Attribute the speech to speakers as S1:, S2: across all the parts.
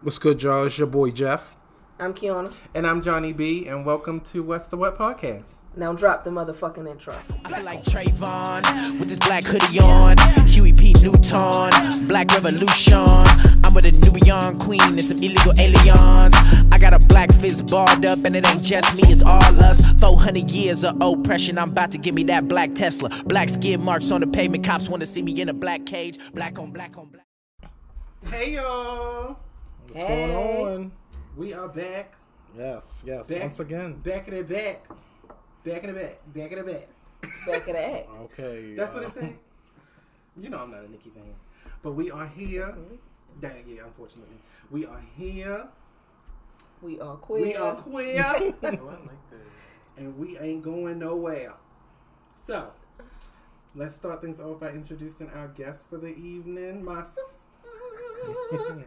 S1: What's good, y'all? It's your boy Jeff.
S2: I'm Kiana.
S3: And I'm Johnny B, and welcome to What's the What podcast.
S2: Now drop the motherfucking intro.
S4: I feel like Trayvon with this black hoodie on. Huey P. Newton, Black Revolution. I'm with a Nubian queen and some illegal aliens. I got a black fist barred up, and it ain't just me, it's all us. 400 years of oppression, I'm about to give me that black Tesla. Black skid marks on the pavement, cops want to see me in a black cage. Black on black on black.
S3: Hey, y'all.
S1: What's
S2: Hey.
S1: going on?
S3: We are back.
S1: Yes, yes.
S3: Back
S1: Once again.
S3: Back in the back. Back in the back. Back in the back.
S2: Back in the act.
S1: Okay.
S3: That's what
S1: uh,
S3: it say. You know I'm not a Nicki fan. But we are here. Dang, yeah, unfortunately. We are here.
S2: We are queer.
S3: We are queer. oh, I like that. and we ain't going nowhere. So, let's start things off by introducing our guest for the evening, my sister.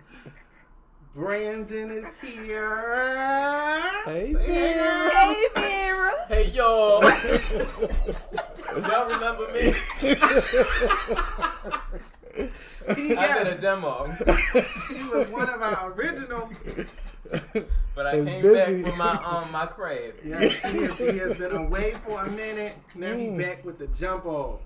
S3: Brandon is here.
S1: Hey,
S3: Say
S1: there.
S2: Hey, Vera.
S5: Hey y'all! y'all remember me?
S3: He,
S5: I did a demo,
S3: he was one of our original.
S5: but I
S1: It's
S5: came
S1: busy.
S5: back for my um my crab.
S3: Yes, he has, he has been away for a minute. Now he's back with the jump off.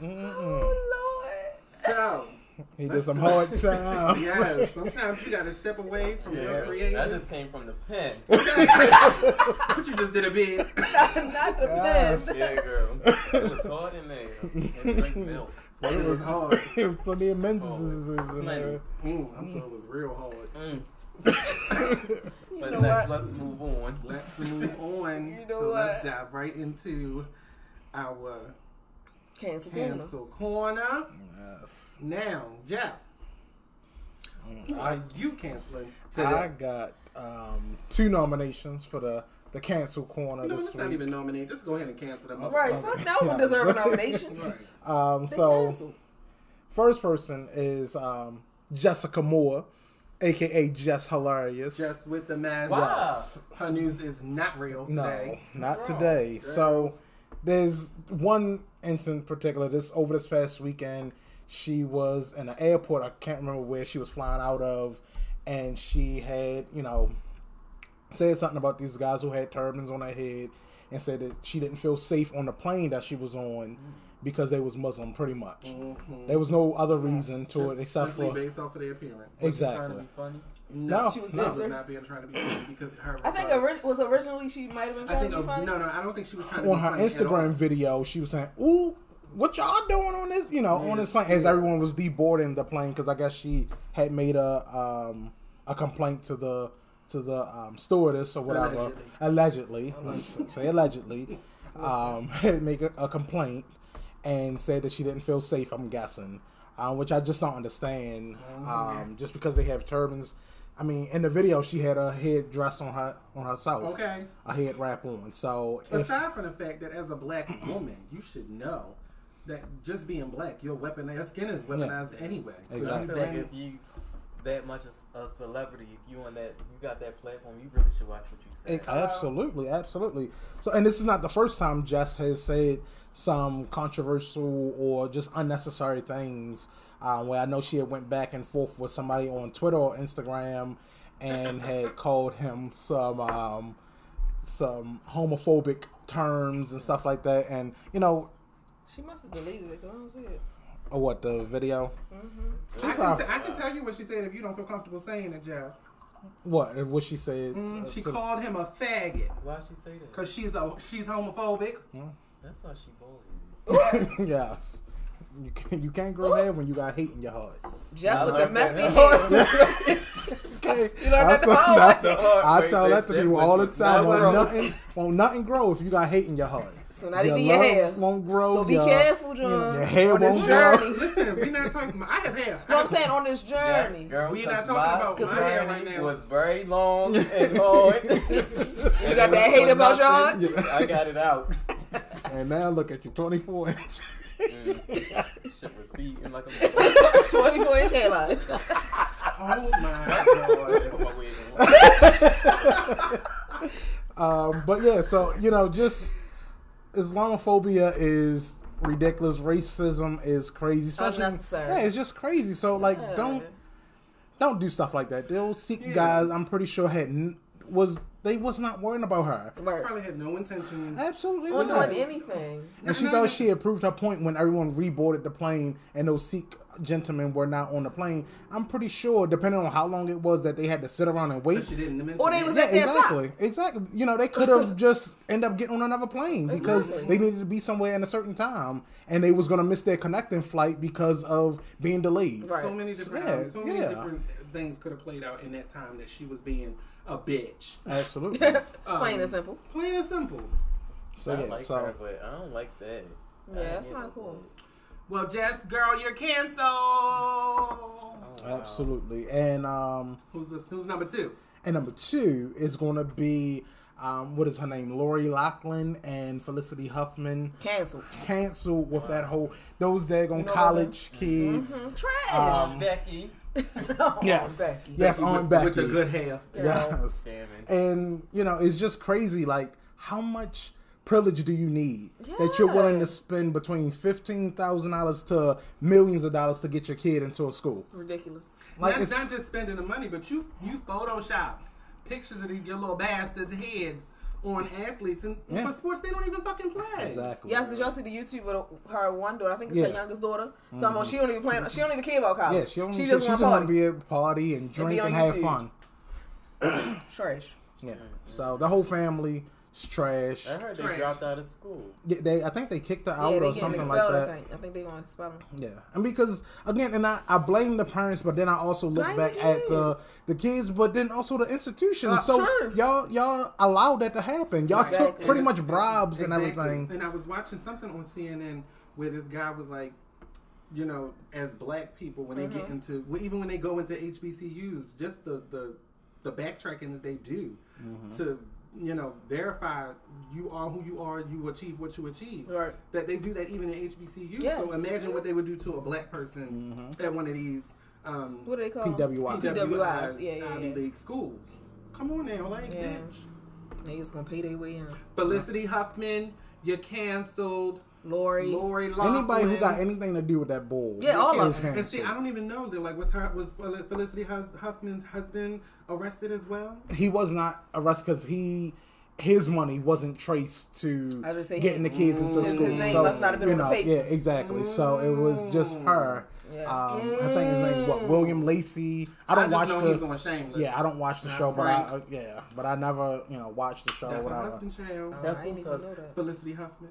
S2: Oh, Lord.
S3: So,
S1: He did some hard time.
S3: yes, sometimes you gotta step away from your creative.
S5: I just came from the pen.
S3: But you just did a bit.
S2: Lord. Not the
S1: Yes.
S2: best.
S5: Yeah, girl. It was hard in there. Had to drink milk.
S3: It was hard.
S1: Plenty of menses in
S5: Plenty.
S1: there.
S3: Mm, I'm sure it was real hard.
S5: Mm.
S2: You
S5: But
S2: know
S5: next, let's move on.
S3: Let's move on.
S2: You know
S3: so let's dive right into our
S2: Cancel corner.
S3: cancel corner.
S1: Yes.
S3: Now, Jeff, who
S1: I,
S3: are you canceling Today?
S1: I got um, two nominations for the, the cancel corner
S3: You know,
S1: this
S3: let's not
S1: week.
S3: even nominate. Just go ahead and cancel them. up.
S2: Right, fuck that one deserve a nomination.
S3: Right.
S1: Um, so,
S2: canceled.
S1: first person is um, Jessica Moore, aka Jess Hilarious.
S3: Just with the mask.
S5: Wow.
S3: Her news is not real
S1: No, not
S5: What's wrong?
S1: today. So there's one incident in particular. This over this past weekend, she was in an airport. I can't remember where she was flying out of, and she had you know said something about these guys who had turbans on their head, and said that she didn't feel safe on the plane that she was on because they was Muslim, pretty much.
S3: Mhm.
S1: There was no other reason to
S3: Just
S1: it except for
S3: based off of their appearance.
S5: To
S1: exactly.
S5: Be.
S1: No,
S3: she was,
S1: no.
S3: not, was not being trying to be funny because her.
S2: I think
S3: uh,
S2: ori- was originally she might have been
S3: I think
S2: to be funny.
S3: no, no. I don't think she was trying to
S1: on
S3: be
S1: her
S3: funny at all.
S1: Instagram video, she was saying, "Ooh, what y'all doing on this? You know,
S3: Yeah,
S1: on this plane?" As everyone was deboarding the plane because I guess she had made a um, a complaint to the to the um, stewardess or whatever. Allegedly, let's say allegedly, um, had made a, a complaint and said that she didn't feel safe. I'm guessing, um, which I just don't understand. Um, just because they have turbans. I mean, in the video, she had a head dress on her on herself,
S3: Okay.
S1: a head wrap on. So if
S3: Aside from the fact that as a black woman, you should know that just being black, your weapon, your skin is weaponized anyway. So
S1: Exactly.
S5: I feel like if you that much as a celebrity, if you on that, you got that platform, you really should watch what you say.
S1: It- absolutely, absolutely. So, and this is not the first time Jess has said some controversial or just unnecessary things. Um, where I know she had went back and forth with somebody on Twitter or Instagram, and had called him some um, some homophobic terms and stuff like that. And you know,
S2: She must have deleted it. 'cause I don't see it.
S1: Or what the video?
S3: I can, t- I can tell you what she said if you don't feel comfortable saying it, Jeff.
S1: What what she said?
S3: Mm,
S1: uh,
S3: she
S1: to-
S3: called him a faggot
S5: Why she say that?
S3: because she's a she's homophobic.
S5: That's why she bald.
S1: yes. You can't, you can't grow hair when you got hate in your heart.
S2: Just
S5: I
S2: with the messy
S5: that.
S2: hair.
S1: Okay.
S2: You learned that the
S1: I
S2: hard
S1: tell-
S5: The hard
S1: I tell that to people all the time. Won't nothing, won't nothing grow if you got hate in your heart.
S2: So not even your hair.
S1: won't grow.
S2: So be
S1: your-
S2: careful, John.
S1: Your, your hair
S2: on
S1: won't grow.
S2: journey.
S3: Listen, we're not talking. I have hair.
S2: No, I'm saying on this journey.
S5: Girl,
S3: We
S5: 'cause
S3: not talking
S5: my
S3: about my hair right
S5: journey
S3: now.
S5: was very long and hard. you
S2: You got that hate about your
S5: I got it out.
S1: And now look at you, 24 inch.
S5: Shit receding like a
S2: 24 inch hairline.
S3: Oh my god.
S5: Put my wig on.
S1: Um, but yeah, so you know, just Islamophobia is ridiculous. Racism is crazy. Especially,
S2: Unnecessary.
S1: Yeah, it's just crazy. So like,
S2: Yeah.
S1: don't don't do stuff like that. Those Sikh
S3: Yeah.
S1: guys, I'm pretty sure had was they was not worrying about her.
S2: Right.
S3: Probably had no intention.
S1: Absolutely
S2: On
S1: not.
S2: doing anything.
S1: And she
S3: No,
S1: thought
S3: no.
S1: she had proved her point when everyone reboarded the plane and those Sikh gentlemen were not on the plane. I'm pretty sure, depending on how long it was that they had to sit around and wait.
S3: She didn't mention
S2: Or they was
S1: Yeah,
S2: at their
S1: exactly, exactly. You know, they could have just end up getting on another plane because
S2: Exactly.
S1: they needed to be somewhere in a certain time, and they was gonna miss their connecting flight because of being delayed.
S2: Right.
S3: so many different,
S1: Yeah,
S3: um, so many
S1: yeah.
S3: different things could have played out in that time that she was being a bitch.
S1: Absolutely.
S2: Plain
S3: Um,
S2: and simple.
S3: Plain and simple.
S1: So
S5: I
S1: yeah,
S5: like
S1: so
S5: her, but I don't like that.
S2: Yeah,
S5: I
S2: that's not
S5: into
S2: cool.
S5: it.
S3: Well, Jess, girl, you're canceled.
S5: Oh, wow.
S1: absolutely, and um,
S3: Who's this? Who's number two?
S1: and number two is gonna be um, what is her name, Lori Loughlin and Felicity Huffman.
S2: Cancelled.
S1: Canceled with that whole those daggone
S2: know
S1: college kids.
S2: Mm-hmm. Trash.
S1: Um,
S5: Becky.
S2: Oh,
S1: yes.
S2: Becky.
S1: Yes,
S3: Becky
S1: on
S3: with,
S1: Becky.
S3: with the good hair.
S1: Yes.
S5: Damn.
S1: And you know, it's just crazy. Like, how much privilege do you need that you're willing to spend between fifteen thousand dollars to millions of dollars to get your kid into a school?
S2: Ridiculous.
S1: Like,
S3: not,
S1: it's,
S3: not just spending the money, but you you Photoshop pictures of these your little bastards' heads on athletes, and
S1: Yeah.
S3: for sports they don't even fucking play.
S1: exactly.
S2: Yes, did y'all see the YouTube with her one daughter? I think it's
S1: Yeah.
S2: her youngest daughter. So I'm mm-hmm. on, she don't even plan. She don't even care about college.
S1: Yeah, she, only,
S2: she
S1: she
S2: just
S1: just
S2: want to
S1: want to
S2: party.
S1: be at a party and drink
S2: on
S1: and have fun.
S2: Trash.
S1: Yeah. So the whole family is trash.
S5: I heard they
S3: Trash.
S5: dropped out of school.
S1: Yeah, They, I think they kicked her out
S2: yeah,
S1: or something
S2: expelled.
S1: like
S2: I
S1: that.
S2: think. I think they're gonna expel them.
S1: Yeah, and because again, and I, I blame the parents, but then I also look
S2: Blame
S1: back
S2: the
S1: at the
S2: kids.
S1: the kids, but then also the institutions.
S2: Uh,
S1: so
S2: sure.
S1: y'all y'all allowed that to happen. Y'all took
S2: Exactly.
S1: pretty much bribes and everything.
S3: And I was watching something on CNN where this guy was like, you know, as black people when they get
S2: Mm-hmm.
S3: into, well, even when they go into HBCUs, just the the the backtracking that they do
S1: Mm-hmm.
S3: to you know verify you are who you are, you achieve what you achieve.
S2: Right.
S3: That they do that even in HBCU.
S2: Yeah.
S3: So imagine what they would do to a black person
S1: Mm-hmm.
S3: at one of these. Um,
S2: What do they call them?
S1: PWI.
S2: PWIs. Yeah, yeah,
S3: Ivy
S2: yeah.
S3: League schools. Come on now, like
S2: Yeah.
S3: bitch.
S2: They just gonna pay their way in.
S3: Felicity Huffman, you're canceled.
S2: Lori.
S3: Lori Loughlin.
S1: Anybody who got anything to do with that bull,
S2: Yeah, all of them.
S3: And see, I don't even know that. Like, was her was Felicity Huffman's husband arrested as well?
S1: He was not arrested because he his money wasn't traced to
S2: was say
S1: getting the
S2: he-
S1: kids into school.
S3: his name
S1: so,
S2: must not have been
S1: you
S2: on the
S1: know,
S2: papers.
S1: Yeah, exactly. So it was just her.
S2: Yeah.
S1: Um, I think his name what William Lacey. I don't
S3: just
S1: watch
S3: know
S1: the
S3: he was Shameless.
S1: Yeah, I don't watch the
S3: Not
S1: show, but I uh, yeah, but I never you know watched the show or
S3: That's her
S1: whatever.
S3: husband, child.
S2: Oh,
S5: That's
S2: I didn't
S5: what's up.
S2: that.
S3: Felicity Huffman.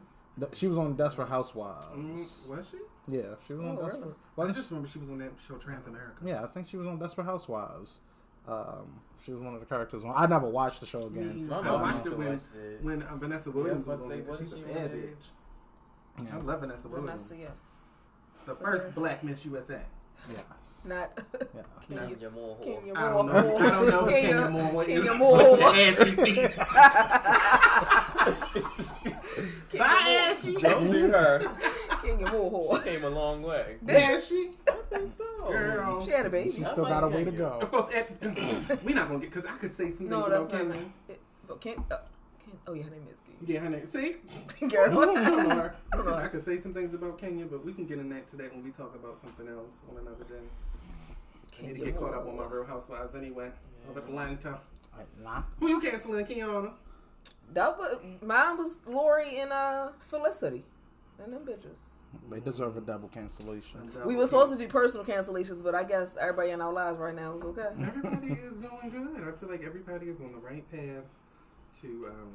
S1: She was on Desperate Housewives.
S3: Mm, was she?
S1: Yeah, she was on
S2: Oh,
S1: Desperate.
S2: really?
S3: I
S1: Wasn't
S3: just remember she was on that show Transamerica.
S1: she? Yeah, I think she was on Desperate Housewives. Um, she was one of the characters on. I never watched the show again.
S5: My
S3: I
S5: mom
S3: watched
S5: used
S3: it when
S5: watch it.
S3: when uh, Vanessa Williams
S5: Yeah,
S3: was
S5: was
S3: on it.
S5: to say,
S3: 'cause She's a
S5: wasn't
S3: bad bitch.
S1: Yeah.
S3: I love Vanessa Williams.
S2: Vanessa, yes.
S3: The first Black Miss USA.
S1: Yes.
S2: Not.
S1: Yeah.
S2: Can you-
S5: Kenya Moore.
S2: Kenya
S3: I don't know. I don't know who
S2: Kenya-
S3: Kenya Moore is.
S2: Kenya
S3: But
S2: Moore.
S3: your ashy feet. Bye, Ashy.
S5: Don't do her.
S2: King Kenya Moore.
S5: Came a long way.
S3: Ashy.
S5: I think so.
S3: Girl.
S2: She had a baby.
S1: She still got a way to
S5: Kenya.
S1: go.
S3: We're not gonna get because I could say some
S2: No,
S3: things
S2: that's
S3: about
S2: not.
S3: Kenya.
S2: It, but Ken, uh, Ken, oh yeah, her name is Kenya.
S3: Yeah, her name. See,
S2: Girl.
S3: I don't know I could say some things about Kenya, but we can get in that today when we talk about something else on another day. I need to get caught up on my Real Housewives anyway. Over Atlanta.
S1: Like, nah.
S3: Who you canceling, Kiana?
S2: That was mine was Lori and uh Felicity, and them bitches.
S1: They deserve a double cancellation.
S2: We were supposed to do personal cancellations, but I guess everybody in our lives right now is okay.
S3: Everybody is doing good. I feel like everybody is on the right path to, um,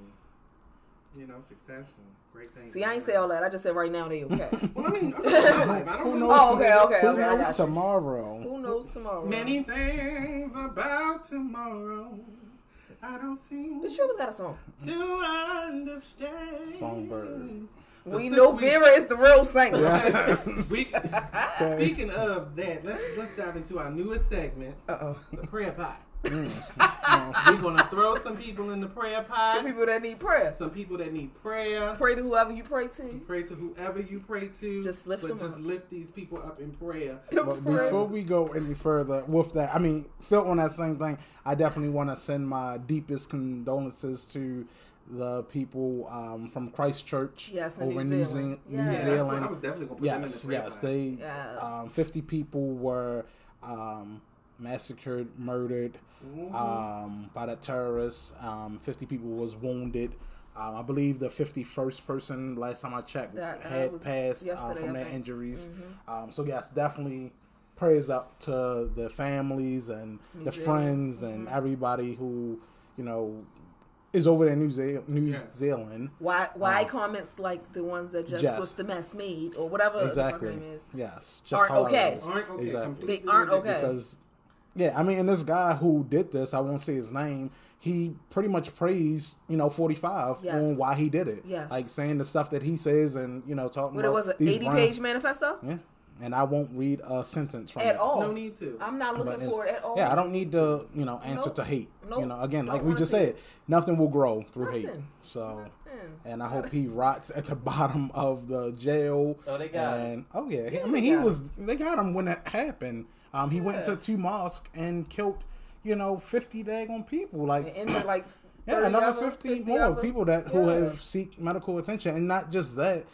S3: you know, success and great things.
S2: See, I ain't say all that. I just said right now they okay.
S3: Well, I mean, I'm talking about my life. I don't
S1: Who
S3: know.
S1: knows?
S2: Oh, okay, okay,
S1: Who
S2: okay. I
S1: knows
S2: got you.
S1: tomorrow?
S2: Who knows tomorrow?
S3: Many things about tomorrow. I don't seem
S2: But you always got a song.
S3: to understand.
S1: Songbird.
S3: So
S2: we
S3: since
S2: know Vera is the real singer.
S3: we, speaking of that, let's let's dive into our newest segment,
S2: Uh oh.
S3: the prayer pot.
S1: Mm.
S3: We're gonna throw some people in the prayer pot.
S2: Some people that need prayer.
S3: some people that need prayer.
S2: Pray to whoever you pray to.
S3: Pray to whoever you pray to.
S2: Just lift
S3: but
S2: them
S3: just
S2: up.
S3: lift these people up in prayer.
S1: But before we go any further with that, I mean, still on that same thing, I definitely want to send my deepest condolences to the people um, from Christchurch
S2: Yes,
S1: over in
S2: New
S1: New,
S2: Zealand.
S1: Ze- New
S2: Yeah,
S3: Yeah, I was definitely gonna put them in the
S1: Yes,
S3: prayer
S1: yes, they
S2: Yes.
S1: um, fifty people were um, massacred, murdered
S3: Mm-hmm.
S1: um, by the terrorists. Um, Fifty people was wounded. Um, I believe the fifty-first person, last time I checked,
S2: That, uh,
S1: had passed uh, from
S2: I
S1: their
S2: think.
S1: injuries.
S2: Mhm.
S1: Um, so yes, definitely prayers up to the families and
S2: New
S1: the
S2: Zealand.
S1: friends and
S2: Mhm.
S1: everybody who you know is over there in New, Ze- New
S3: Yes.
S1: Zealand.
S2: Why why
S1: Um,
S2: comments like the ones that just
S1: Just.
S2: was the mess made or whatever the
S1: Exactly.
S2: fuck name is
S1: Yes, just
S2: Aren't okay.
S3: Aren't okay.
S1: Exactly.
S2: They aren't okay.
S1: because yeah, I mean, and this guy who did this, I won't say his name. He pretty much praised, you know, forty five
S2: Yes.
S1: on why he did it.
S2: Yes.
S1: like saying the stuff that he says, and you know, talking
S2: what it was an 80
S1: brown-
S2: page manifesto
S1: Yeah, and I won't read a sentence from
S2: at
S1: it.
S2: all
S3: No need to.
S2: I'm not looking
S1: it's-
S2: for it at all
S1: Yeah, I don't need to, you know, answer
S2: Nope.
S1: to hate.
S2: Nope.
S1: You know, again,
S2: Don't
S1: like we just said,
S2: it.
S1: nothing will grow through hate. So,
S2: Nothing.
S1: and I hope he rots at the bottom of the jail.
S5: Oh, they got him.
S1: oh yeah,
S2: Yeah,
S1: I mean he
S2: got
S1: was. They got him when that happened. Um, he went to two mosques and killed, you know, fifty daggone people. Like
S2: and injured like
S1: yeah, another
S2: of 'em,
S1: 50,
S2: 50
S1: more
S2: of 'em.
S1: people that who
S2: Yeah.
S1: have seek medical attention, and not just that.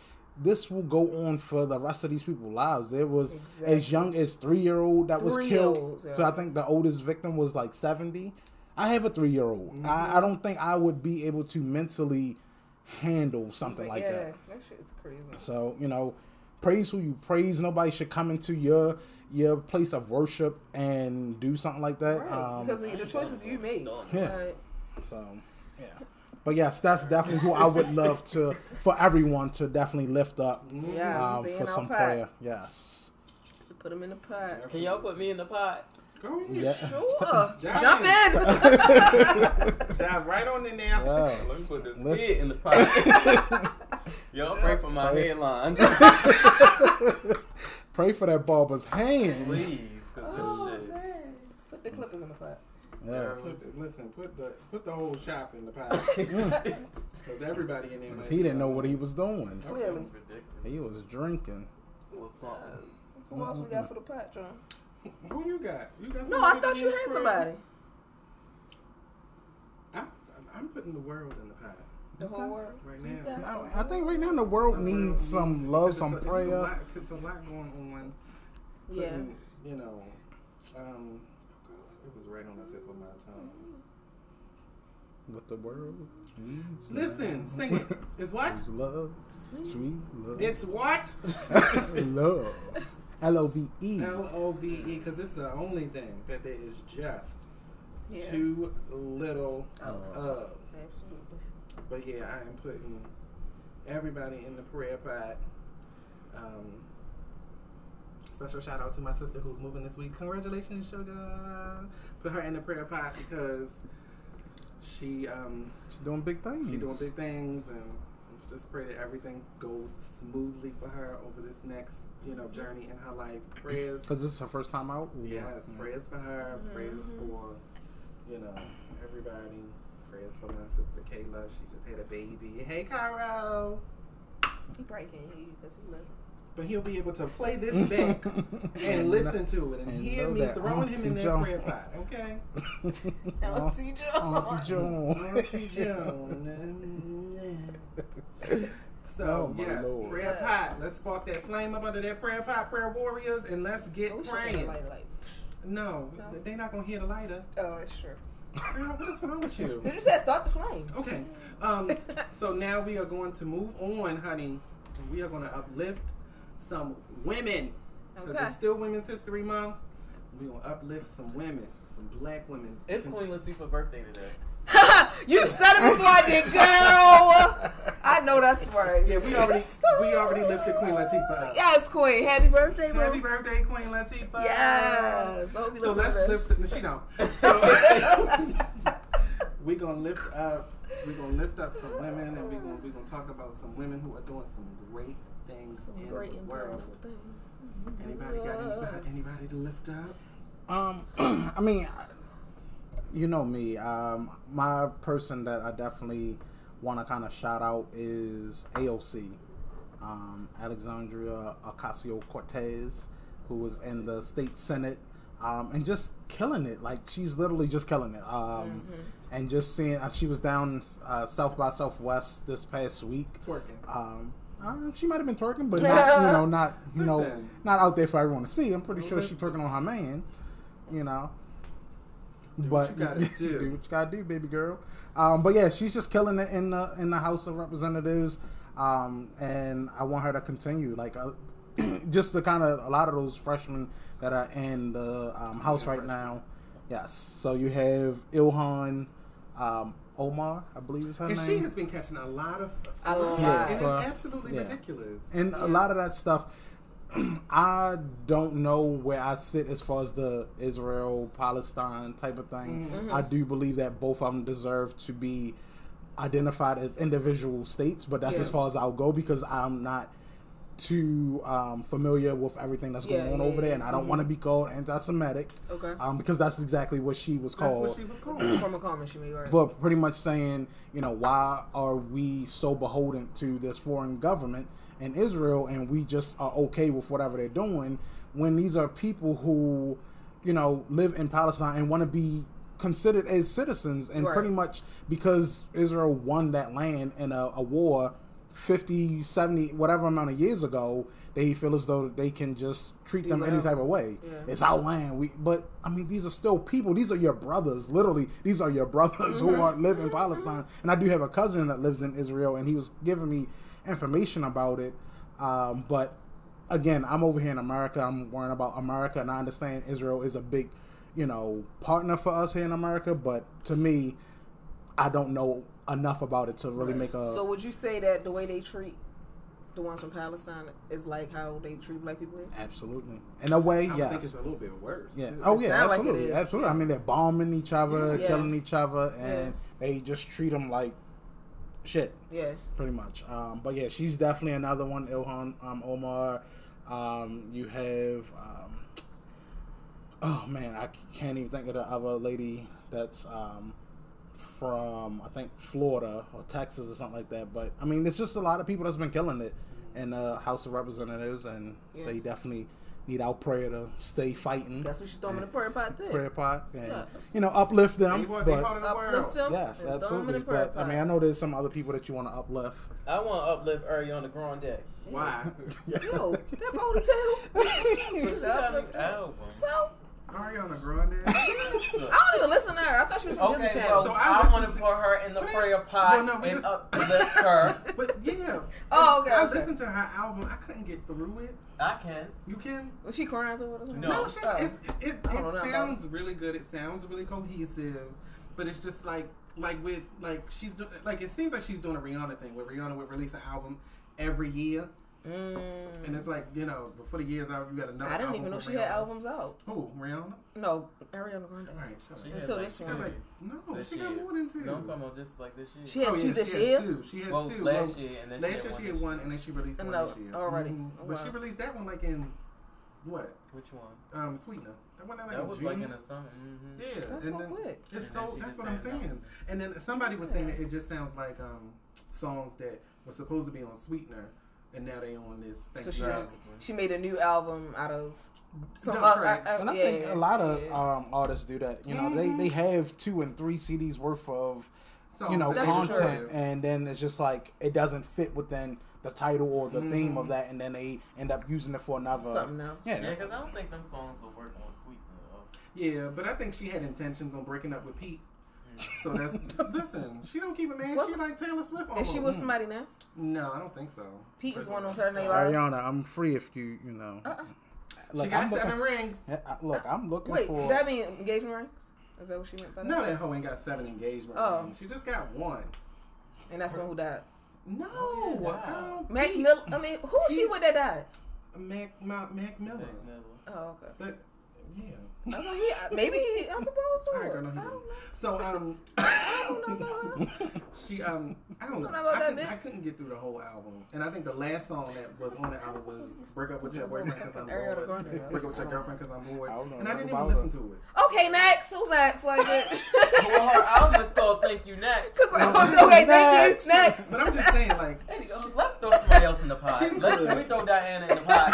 S1: This will go on for the rest of these people's lives. There was
S2: Exactly.
S1: as young as three year old that was killed.
S2: Yeah.
S1: So I think the oldest victim was like seventy. I have a three year old.
S2: Mm-hmm.
S1: I, I don't think I would be able to mentally handle something like that.
S2: yeah,
S1: that.
S2: that shit is crazy
S1: So you know, praise who you praise. Nobody should come into your your place of worship and do something like that.
S2: right
S1: Um,
S2: because of the choices you made
S1: Yeah.
S2: Right.
S1: so yeah, but yes, that's definitely who I would love to for everyone to definitely lift up
S2: Yes,
S1: um, for some
S2: pot.
S1: prayer. Yes.
S2: put them in the pot
S5: Can y'all put me in the pot?
S3: Go ahead.
S1: Yeah.
S2: sure
S3: Giant.
S2: jump in
S3: Dive right on in there.
S1: Yes.
S5: Let me put this
S1: Let's-
S5: kid in the pot. y'all pray for my
S1: Pray.
S5: headline.
S1: Pray for that barber's hand.
S5: Please,
S2: oh
S5: shit.
S2: man put the clippers in the pot
S1: Yeah.
S3: Put the, listen, put the put the whole shop in the pot because everybody in there. might
S1: He didn't know what he was doing.
S2: clearly
S1: He was drinking.
S5: What's up?
S2: who else we got for the pot John
S3: Who you got? You got?
S2: no I thought you had
S3: crib?
S2: somebody
S3: I'm, I'm putting the world in the pot
S2: the whole world
S3: right now.
S1: I, I think right now the world
S3: The world
S1: needs some love, some
S3: it's a, It's a,
S1: prayer.
S3: lot, it's a lot going on.
S2: yeah
S3: You know, um, it was right on the tip of my tongue.
S1: What the world needs.
S3: Listen,
S1: now
S3: sing it. It's what?
S1: is love, sweet love.
S3: It's what?
S1: love. L O V E.
S3: L O V E, because it's the only thing that there is just
S2: yeah
S3: too little
S1: Oh.
S3: of.
S2: absolutely
S3: But yeah, I am putting everybody in the prayer pot. Um, special shout out to my sister who's moving this week. Congratulations, sugar. Put her in the prayer pot because she um
S1: She's doing big things.
S3: she doing big things and let's just pray that everything goes smoothly for her over this next you know journey in her life. Prayers.
S1: Because this is her first time out. or-
S3: Yes,
S1: Yeah.
S3: prayers for her, prayers
S2: Mhm.
S3: for, you know, everybody. Prayers for my sister Kayla. She just had a baby. Hey, Caro.
S2: he probably can't hear you because he left
S3: But he'll be able to play this back and listen to it and,
S1: and
S3: hear me
S1: that
S3: throwing him in that
S1: Joan-
S3: prayer pot. Okay?
S2: Auntie Joan.
S1: Auntie Joan.
S3: Auntie Joan. So,
S1: Oh, my
S3: yes,
S1: Lord.
S3: prayer
S2: Yes.
S3: pot. Let's spark that flame up under that prayer pot, prayer warriors, and let's get
S2: We should have
S3: praying.
S2: light, light.
S3: No,
S2: No.
S3: they're not going to hear the lighter.
S2: Oh, that's true.
S3: Girl, what is wrong with you?
S2: You just said start the flame.
S3: Okay. Um, so now we are going to move on, honey. We are going to uplift some women. Because
S2: Okay.
S3: it's still Women's History Month. We're going to uplift some women, some black women.
S5: It's Queen Latifah's birthday today.
S2: you said it before I did, girl. I know that's right.
S3: Yeah, we already we already lifted Queen Latifah up.
S2: Yes, Queen. Happy birthday, bro.
S3: Happy birthday, Queen Latifah.
S2: Yes. I hope you
S3: So
S2: listen
S3: let's
S2: to this.
S3: lift. She don't. So we're gonna lift up. We're gonna lift up some women, and we're gonna we're gonna talk about some women who are doing some great things
S2: Some
S3: in
S2: great
S3: the
S2: and
S3: world.
S2: powerful things.
S3: Anybody got anybody, anybody to lift up?
S1: Um, I mean, you know me. Um, my person that I definitely want to kind of shout out is AOC, um, Alexandria Ocasio Cortez, who was in the state senate, um, and just killing it. Like she's literally just killing it. Um, and just seeing uh, she was down uh, South by Southwest this past week.
S3: Twerking.
S1: Um, uh, she might have been twerking, but not you know not you know not out there for everyone to see. I'm pretty sure she's twerking on her man. you know.
S3: Do
S1: but
S3: what you gotta do.
S1: do what you gotta do, baby girl. Um, but yeah, she's just killing it in the in the House of Representatives, um, and I want her to continue. Like, uh, just the kind of a lot of those freshmen that are in the um, House right now. Yes, so you have Ilhan um, Omar, I believe is her
S3: And
S1: name.
S3: she has been catching a lot of
S2: A
S3: flack,
S2: lot.
S3: and
S1: Yeah.
S3: it's absolutely
S1: Yeah.
S3: ridiculous.
S1: and a lot of that stuff i don't know where i sit as far as the israel palestine type of thing
S3: Mm-hmm.
S1: i do believe that both of them deserve to be identified as individual states but that's
S2: Yeah.
S1: as far as i'll go because i'm not too um, familiar with everything that's going
S2: Yeah,
S1: on
S2: yeah,
S1: over there and i don't want to be called anti-semitic
S2: Okay.
S1: um, because that's exactly what she was
S3: That's
S1: called
S3: what she was called.
S2: From a comment she made, right?
S1: for pretty much saying, you know, why are we so beholden to this foreign government in Israel and we just are okay with whatever they're doing when these are people who, you know, live in Palestine and want to be considered as citizens and
S2: Right.
S1: pretty much because Israel won that land in a, a war 50, 70, whatever amount of years ago, they feel as though they can just treat them any type of way.
S2: Yeah.
S1: It's our land. We, but I mean, these are still people. These are your brothers. Literally, these are your brothers who are live in Palestine. And I do have a cousin that lives in Israel, and he was giving me information about it. Um, but again, I'm over here in America. I'm worrying about America, and I understand Israel is a big, you know, partner for us here in America. But to me, I don't know enough about it to really make a.
S2: so would you say that the way they treat the ones from Palestine is like how they treat black people? here?
S1: absolutely, in a way,
S3: I
S1: yes.
S3: think it's a little bit worse.
S1: Yeah.
S3: too.
S1: Oh
S2: It
S1: yeah,
S2: sound like it
S1: absolutely,
S2: is.
S1: absolutely. I mean, they're bombing each other,
S2: Yeah.
S1: killing each other, and
S2: Yeah.
S1: they just treat them like shit,
S2: Yeah.
S1: pretty much. Um, but yeah, she's definitely another one. Ilhan um, Omar. Um, you have. Um, oh man, I can't even think of the other lady that's um, from I think Florida or Texas or something like that. But I mean, there's just a lot of people that's been killing it in the House of Representatives, and
S2: Yeah.
S1: they definitely need our prayer to stay fighting
S2: Guess we should throw them in the prayer pot too.
S1: prayer pot and
S2: Yeah.
S1: you know uplift them.
S3: They want- they
S1: but
S3: part of the
S2: Uplift them.
S1: yes,
S2: and throw 'em in
S1: absolutely.
S2: the prayer
S1: But I mean, I know there's some other people that you want to uplift.
S5: I want to uplift Ariana Grande.
S3: Why?
S2: Yo, that ponytail.
S5: So she got a
S2: Uplift
S5: new
S2: her.
S5: album.
S2: So
S3: Ariana Grande.
S2: I don't even listen to her. I thought she was from
S5: Okay,
S2: Disney
S5: well,
S2: Channel.
S3: So I
S5: I,
S3: listen
S5: want to
S3: to-
S5: put her in the
S3: Well,
S5: prayer pot
S3: no, we
S5: and
S3: just-
S5: uplift her.
S3: but yeah.
S2: Oh, okay,
S3: I
S2: okay.
S3: listened to her album. I couldn't get through it.
S5: I can.
S3: You can?
S2: Was she crying through it or something?
S5: No.
S3: No, it's, just,
S2: Oh.
S3: it's, it, oh. it,
S2: I don't know
S3: it sounds really good. It sounds really cohesive, but it's just like like with like she's do, like it seems like she's doing a Rihanna thing where Rihanna would release an album every year,
S2: Mm.
S3: and it's like you know before the year's out, you got another.
S2: I didn't
S3: album
S2: even know
S3: from
S2: she had albums out.
S3: Who Rihanna?
S2: No, Ariana Grande.
S3: All right, shut.
S5: She
S2: Until
S5: had
S2: this
S5: like
S2: one.
S3: Like, no,
S5: this
S3: she
S5: year.
S3: got more than two.
S5: No, I'm talking about just like this year.
S2: She had
S3: Oh,
S2: two
S3: yeah,
S2: this
S3: she
S2: year.
S3: Had two. She had
S5: well,
S3: two.
S5: last
S3: Well,
S5: year and then
S3: last
S5: she had
S3: year
S5: one
S3: she had
S5: this
S3: one, and then she released one
S2: No,
S3: this year.
S2: already.
S3: Mhm. But she released that one like in what?
S5: Which one?
S3: Um, Sweetener. That one like
S5: That
S3: in
S5: was
S3: June.
S5: like in the summer. hmm
S3: Yeah,
S2: That's
S3: and
S2: so
S3: then-
S2: quick.
S3: It's so. That's what I'm saying. And then somebody was saying that it just sounds like um songs that were supposed to be on Sweetener, and now they on this. Thing.
S2: So she's
S5: Right.
S2: she made a new album out of some
S3: No,
S2: uh, uh, uh,
S1: And I
S2: yeah,
S1: think a lot of
S2: yeah.
S1: um, artists do that. You know, they they have two and three CDs worth of
S3: So
S1: you know content,
S2: true.
S1: and then it's just like it doesn't fit within the title or the theme
S3: Mhm.
S1: of that, and then they end up using it for another
S2: something else.
S5: Yeah,
S1: Yeah,
S5: because I don't think them songs will work on Sweet. though.
S3: Yeah, but I think she had intentions on breaking up with Pete. So that's listen. She don't keep it, man.
S2: Was
S3: She like Taylor Swift.
S2: Is she with somebody now?
S3: No, I don't think so.
S2: Pete is
S3: But-
S2: one on Saturday Night Live.
S1: Ariana, I'm free if you you know.
S2: Uh-uh.
S3: She
S1: Look,
S3: got
S1: I'm
S3: seven
S1: looking.
S3: rings.
S1: Yeah, Look, I'm looking
S2: Wait,
S1: for.
S2: that mean engagement rings? Is that what she meant by that?
S3: No, that hoe ain't got seven engagement
S2: Oh.
S3: rings. She just got one.
S2: And that's the one who died.
S3: No,
S5: Oh, yeah, wow.
S3: girl.
S2: Mac Miller. I mean, who was she with that died?
S3: Mac, Mac, Mac Miller.
S5: Mac Miller.
S2: Oh, okay.
S3: But yeah.
S2: I mean, he, maybe he unproposed to
S3: All right,
S2: her.
S3: girl, no, he
S2: I
S3: didn't.
S2: don't know.
S3: So um,
S2: I don't know.
S3: she um, I don't know.
S2: Don't know about
S3: I,
S2: that
S3: couldn't. I couldn't get through the whole album, and I think the last song that was on the album was "Break Up with Your Boyfriend Because I'm Bored." Break up with your girlfriend because I'm bored,
S1: I don't know
S3: and I didn't even listen to it.
S2: Okay, next. Who's next? Like it.
S5: well, her album is called Thank You Next.
S2: okay, thank you. Next.
S3: But I'm just saying, like,
S5: Hey, let's throw somebody else in the pot. Let's,
S3: good.
S5: let me throw Diana in the pot.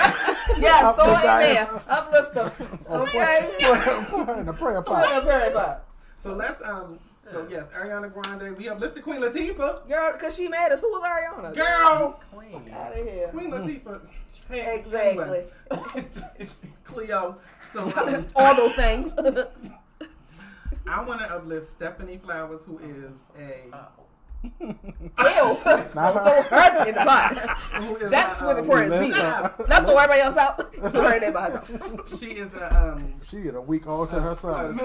S2: Yes, throw
S1: the
S2: it in there.
S1: dice.
S2: Uplift them. Okay.
S1: Put her in the prayer
S2: Put it in
S1: pot.
S2: the prayer pot.
S3: so let's um, so yes, Ariana Grande, we uplifted Queen Latifah,
S2: Girl, because she mad us. Who was Ariana?
S3: girl,
S5: Queen.
S2: Out of here.
S3: Queen Latifah. Hey,
S2: Exactly.
S3: anyway. Cleo. So um,
S2: All those things.
S3: I want to uplift Stephanie Flowers, who is a
S2: Ew. Don't throw her in the pot. That's where the
S3: um,
S2: prayers be. Let's throw everybody else out. Put her in there by herself.
S3: She is a um,
S1: She get a week all to herself.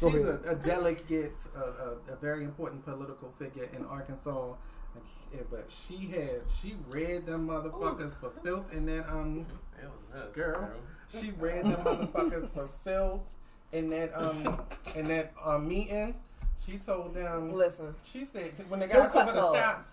S1: Go
S3: she's a, a delegate, a, a, a very important political figure in Arkansas. But she had she read them motherfuckers for filth in that um
S5: It was nuts,
S3: girl. She read them motherfuckers for filth in that um in that uh, meeting. She told them.
S2: Listen.
S3: She said when the guy
S2: Don't
S3: told her to
S2: her
S3: stop.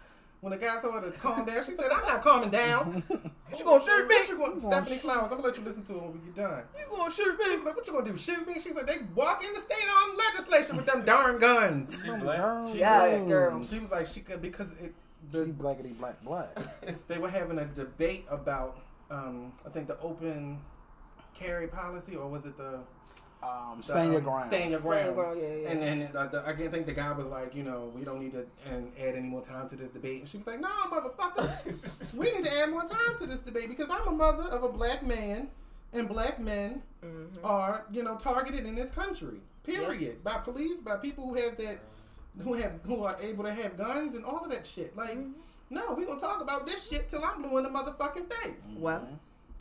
S3: When the guy told her to calm down, she said, "I'm not calming down."
S2: You gonna shoot me?
S3: What you going, Stephanie Flowers? I'm gonna let you listen to it when we get done.
S2: You gonna shoot
S3: She
S2: me?
S3: was like, "What you gonna do? Shoot me?" She said, "They walk in the state on legislation with them darn guns."
S5: She black.
S1: Girl,
S2: Yes,
S1: girl.
S2: girl.
S3: She was like, "She could because it, The,
S1: She
S3: the,
S1: blackity black black.
S3: they were having a debate about, um, I think the open carry policy, or was it the
S1: Um,
S3: the,
S1: stand your
S3: um,
S1: ground.
S3: Staying your ground.
S2: your ground, yeah, yeah.
S3: And then uh, the, I think the guy was like, you know, we don't need to and add any more time to this debate. And she was like, no, motherfucker, we need to add more time to this debate because I'm a mother of a black man, and black men
S2: Mm-hmm.
S3: are, you know, targeted in this country. Period. By police, by people who have that, who have who are able to have guns and all of that shit. Like,
S2: Mm-hmm.
S3: no, we gonna talk about this shit till I'm blue in the motherfucking face.
S2: Well,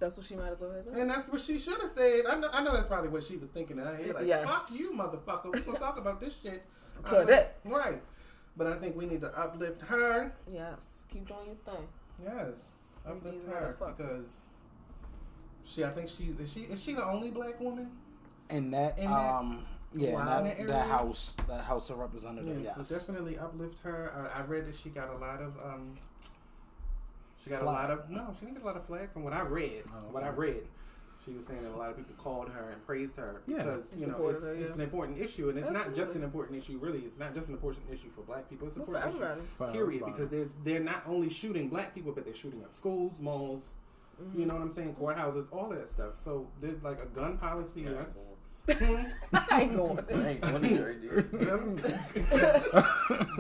S2: that's what she might as well have said.
S3: And that's what she should have said. I know, I know that's probably what she was thinking in her head. Like,
S2: Yes.
S3: fuck you, motherfucker. We're gonna talk about this shit
S2: Today.
S3: Uh, right. But I think we need to uplift her.
S2: Yes. Keep doing your thing.
S3: Yes, uplift
S2: These
S3: her
S2: motherfuckers.
S3: because she. I think she is she is she the only black woman.
S1: In that,
S3: In that-
S1: um, yeah, in
S3: Wow.
S1: that,
S3: In that
S1: that house, that House of Representatives.
S3: Yeah,
S1: yes.
S3: so definitely uplift her. I, I read that she got a lot of um. She got
S1: Flack.
S3: a lot of no. She didn't get a lot of flack from what I read.
S1: Oh,
S3: What I read. She was saying that a lot of people called her and praised her
S1: Yeah.
S3: because you know it's,
S2: her,
S3: it's an important issue and it's not just an important issue. Really, it's not just an important issue for Black people. It's an
S2: Well, for
S3: important issue
S2: everybody.
S1: For
S3: period
S1: everybody.
S3: because they're they're not only shooting black people but they're shooting up schools malls
S2: Mm-hmm.
S3: you know what i'm saying courthouses all of that stuff so there's like a gun policy and that's
S2: I ain't going.
S5: I ain't going there,
S3: gun,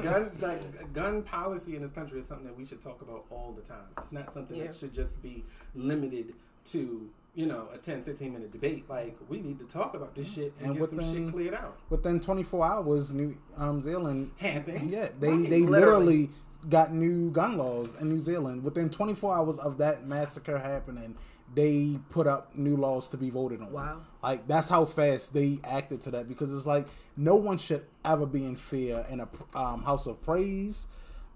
S3: gun like gun policy in this country is something that we should talk about all the time it's not something
S2: Yeah.
S3: that should just be limited to you know a 10 15 minute debate like we need to talk about this shit and,
S1: And
S3: get some shit cleared out
S1: Within 24 hours, New um, Zealand
S3: Happened.
S1: Yeah, they
S3: Right.
S1: they
S2: Literally.
S1: literally got new gun laws in New Zealand. Within 24 hours of that massacre happening, they put up new laws to be voted on.
S2: Wow.
S1: Like that's how fast they acted to that because it's like no one should ever be in fear in a um, house of praise.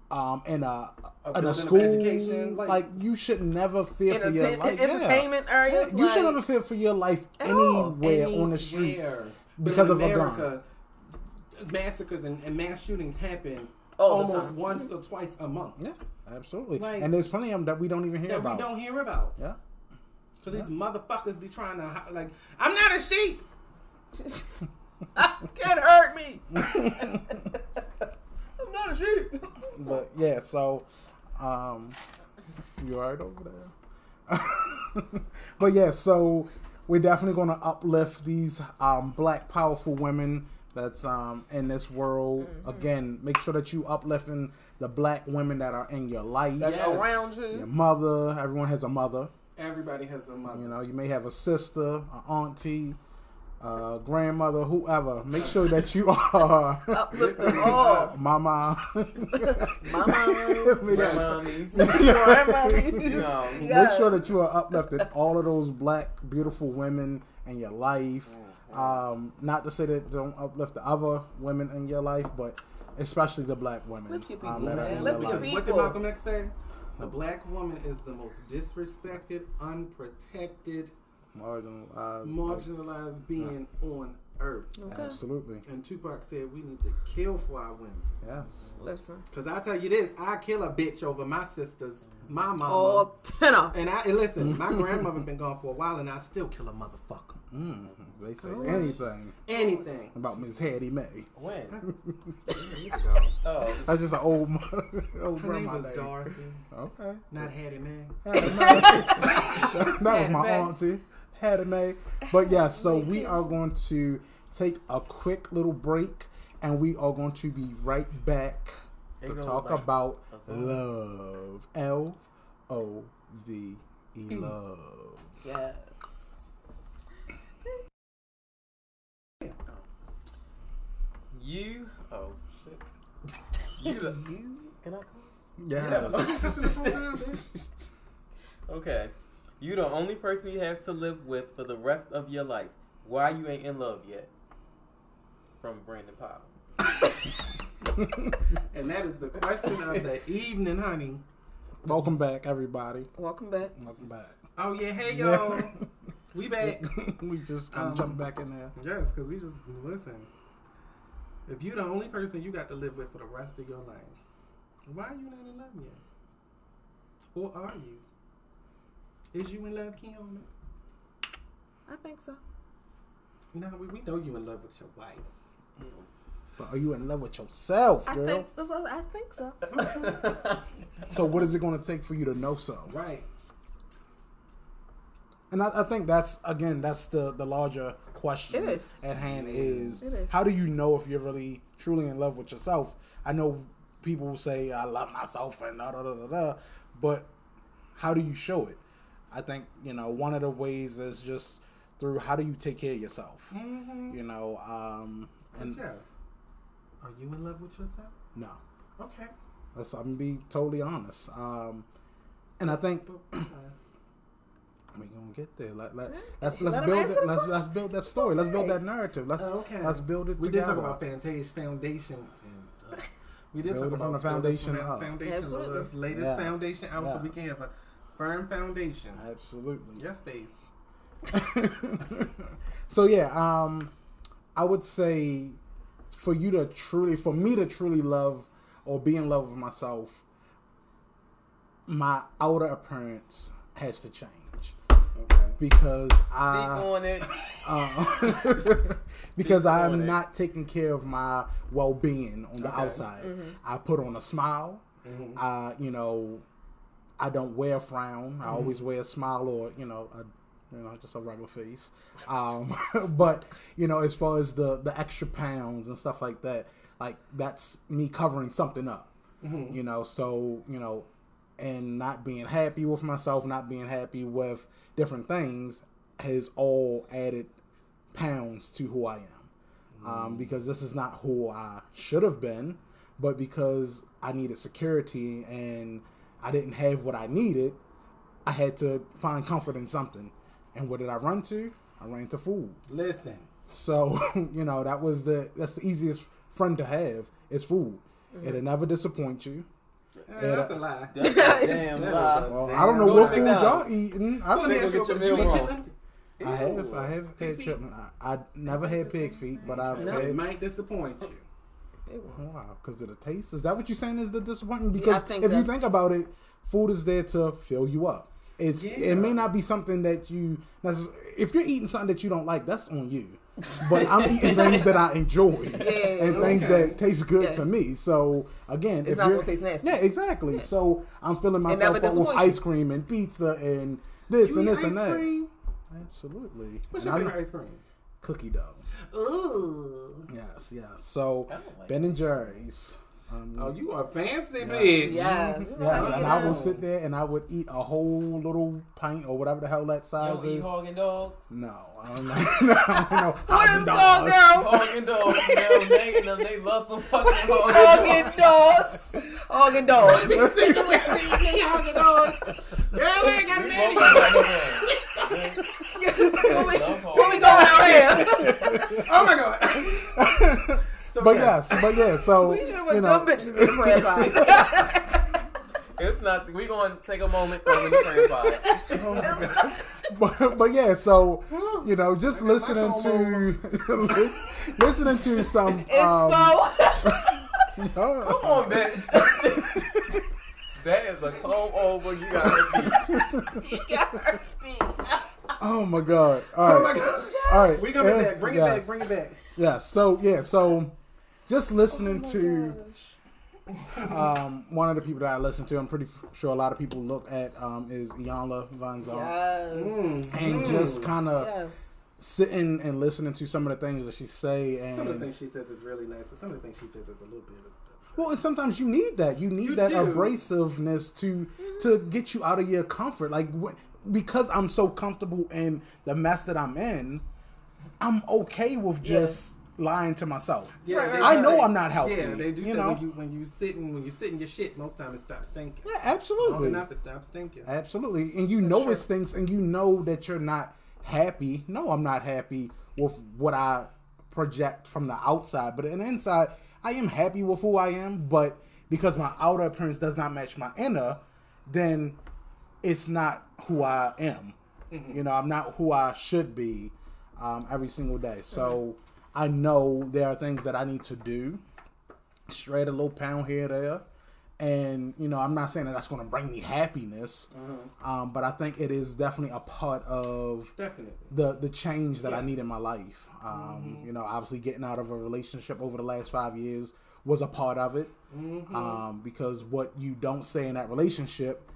S1: Um, in a,
S3: A
S1: in a school,
S3: education,
S1: like,
S3: like-
S1: you should never fear for your
S2: Entertain-
S1: life. Yeah.
S2: entertainment areas,
S1: Yeah, you should never fear for your life
S2: At all.
S1: anywhere on the streets
S3: Anywhere. But
S1: because
S3: in
S1: of a gun.
S3: America, massacres and, and mass shootings happen
S2: All
S3: almost once or twice a month
S1: Yeah, absolutely.
S3: Like-
S1: and there's plenty of them that we don't even hear
S3: that
S1: about.
S3: we don't hear about.
S1: Yeah.
S3: Because these motherfuckers be trying to, like, I'm not a sheep.
S2: Can't hurt me. I'm not a sheep.
S1: But yeah, so um you alright over there? but yeah, so we're definitely gonna uplift these um black powerful women that's um in this world.
S2: Mm-hmm.
S1: Again, make sure that you uplifting the black women that are in your life.
S2: That's
S3: Yes.
S2: around you.
S1: Your mother, everyone has a mother.
S3: Everybody has a mother.
S1: You know, you may have a sister, an auntie, uh, grandmother, whoever. Make sure that you are
S2: Uplift them all.
S1: mama.
S2: Mama.
S1: Make-
S5: Grandmommies. No.
S1: Make sure that you are uplifted all of those black, beautiful women in your life. Um, not to say that don't uplift the other women in your life, but especially the black women.
S2: Lift your people,
S1: um, that
S2: man. Lift
S1: your
S2: your
S1: life.
S3: Because what did. Malcolm X say? The uh-huh. black woman is the most disrespected, unprotected,
S1: Marginalized.
S3: marginalized being on earth.
S2: Okay.
S1: Absolutely.
S3: And Tupac said we need to kill for our women.
S1: Yes.
S2: Listen.
S3: Because I tell you this, I kill a bitch over my sisters, my mama.
S2: All ten of
S3: And I and listen, my grandmother been gone for a while, and I still kill a motherfucker.
S1: Mm, they say
S2: Oh.
S1: anything
S3: Anything.
S1: about Miss Hattie Mae.
S5: When? Oh.
S1: That's just an old, old
S3: Her name
S1: grandma
S3: was. Dorothy,
S1: Okay.
S3: not Hattie Man.
S1: that was my
S2: Hattie
S1: auntie, Hattie Mae. But yeah, so we are going to take a quick little break, and we are going to be right back to talk
S5: like
S1: about
S5: a song.
S1: Love. L O V E mm. love.
S2: Yes.
S5: You. Oh shit. You. You. Can I cuss?
S1: Yes.
S5: Okay. You the only person you have to live with for the rest of your life. Why you ain't in love yet? From Brandon Powell.
S3: And that is the question of the evening, honey.
S1: Welcome back, everybody.
S2: Welcome back.
S1: Welcome back.
S3: Oh yeah, hey y'all, we back.
S1: we just kind of
S3: Um,
S1: jumped back in there.
S3: Yes, because we just listen. If you're the only person you got to live with for the rest of your life, why are you not in love yet? Or are you? Is you in love, Kiana?
S2: I think so.
S3: No, we, we know you in love with your wife.
S1: But are you in love with yourself,
S2: I
S1: girl?
S2: think that's what I think so.
S1: So what is it going to take for you to know so?
S3: Right.
S1: And I, I think that's again that's the the larger question
S2: It is.
S1: at hand is,
S2: It is.
S1: how do you know if you're really truly in love with yourself? I know people will say I love myself and da da da da da, but how do you show it? I think you know one of the ways is just through how do you take care of yourself.
S3: Mm-hmm.
S1: You know, um, and
S3: yeah. Are you in love with yourself?
S1: no,
S3: Okay.
S1: that's I'm gonna be totally honest. Um, and I think
S3: But, uh,
S1: We gonna get there. Let, let, let's
S2: Let
S1: let's
S2: him
S1: build
S2: answer
S1: it. Let's let's build that story. Let's build that narrative. Let's
S3: Oh, okay.
S1: let's build it
S3: we did
S1: together.
S3: talk about Fantasia Foundation. And, uh, we did
S1: Build
S3: talk about
S1: the foundation
S3: from
S1: up.
S3: Foundation,
S2: Absolutely.
S3: the latest
S1: Yeah.
S3: foundation out, so we can have a firm foundation.
S1: Absolutely.
S3: Yes, face.
S1: so yeah, um, I would say for you to truly, for me to truly love or be in love with myself, my outer appearance has to change
S3: Okay.
S1: because
S5: Speak
S1: I.
S5: on it.
S1: Uh, because
S5: Speak
S1: I
S5: on
S1: am
S5: it.
S1: not taking care of my well being on the
S3: Okay.
S1: outside. I put on a smile.
S3: Mhm.
S1: I, you know, I don't wear a frown. I always wear a smile or, you know, a, you know, just a regular face. Um, but you know, as far as the the extra pounds and stuff like that, like that's me covering something up.
S3: Mhm.
S1: You know, so you know, and not being happy with myself, not being happy with different things, has all added pounds to who I am. Um, because this is not who I should have been, but because I needed security and I didn't have what I needed, I had to find comfort in something. And what did I run to? I ran to food.
S3: Listen.
S1: So you know that was the that's the easiest friend to have is food. It'll never disappoint you. Yeah,
S3: that's a lie.
S5: That's a damn lie.
S1: Well,
S3: damn
S1: I don't know
S5: Go
S1: what
S5: to
S1: food y'all eating. I
S3: So
S1: don't
S3: let me
S5: Go
S3: ask you
S5: get
S3: a
S5: your meal wrong.
S1: I have. I have
S3: Pig
S1: had
S3: feet?
S1: chitlin. I, I never had pig feet, but I've
S2: No.
S3: It
S1: had.
S3: might disappoint you.
S2: It.
S1: Wow, because of the taste. Is that what you're saying? Is the disappointment? Because
S2: think
S1: if you think about it, food is there to fill you up. It's
S3: Yeah.
S1: it may not be something that you. If you're eating something that you don't like, that's on you. But I'm eating things that I enjoy
S2: yeah,
S1: and things
S3: okay.
S1: that taste good
S2: Yeah.
S1: to me. So again,
S2: It's
S1: if
S2: not
S1: you're,
S2: gonna taste nasty.
S1: Yeah, exactly. So I'm filling myself up with
S2: disappoints
S1: ice cream and pizza and this
S3: You
S1: and this
S3: ice
S1: and that.
S3: cream?
S1: Absolutely.
S3: What's
S1: And
S3: your
S1: I'm
S3: favorite ice cream?
S1: cookie dough.
S3: Ooh.
S1: Yes, yes. So
S5: like
S1: Ben and Jerry's. Um,
S3: Oh, you are fancy,
S1: Yeah.
S3: bitch.
S2: Yes. You
S1: Yeah, and I
S2: down.
S1: will sit there and I would eat a whole little pint or whatever the hell that
S5: You
S1: size
S5: don't eat
S1: is.
S5: hog and dogs.
S1: No, I don't know. no, no.
S2: What is
S1: Haagen-Dazs.
S2: called now?
S5: Hog and dogs. They, they love some fucking hog
S2: Hog
S5: and
S2: and dogs. Hog and dogs.
S3: Girl, I ain't got a
S5: dogs.
S3: man.
S2: When we,
S5: Love hog.
S2: when we go out here.
S3: Oh my god. So,
S1: But
S3: yeah.
S1: yes, but yeah. So
S2: We should have
S1: you know,
S2: dumb bitches in the prayer pie.
S5: It's not. We gonna take a moment from the prayer pie.
S1: but, but yeah. So you know, just listening to listening to some. Um,
S2: Expo.
S5: Come on, bitch. that is a comb over. You gotta be.
S2: you got her beat.
S1: oh my god! All
S3: Oh
S1: right,
S3: my gosh.
S1: all right.
S3: We coming
S1: And-
S3: back. Bring it
S1: yes.
S3: back. Bring it back.
S1: Yeah. So yeah. So just listening
S2: Oh
S1: to um, one of the people that I listen to, I'm pretty sure a lot of people look at um, is Iyanla Vanzant.
S2: Yes.
S3: Mm.
S1: And just kind of
S2: Yes.
S1: sitting and listening to some of the things that she say And
S3: Some of the things she says is really nice, but some of the things she says is a little bit of
S1: Well, and sometimes you need that. You need
S3: You
S1: that
S3: do.
S1: abrasiveness to to get you out of your comfort. Like wh- because I'm so comfortable in the mess that I'm in, I'm okay with just lying to myself.
S3: Yeah,
S2: Right, right,
S1: I know
S3: say-
S1: I'm not healthy.
S3: Yeah, they do
S1: you know.
S3: when you when you sit in when you sit in your shit, most time it stops stinking.
S1: yeah,
S3: Long
S1: absolutely.
S3: enough, it stops stinking.
S1: Absolutely. And you know it stinks, and you know that you're not happy. No, I'm not happy with what I project from the outside. But in the inside, I am happy with who I am. But because my outer appearance does not match my inner, then it's not who I am. You know, I'm not who I should be um, every single day. So I know there are things that I need to do. Straight a little pound here there. And you know i'm not saying that that's going to bring me happiness um, but i think it is definitely a part of
S3: Definitely.
S1: the the change that i need in my life. Um, you know obviously getting out of a relationship over the last five years was a part of it um, because what you don't say in that relationship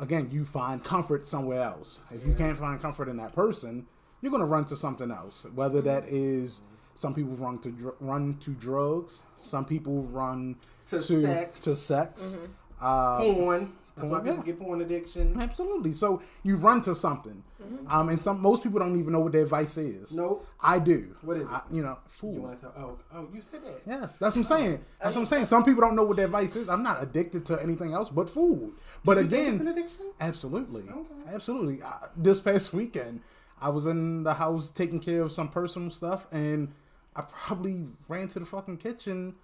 S1: again you find comfort somewhere else. If you can't find comfort in that person you're going to run to something else whether that is some people run to dr- run to drugs some people run
S3: To
S1: to
S3: sex.
S1: to sex.
S2: Mm-hmm.
S1: Um,
S3: Porn. That's why people
S1: yeah.
S3: get porn addiction.
S1: Absolutely. So you run to something,
S2: Mm-hmm.
S1: um, and some most people don't even know what their vice is.
S3: Nope.
S1: I do.
S3: What is it?
S1: I, you know,
S3: You
S1: food.
S3: want to tell? Oh, oh, you said that.
S1: Yes, that's what I'm saying. That's what I'm saying. Some people don't know what their vice is. I'm not addicted to anything else but food. But
S3: You an
S1: again,
S3: addiction?
S1: absolutely,
S3: Okay.
S1: absolutely. Uh, this past weekend, I was in the house taking care of some personal stuff, and I probably ran to the fucking kitchen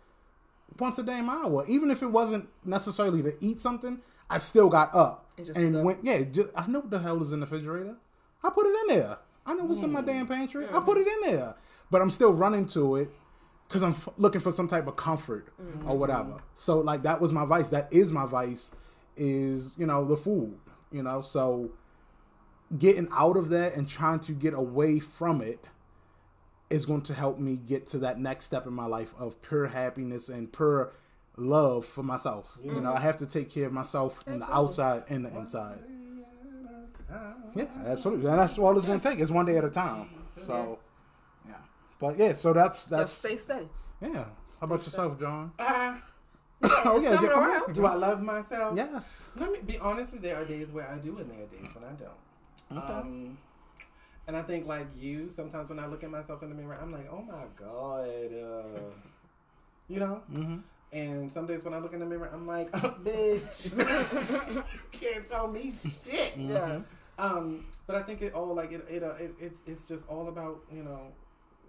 S1: once a damn hour. Even if it wasn't necessarily to eat something, I still got up
S2: And
S1: and went. Yeah, just, I know what the hell is in the refrigerator. I put it in there. I know what's in my
S2: Hmm.
S1: damn pantry. I put it in there, but I'm still running to it because I'm f- looking for some type of comfort
S2: Mm-hmm.
S1: or whatever. So like that was my vice. That is my vice. Is you know the food. You know so getting out of that and trying to get away from it is going to help me get to that next step in my life of pure happiness and pure love for myself. You know, I have to take care of myself in the outside and the inside. Yeah, absolutely. And that's all it's going to take. It's one day at a time. So, yeah. But yeah, so that's
S2: Just
S1: that's
S2: stay steady.
S1: yeah. How about yourself, John?
S3: Ah,
S1: oh
S2: it's coming
S1: come
S3: do I love myself?
S1: Yes.
S3: Let me be honest. There are days where I do, and there are days when I don't.
S1: Okay.
S3: Um, and I think, like you, sometimes when I look at myself in the mirror, I'm like, "Oh my god," uh, you know.
S1: Mm-hmm.
S3: And some days when I look in the mirror, I'm like, oh, "Bitch, you can't tell me shit."
S2: Yes.
S3: Um, but I think it all like it it, uh, it it it's just all about you know,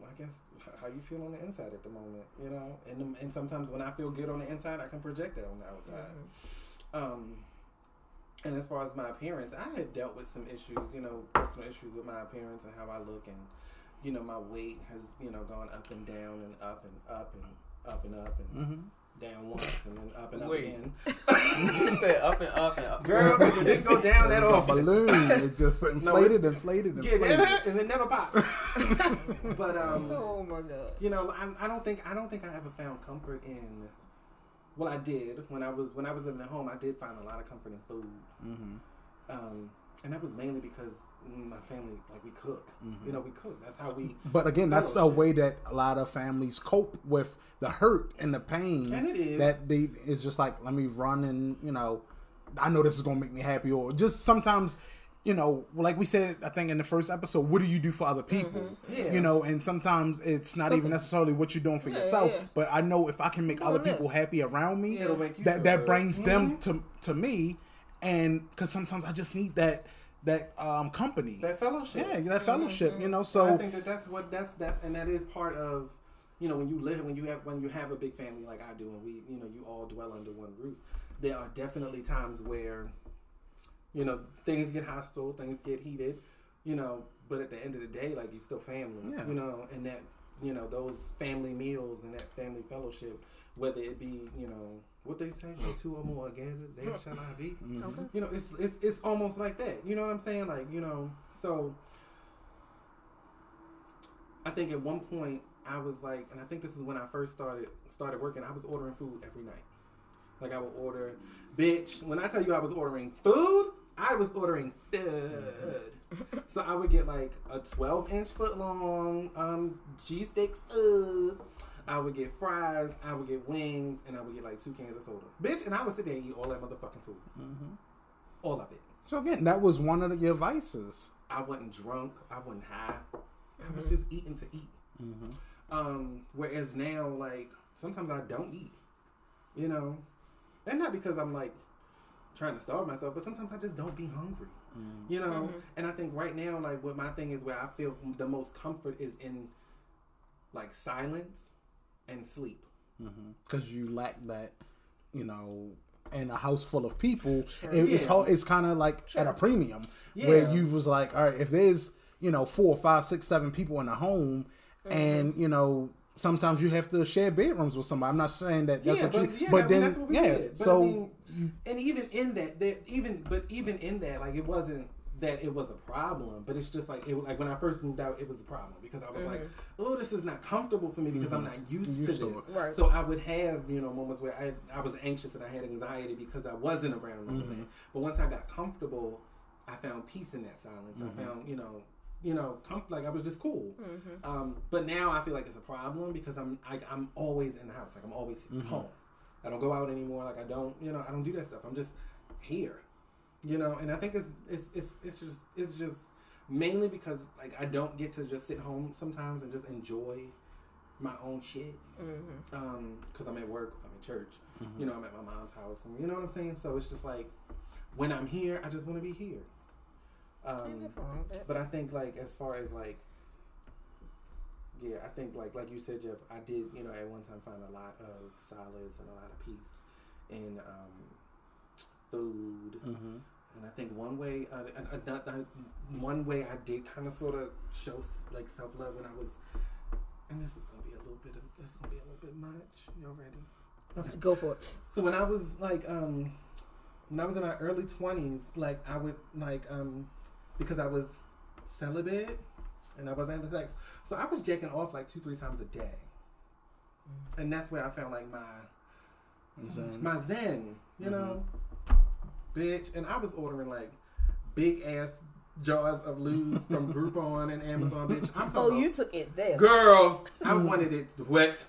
S3: I guess how you feel on the inside at the moment, you know, and and sometimes when I feel good on the inside, I can project that on the outside. Um, and as far as my appearance, I had dealt with some issues, you know, personal issues with my appearance and how I look, and you know, my weight has you know gone up and down and up and up and up and up and
S1: Mm-hmm.
S3: down once and then up and up
S5: Wait.
S3: again.
S5: you said up and up and up.
S3: Girl, it didn't go down that
S1: A
S3: often.
S1: balloon. It just inflated, inflated,
S3: Yeah,
S1: inflated.
S3: and it never popped. but um,
S2: Oh my god.
S3: you know, I, I don't think I don't think I ever found comfort in. Well, I did when I was when I was living at home. I did find a lot of comfort in food,
S1: Mm-hmm.
S3: um, and that was mainly because my family like we cook.
S1: Mm-hmm.
S3: You know, we cook. That's how we.
S1: But again, that's a way that a lot of families cope with the hurt and the pain.
S3: And it is.
S1: that they is just like let me run and you know, I know this is gonna make me happy, or just sometimes. You know, like we said, I think in the first episode, what do you do for other people?
S3: Yeah.
S1: You know, and sometimes it's not even necessarily what you're doing for
S2: Yeah,
S1: yourself,
S2: yeah, yeah.
S1: but I know if I can make
S2: Doing
S1: other people
S2: this.
S1: happy around me,
S3: It'll make you
S1: that that brings them
S3: Mm-hmm.
S1: to to me, and because sometimes I just need that that um company,
S3: that fellowship.
S1: yeah, that fellowship. You know,
S3: So I think that that's what that's that's and that is part of you know when you live when you have when you have a big family like I do and we you know you all dwell under one roof. There are definitely times where you know things get hostile, things get heated, you know. But at the end of the day, like you're still family,
S1: Yeah.
S3: you know, and that you know those family meals and that family fellowship, whether it be you know what they say, where two or more gathered, they shall not be.
S1: Mm-hmm.
S3: You know, it's it's it's almost like that. You know what I'm saying? Like you know, so I think at one point I was like, and I think this is when I first started started working. I was ordering food every night. Like I would order, bitch. When I tell you I was ordering food, I was ordering food. so I would get like a 12 inch foot long um cheese steak sub, I would get fries, I would get wings, and I would get like two cans of soda. Bitch, and I would sit there and eat all that motherfucking food.
S1: Mm-hmm.
S3: All of it.
S1: So again, that was one of your vices.
S3: I wasn't drunk. I wasn't high. I was just eating to eat.
S1: Mm-hmm.
S3: Um, whereas now, like sometimes I don't eat. You know, and not because I'm like trying to starve myself, but sometimes I just don't be hungry. Mm. You know, mm-hmm. and I think right now, like what my thing is, where I feel the most comfort is in like silence and sleep. Mm-hmm.
S1: because you lack that, you know, in a house full of people, it, it's
S3: Yeah.
S1: ho- it's kind of like at a premium where you was like, all right, if there's you know four, five, six, seven people in a home, mm-hmm. and you know sometimes you have to share bedrooms with somebody. I'm not saying that that's
S3: yeah,
S1: what
S3: but,
S1: you,
S3: yeah,
S1: but
S3: I mean,
S1: then
S3: that's what we
S1: yeah,
S3: did. But
S1: so
S3: I mean, and even in that, that even but even in that, like it wasn't that it was a problem, but it's just like it was like when I first moved out, it was a problem because I was like, oh, this is not comfortable for me because I'm not used,
S1: Used
S3: to
S1: to
S3: this.
S1: it.
S2: Right.
S3: So I would have you know moments where I I was anxious and I had anxiety because I wasn't around
S1: Mm-hmm.
S3: mm But once I got comfortable, I found peace in that silence.
S1: Mm-hmm.
S3: I found you know. You know, com- like I was just cool. Um, but now I feel like it's a problem because I'm I, I'm always in the house. Like I'm always
S1: Mm-hmm.
S3: home. I don't go out anymore. Like I don't, you know, I don't do that stuff. I'm just here, you know. And I think it's it's it's, it's just it's just mainly because like I don't get to just sit home sometimes and just enjoy my own shit. Um, because I'm at work, I'm at church, you know, I'm at my mom's house, and you know what I'm saying. So it's just like when I'm here, I just want to be here. Um,
S2: nothing wrong with that.
S3: but I think like as far as like yeah, I think like like you said, Jeff, I did you know at one time find a lot of solace and a lot of peace in um, food,
S1: Mhm.
S3: and I think one way uh, uh, uh, uh, one way I did kind of sort of show like self love when I was, and this is gonna be a little bit of this is gonna be a little bit much. Y'all ready? Okay.
S2: Go for it.
S3: So when I was like, um, when I was in my early twenties, like I would like, um, because I was celibate and I wasn't having sex, so I was jacking off like two, three times a day, mm. and that's where I found like my
S1: Zen.
S3: my zen, you know, mm-hmm. bitch. And I was ordering like big ass jars of lube from Groupon and Amazon, bitch. I'm talking
S2: Oh,
S3: about-
S2: you took it there.
S3: Girl, I mm. wanted it wet.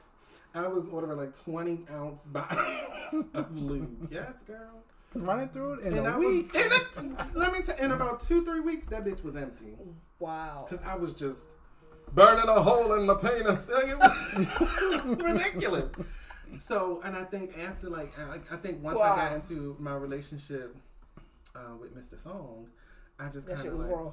S3: I was ordering like 20 ounce bottles of lube. Yes, girl.
S1: Running through it in
S3: And
S1: a
S3: I
S1: week.
S3: was, in a, let me tell in about two, three weeks, that bitch was empty.
S2: Wow.
S3: Because I was just burning a hole in my penis. Like, It was ridiculous. So, and I think after, like, I, I think once I got into my relationship uh, with Mr. Song, I just kind of like,
S2: raw.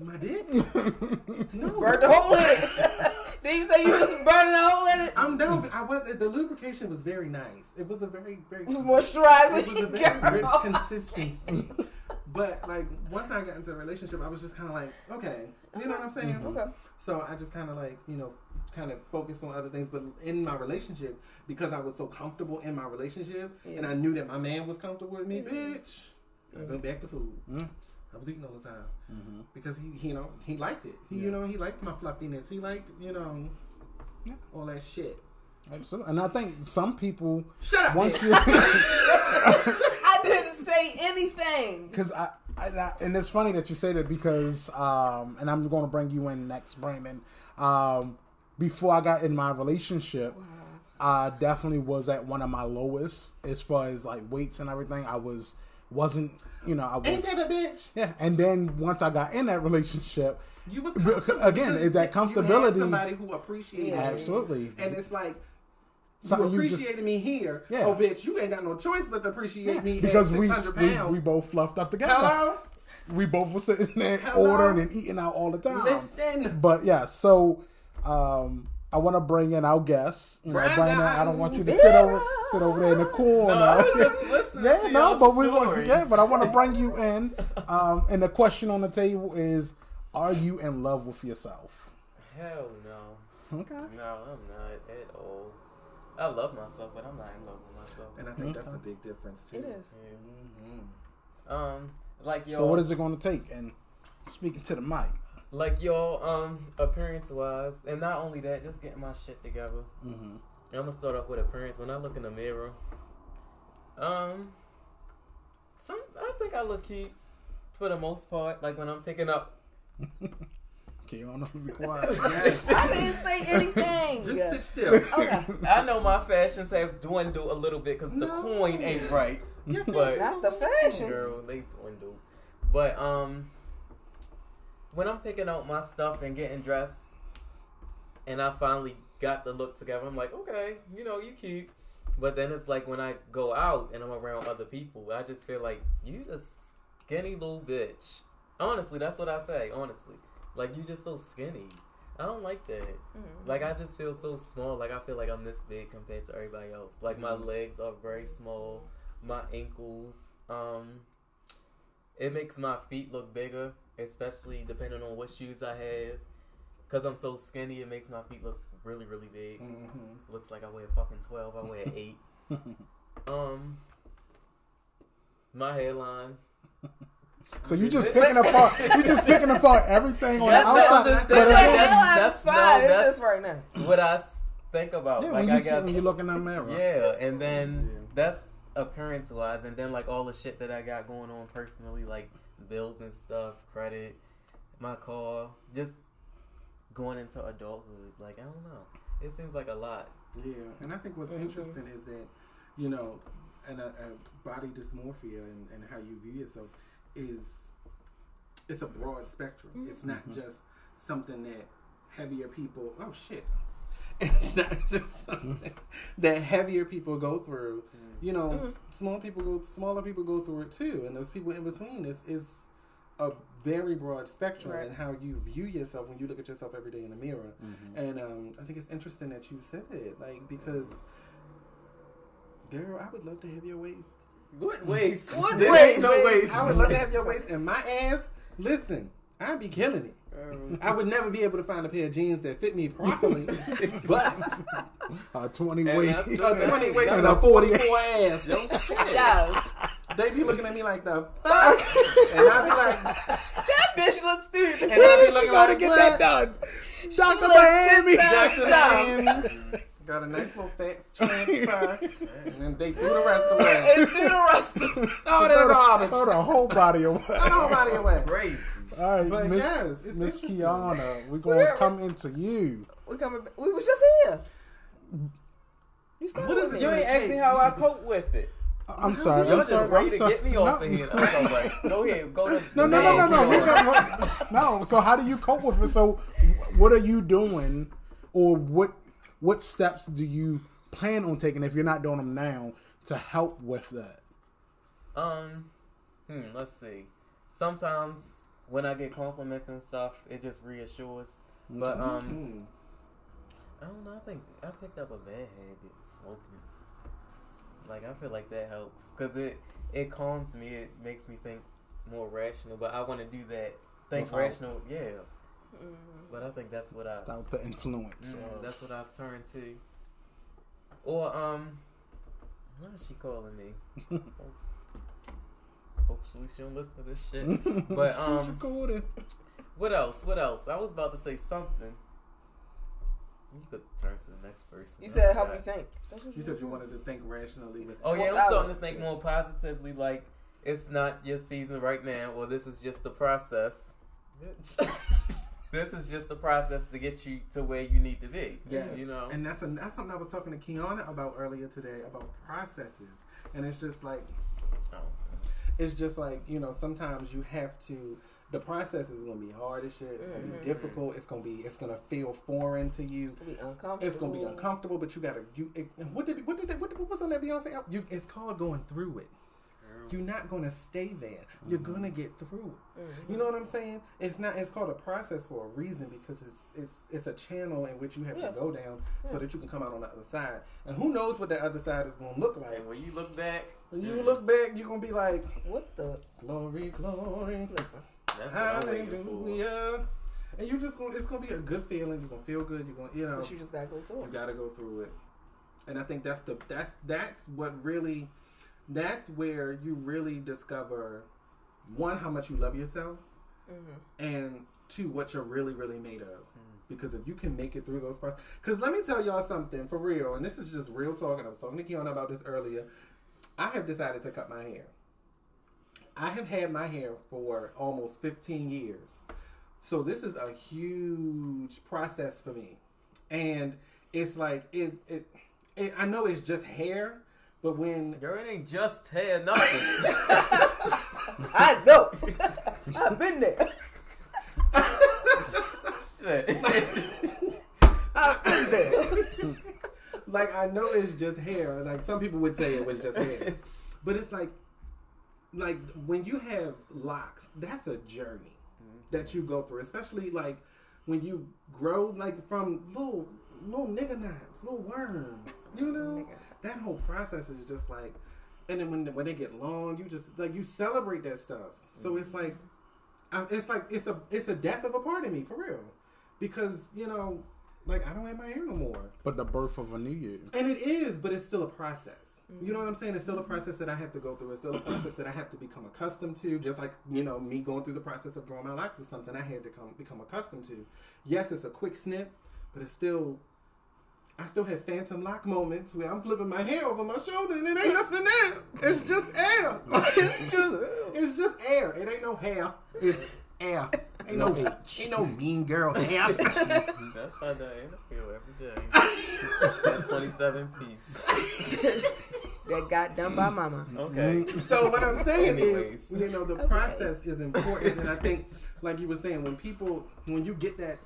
S3: my dick? no.
S2: Burn the hole in it. Did you say you was burning a hole in it?
S3: I'm done. I was the lubrication was very nice. It was a very very
S2: It was
S3: it was a
S2: moisturizing.
S3: very rich consistency. But like once I got into a relationship, I was just kind of like, okay, you know what I'm saying?
S2: Okay.
S3: So I just kind of like you know kind of focused on other things. But in my relationship, because I was so comfortable in my relationship, and I knew that my man was comfortable with me, bitch. I went back to food.
S1: Mm.
S3: I was eating all the time
S1: Mm-hmm.
S3: because he, he, you know, he liked it. He,
S1: Yeah.
S3: you know, he liked my fluffiness. He liked, you know,
S1: Yeah.
S3: all that shit.
S1: Absolutely. And I think some people
S3: Shut up,
S1: once you
S2: I didn't say anything.
S1: because I, I, I- and it's funny that you say that because um and I'm going to bring you in next Brandon um before I got in my relationship I definitely was at one of my lowest as far as like weights and everything I was wasn't you know I was
S3: Ain't that a bitch?
S1: yeah and then once I got in that relationship
S3: You was comfortable
S1: again,
S3: because
S1: that
S3: you had
S1: comfortability-
S3: somebody who appreciated
S2: Yeah.
S3: you.
S1: absolutely
S3: and it's like. You
S1: Something you just-
S3: appreciated me here.
S1: Yeah.
S3: Oh, bitch, you ain't got no choice but to appreciate
S1: Yeah,
S3: me
S1: because
S3: at
S1: we,
S3: 600
S1: we
S3: pounds.
S1: we both fluffed up together
S3: Hello?
S1: we both were sitting there
S3: Hello?
S1: ordering and eating out all the time
S3: Listen.
S1: But yeah, so um, I want to bring in our guests. You know,
S3: Brandon.
S1: Brandon, I don't want you to sit over sit over there in the corner.
S5: No, I was just
S1: yeah,
S5: to
S1: no,
S5: your
S1: but we want
S5: stories.
S1: yeah, but I want to bring you in. Um, and the question on the table is: Are you in love with yourself?
S5: Hell no.
S1: Okay.
S5: No, I'm not at all. I love myself, but I'm not in love with myself.
S3: And I think that's a big difference, too.
S2: It is.
S3: Mhm.
S5: Um, like y'all,
S1: So what is it going to take? And speaking to the mic.
S5: Like y'all, um, appearance wise, and not only that, just getting my shit together.
S1: Mm-hmm.
S5: I'm gonna start off with appearance. When I look in the mirror, um, some I think I look cute for the most part. Like when I'm picking up,
S1: Okay, you don't know to be quiet.
S3: Yes.
S2: I didn't say anything.
S3: Just
S2: Yeah.
S3: sit still.
S2: Okay.
S5: I know my fashions have dwindled a little bit because the coin ain't right.
S3: Your
S5: But
S2: Not the fashions.
S5: girl, they dwindled. But um, when I'm picking out my stuff and getting dressed, and I finally got the look together, I'm like, okay, you know, you cute. But then it's like when I go out and I'm around other people, I just feel like you just skinny little bitch. Honestly, that's what I say. Honestly, like you just so skinny. I don't like that.
S2: Mhm.
S5: Like I just feel so small. Like I feel like I'm this big compared to everybody else. Like my legs are very small. My ankles. Um, it makes my feet look bigger, especially depending on what shoes I have. Cause I'm so skinny, it makes my feet look really, really big.
S3: Mhm.
S5: Looks like I wear fucking twelve. I wear eight. um, my hairline.
S1: So you just picking apart. You just picking apart everything on the
S5: That's what I'm
S1: outside.
S5: just
S1: but
S2: But your
S5: saying. That's-
S2: hairline
S5: that's-
S2: is
S5: no,
S2: fine. it's just right now.
S5: What I s- think about,
S1: Yeah,
S5: like
S1: when
S5: I
S1: you, see,
S5: guess,
S1: when you look in the mirror.
S5: yeah, and then
S3: Yeah.
S5: that's appearance wise, and then like all the shit that I got going on personally, like bills and stuff, credit, my car, just going into adulthood. Like I don't know, it seems like a lot.
S3: Yeah, and I think what's
S2: Mhm.
S3: interesting is that, you know, and uh, a, a body dysmorphia and, and how you view yourself is it's a broad spectrum. It's mm-hmm. not mm-hmm. just something that heavier people. Oh shit! It's not just something that heavier people go through. You know,
S2: Mhm.
S3: small people go, smaller people go through it too, and those people in between is is a very broad spectrum
S2: Right.
S3: in how you view yourself when you look at yourself every day in the mirror.
S1: Mhm.
S3: And um, I think it's interesting that you said it, like because, girl, I would love to have your waist.
S5: What waist?
S2: What waist?
S5: no waist.
S3: I would love to have your waist and my ass. Listen, I'd be killing it.
S5: Um,
S3: I would never be able to find a pair of jeans that fit me properly, but
S1: a Twenty
S5: And
S1: weight.
S5: that's
S3: a
S5: good.
S3: twenty waist
S1: And
S3: and
S1: a
S3: a
S1: 40
S3: forty-four ass.
S5: no shit.
S2: Yes.
S3: They be looking at me like the fuck, and I be like,
S2: That bitch looks stupid.
S3: and
S1: When
S3: I
S1: is
S3: be
S1: she
S3: looking
S1: gonna
S3: like,
S1: get
S3: what?
S1: that done? Doctor
S2: looks
S1: Miami.
S2: ten
S3: Dr.
S2: times
S3: Miami. Got a nice little fat transfer, and then they threw the rest away.
S2: And through the rest of
S3: Oh, they're garbage.
S1: Throw the whole body away.
S3: Throw nobody away.
S5: Great.
S1: All right,
S3: But
S1: Miss
S3: yes, it's
S1: Miss. Kiana, we're gonna
S2: We're-
S1: come into you.
S2: We coming. We was just here. You started with
S3: it.
S5: You ain't asking how I cope with it.
S1: I'm sorry.
S5: Y'all
S1: I'm
S5: just
S1: sorry.
S5: ready
S1: I'm
S5: to
S1: sorry.
S5: get me off
S1: no,
S5: of here. I'm all right. Go ahead. Go to
S1: No,
S5: the
S1: no, no, no, no. Got, no. So how do you cope with it? So what are you doing, or what what steps do you plan on taking if you're not doing them now to help with that?
S5: Um, hmm, let's see. Sometimes when I get compliments and stuff, it just reassures. But um,
S3: Mm.
S5: I don't know. I think I picked up a bad habit, smoking. Like I feel like that helps because it it calms me. It makes me think more rational. But I want to do that. Think
S1: Without-
S5: rational, yeah.
S2: Mm.
S5: But I think that's what I.
S1: Without the influence.
S5: Mm,
S1: of-
S5: that's what I've turned to. Or um, what is she calling me? Hopefully she don't listen to this shit. But um,
S1: recording.
S5: what else? What else? I was about to say something. You could turn to the next person.
S2: You said
S5: I
S2: help
S5: me
S2: think. That's
S3: You said you wanted to think rationally with.
S5: Oh yeah, I'm starting to think more positively. Like it's not your season right now, or this is just the process. this is just the process to get you to where you need to be.
S3: Yes.
S5: you know.
S3: And that's, a, that's something I was talking to Kiana about earlier today about processes. And it's just like,
S5: Oh.
S3: It's just like, you know, sometimes you have to, the process is going to be hard as shit. It's going to
S2: Mhm.
S3: be difficult. It's going to be, it's going to feel foreign to you.
S2: It's gonna be uncomfortable.
S3: It's gonna be uncomfortable, but you gotta. You it, what did what did what, what was on that Beyonce? album? You it's called going through it. You're not gonna stay there. You're gonna get through it.
S2: Mhm.
S3: You know what I'm saying? It's not. It's called a process for a reason because it's it's it's a channel in which you have
S2: Yeah.
S3: to go down so that you can come out on the other side. And who knows what that other side is gonna look like?
S5: And when you look back,
S3: When you
S5: mm,
S3: look back, you're gonna be like,
S2: What the?
S3: glory, glory,
S2: Listen.
S5: that's what I'm waiting for.
S3: hallelujah. And you just gonna. It's gonna be a good feeling. You're gonna feel good. You're gonna. You know.
S2: But you just gotta go through
S3: You
S2: it.
S3: got to go through it, and I think that's the that's that's what really that's where you really discover one how much you love yourself,
S2: Mm-hmm.
S3: and two what you're really really made of. Because if you can make it through those process, because let me tell y'all something for real, and this is just real talk, and I was talking to Kiana about this earlier. I have decided to cut my hair. I have had my hair for almost 15 years. So this is a huge process for me. And it's like it, it, it. I know it's just hair, but when
S5: Girl, it ain't just hair, nothing.
S2: I know. I've been there.
S5: Shit.
S2: I've been there.
S3: like I know it's just hair. Like some people would say it was just hair, but it's like, like when you have locks, that's a journey that you go through. Especially like when you grow like from little little nigga knots, little worms. You know, that whole process is just like, and then when when they get long, you just like you celebrate that stuff. So it's mm-hmm. like, it's like it's a it's a death of a part of me for real, because you know. Like I don't have my hair no more.
S1: But the birth of a new year.
S3: And it is, but it's still a process. You know mm-hmm. what I'm saying? It's still a mm-hmm. process that I have to go through. It's still a process that I have to become accustomed to. Just like you know, me going through the process of growing my locks was something I had to come become accustomed to. Yes, it's a quick snip, but it's still. I still have phantom lock moments where I'm flipping my hair over my shoulder and it ain't nothing there. It's just air. it's just, it's just air. It ain't no hair. It's air. Ain't no,
S1: No
S3: ain't no mean girl hair.
S5: That's how Diana feel every day. that 27 piece.
S2: That got done by mama.
S5: Okay.
S3: So what I'm saying
S5: Anyways.
S3: is, you know, the process is important, and I think, like you were saying, when people, when you get that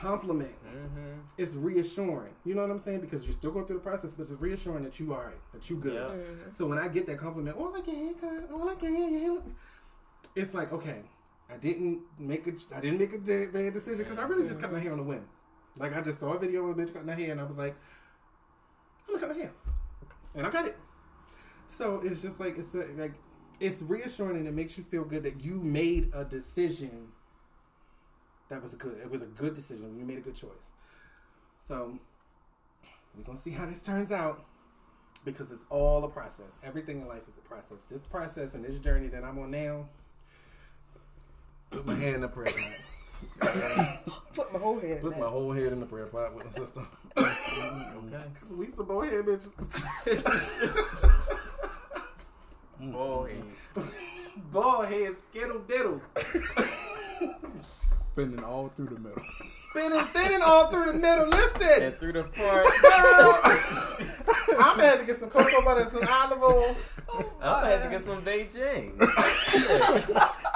S3: compliment,
S5: Mm-hmm.
S3: it's reassuring. You know what I'm saying? Because you're still going through the process, but it's reassuring that you are, that you good.
S5: Yeah.
S3: So when I get that compliment, oh, I like your haircut, oh, I like your hair, your hair. It's like, okay, I didn't make a, I didn't make a bad decision because I really just cut my hair on a whim. Like I just saw a video of a bitch cutting her hair, and I was like, I'm gonna cut my hair, and I cut it. So it's just like it's a, like it's reassuring and it makes you feel good that you made a decision that was a good. It was a good decision. We made a good choice. So we're gonna see how this turns out because it's all a process. Everything in life is a process. This process and this journey that I'm on now. Put my hand in the prayer pot.
S2: Put my whole head in
S3: Put my
S2: that.
S3: whole head in the prayer pot with my sister.
S5: Okay.
S3: we some boy head bitches.
S5: Boy.
S3: Ball head skittle diddle.
S1: Spinning all through the middle.
S3: Spinning spinning all through the middle. Listen.
S5: And through the front.
S3: I'm gonna have to get some cocoa butter and some olive oil.
S5: I'm gonna have to get some Beijing.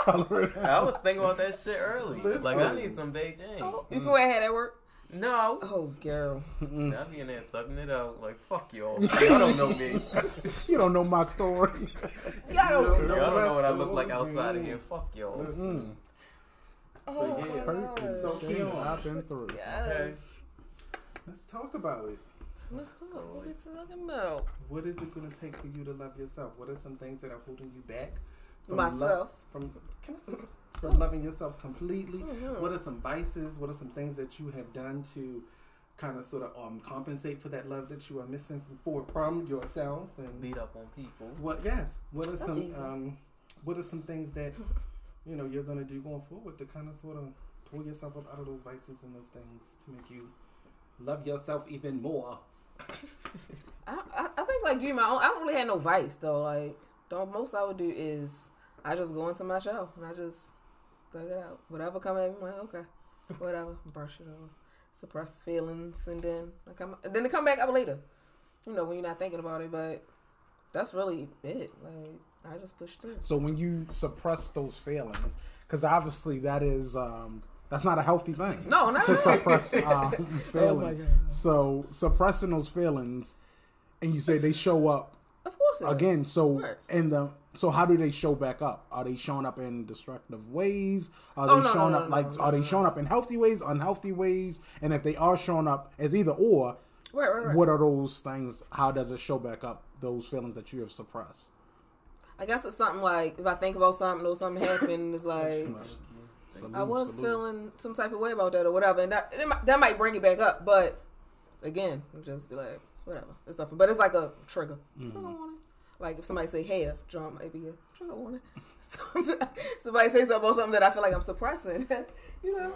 S5: I was thinking about that shit early. Like, I need some Beijing.
S2: Oh, you can wear hair at work?
S5: No.
S2: Oh, girl.
S5: I be in there thugging it out. Like, fuck y'all. Y'all don't know me.
S1: You don't know my story.
S2: Y'all don't
S3: No,
S5: Y'all don't know what I look like outside of here. Fuck y'all.
S3: Listen,
S2: Oh,
S3: But yeah,
S2: my
S3: perfect.
S2: God.
S3: So
S1: Thing
S3: Keon,
S1: I've been through.
S2: Yes.
S3: let's talk about it.
S2: Let's talk. What are you talking about?
S3: What is it going to take for you to love yourself? What are some things that are holding you back?
S2: Myself.
S3: Love, from can I, from loving yourself completely.
S2: Mhm.
S3: What are some vices? What are some things that you have done to kind of sort of um, compensate for that love that you are missing for from yourself? And
S5: Beat up on people.
S3: what? Yes. What are
S2: That's
S3: some
S2: easy.
S3: um, What are some things that you know you're going to do going forward to kind of sort of pull yourself up out of those vices and those things to make you love yourself even more?
S2: I, I, I think like you, my own. I don't really have no vice though. Like, the most I would do is I just go into my show and I just thug it out. Whatever come at me, I'm like okay, whatever, brush it off, suppress feelings, and then I come, then it come back up later. You know when you're not thinking about it, but that's really it. Like I just push through.
S1: So when you suppress those feelings, because obviously that is um, that's not a healthy thing.
S2: No, not
S1: to suppress um,
S2: Oh
S1: feelings. so suppressing those feelings, and you say they show up
S2: Of course, it is.
S1: again. So
S2: Right.
S1: in the so how do they show back up? Are they showing up in destructive ways? Are they
S2: Oh, no,
S1: showing
S2: no,
S1: up
S2: no,
S1: like
S2: no,
S1: are they showing up in healthy ways, unhealthy ways? And if they are showing up as either or,
S2: Right, right, right.
S1: what are those things? How does it show back up those feelings that you have suppressed?
S2: I guess it's something like if I think about something or something happened, it's like I was feeling some type of way about that or whatever, and that it might, that might bring it back up. But again, just be like, whatever, it's nothing. But it's like a trigger. Mm-hmm. Warning. Like if somebody say hair, John might be a trigger warning. somebody say something about something that I feel like I'm suppressing. you know,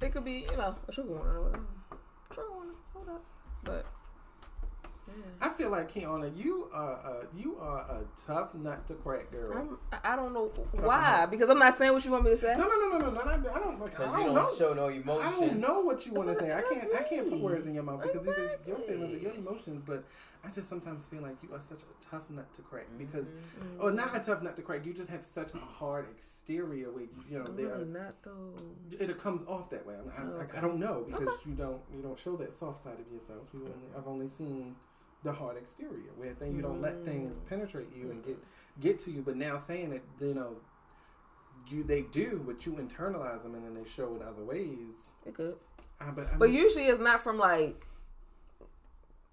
S2: it could be you know a trigger warning or whatever. Trigger warning. Hold up. But
S3: I feel like Kiana, you are a, you are a tough nut to crack, girl.
S2: I'm, I don't know why because I'm not saying what you want me to say.
S3: No, no, no, no, no, no. I don't like. I
S5: Because
S3: don't,
S5: you don't
S3: know.
S5: show no emotion.
S3: I don't know what you want to say. I can't. I can't put words in your mouth because these are your
S2: Exactly.
S3: feelings, your emotions. But I just sometimes feel like you are such a tough nut to crack because,
S2: Mm-hmm.
S3: or not a tough nut to crack. You just have such a hard exterior where you, you know
S2: I'm
S3: there.
S2: really not though.
S3: It comes off that way. I, I,
S2: Oh,
S3: I,
S2: okay.
S3: I don't know because
S2: Okay.
S3: you don't you don't show that soft side of yourself. You only, I've only seen the hard exterior where then you don't let things
S2: Mm.
S3: penetrate you and get get to you. But now saying it, you know, you they do, but you internalize them and then they show it other ways.
S2: It could,
S3: Uh, but I
S2: but usually it's not from like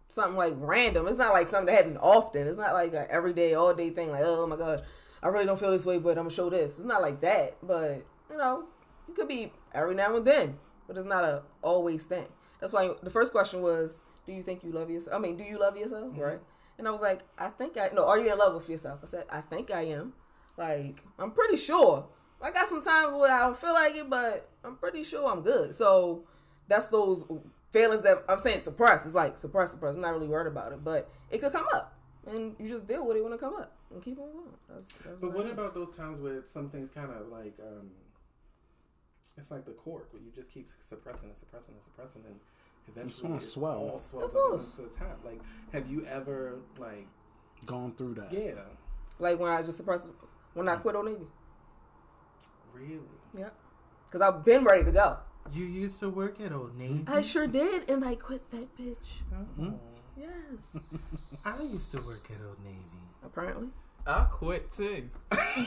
S2: something like random. It's not like something that happened often. It's not like an everyday, all day thing. Like, oh my gosh, I really don't feel this way, but I'm gonna show this. It's not like that. But you know, it could be every now and then, but it's not a always thing. That's why the first question was, do you think you love yourself? I mean, do you love yourself? Right? And I was like, I think I no. Are you in love with yourself? I said, I think I am. Like, I'm pretty sure. I got some times where I don't feel like it, but I'm pretty sure I'm good. So that's those feelings that I'm saying suppress. It's like suppress, suppress. I'm not really worried about it, but it could come up, and you just deal with it when it come up and keep on going. That's, that's
S3: but
S2: what
S3: what about those times where something's kind of like um, it's like the cork where you just keep suppressing and suppressing and suppressing and eventually
S1: gonna swell.
S3: all swells
S2: Of
S3: up
S2: course.
S3: the top. Like, have you ever like
S1: Gone through that.
S3: yeah,
S2: like when I just suppress when I quit Old Navy?
S3: really?
S2: Yep, because I've been ready to go.
S3: You used to work at Old Navy.
S2: I sure did, and I quit that bitch.
S3: Oh, hmm?
S2: Yes,
S3: I used to work at Old Navy.
S2: apparently.
S5: I quit too.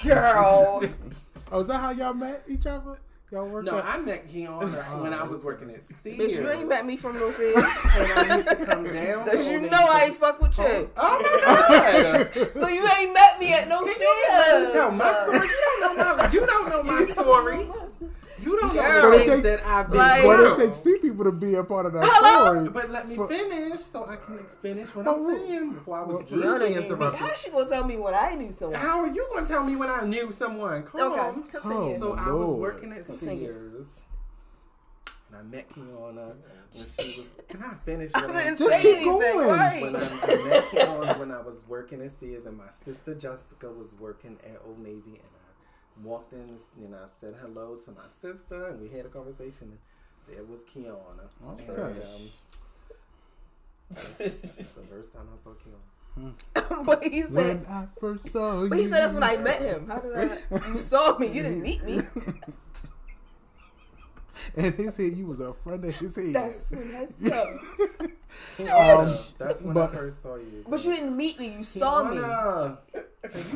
S2: Girl,
S1: Oh, is that how y'all met each other? Y'all worked
S3: No,
S1: at-
S3: I met Keanu when I oh, was working at Sears.
S2: bitch, you ain't met me from no Sears.
S3: And I used to come down.
S2: Cause you know I ain't fuck with you.
S3: Oh, oh my god!
S2: So you ain't met me at no
S3: Can you
S2: Sears.
S3: tell my story? You don't know my. You don't know my story. You don't know
S2: Girl.
S3: the
S1: But it takes-
S3: that I've been
S2: like-
S1: But it takes two people to be a part of that
S2: Hello?
S1: story.
S3: But let me
S1: For-
S3: finish so I can finish what I'm
S1: well-
S3: saying before I was
S1: well,
S2: Kiana
S3: rudely interrupted.
S2: How she gonna tell me when I knew someone?
S3: How are you going to tell me when I knew someone? Come
S2: Okay,
S3: on.
S2: continue.
S3: So I was working at
S2: Continue.
S3: Sears. And I met Kiana when she was. Can I finish?
S2: I didn't
S1: Just
S2: say
S1: keep
S2: anything,
S1: going.
S2: right?
S3: when I, I met Kiana when I was working at Sears, and my sister Jessica was working at Old Navy, and I walked in, and I said hello to my sister, and we had a conversation. And there was Kiana.
S1: Okay.
S3: And, um, that's the first time I saw Kiana.
S2: but he said
S1: When
S2: said,
S1: I first saw you.
S2: but he said that's when I met him. How did I? You saw me. You didn't meet me.
S1: and he said you was a friend of his head.
S2: That's when I saw.
S1: Um,
S3: that's when
S1: but-
S3: I first saw you.
S2: But you didn't meet me. You saw me.
S3: Kiana, you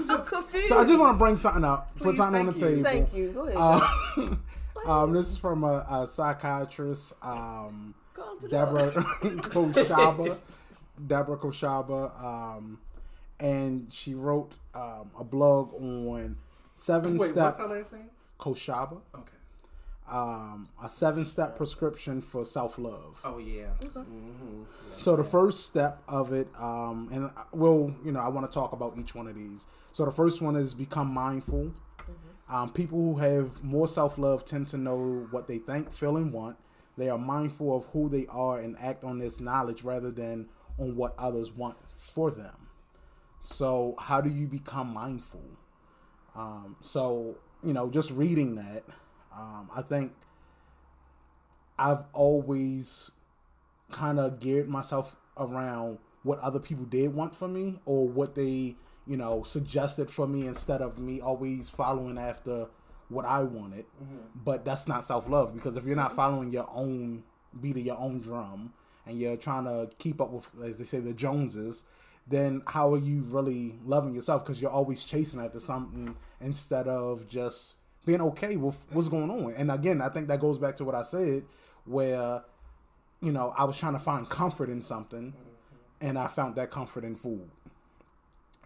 S2: I'm confused.
S1: so I just want to bring something up, put
S3: Please,
S1: something on the
S3: you.
S1: table.
S2: Thank you. Go ahead.
S1: Uh, um, this is from a, a psychiatrist, um,
S2: Call him for
S1: Deborah
S2: job.
S1: Khoshaba. Deborah Khoshaba, um, and she wrote um, a blog on seven
S3: Wait,
S1: step
S3: what's her last name?
S1: Khoshaba,
S3: Okay.
S1: Um, a seven step prescription for self love.
S3: Oh yeah. Mm-hmm.
S1: So the first step of it, um, and I- we'll, you know, I want to talk about each one of these. So the first one is become mindful. Um, people who have more self love tend to know what they think, feel, and want. They are mindful of who they are and act on this knowledge rather than on what others want for them. So how do you become mindful? Um, so you know, just reading that, um, I think I've always kind of geared myself around what other people did want for me or what they, you know, suggested for me instead of me always following after what I wanted. But that's not self love because if you're not following your own beat of your own drum and you're trying to keep up with, as they say, the Joneses, then how are you really loving yourself? Because you're always chasing after something instead of just being okay with what's going on. And again, I think that goes back to what I said, where you know, I was trying to find comfort in something and I found that comfort in food.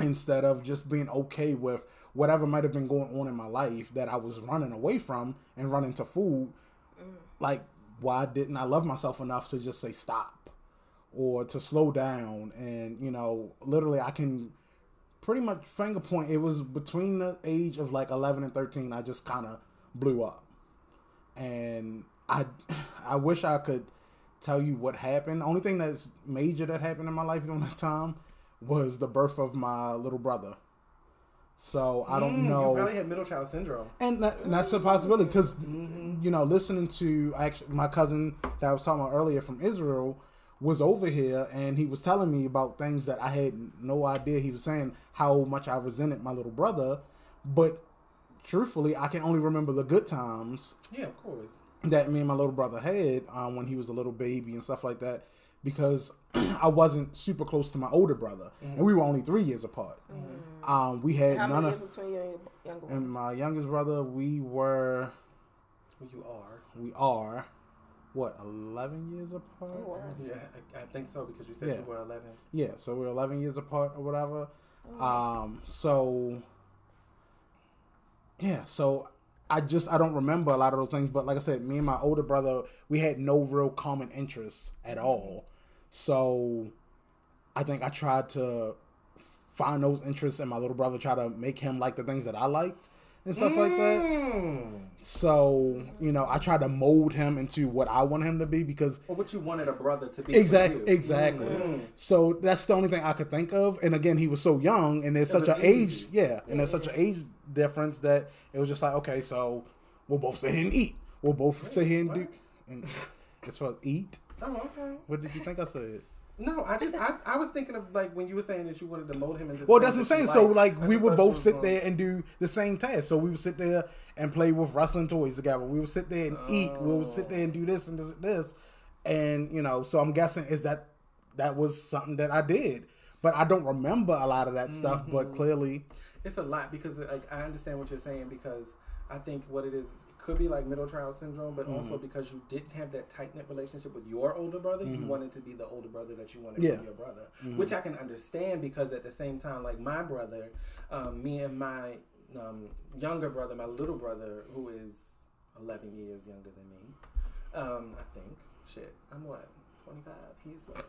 S1: Instead of just being okay with whatever might have been going on in my life that I was running away from and running to food, like why didn't I love myself enough to just say stop or to slow down and you know, literally I can pretty much finger point it was between the age of like 11 and 13 I just kind of blew up and I I wish I could tell you what happened. The only thing that's major that happened in my life during that time was the birth of my little brother. So I don't
S3: Mm,
S1: know.
S3: You probably had middle child syndrome.
S1: And, that, and that's a possibility because, you know, listening to actually my cousin that I was talking about earlier from Israel was over here and he was telling me about things that I had no idea. He was saying how much I resented my little brother, but truthfully, I can only remember the good times
S3: Yeah, of course.
S1: that me and my little brother had um, when he was a little baby and stuff like that because I wasn't super close to my older brother and we were only three years apart. Um, we had
S2: How
S1: none
S2: many
S1: of
S2: years between you and your younger one?
S1: and my youngest brother, we were,
S3: Who you are.
S1: we are, what, 11 years apart?
S2: Oh, wow.
S3: Yeah, I, I think so because you said
S1: Yeah.
S3: you were 11.
S1: Yeah, so we're 11 years apart or whatever. Um, so, yeah, so I just, I don't remember a lot of those things, but like I said, me and my older brother, we had no real common interests at all. So I think I tried to find those interests in my little brother, try to make him like the things that I liked and stuff like that.
S3: Mm.
S1: So, you know, I tried to mold him into what I want him to be because
S3: Or what you wanted a brother to be.
S1: exactly exactly.
S3: Mm.
S1: So that's the only thing I could think of. And again, he was so young and there's
S3: It
S1: such an age
S3: easy.
S1: yeah, and there's such an age difference that it was just like, okay, so we'll both sit here and eat. We'll both sit here and do and as far as eat.
S3: Oh, okay.
S1: What did you think I said?
S3: No, I just I, I was thinking of like when you were saying that you wanted to mold him into.
S1: Well, that's what I'm saying. So, like, we would both sit
S3: was
S1: there and do the same task. So, we would sit there and play with wrestling toys together. We would sit there and eat. We would sit there and do this and this, and this. And, you know, so I'm guessing is that that was something that I did. But I don't remember a lot of that stuff.
S3: Mm-hmm.
S1: But clearly,
S3: It's a lot because like I understand what you're saying because I think what it is could be like middle child syndrome, but also
S1: Mm-hmm.
S3: because you didn't have that tight knit relationship with your older brother, you wanted to be the older brother that you wanted
S1: Mm-hmm. Yeah.
S3: from your brother, which I can understand because at the same time, like my brother, um, me and my um, younger brother, my little brother, who is 11 years younger than me, um, I think. Shit, I'm what 25. He's what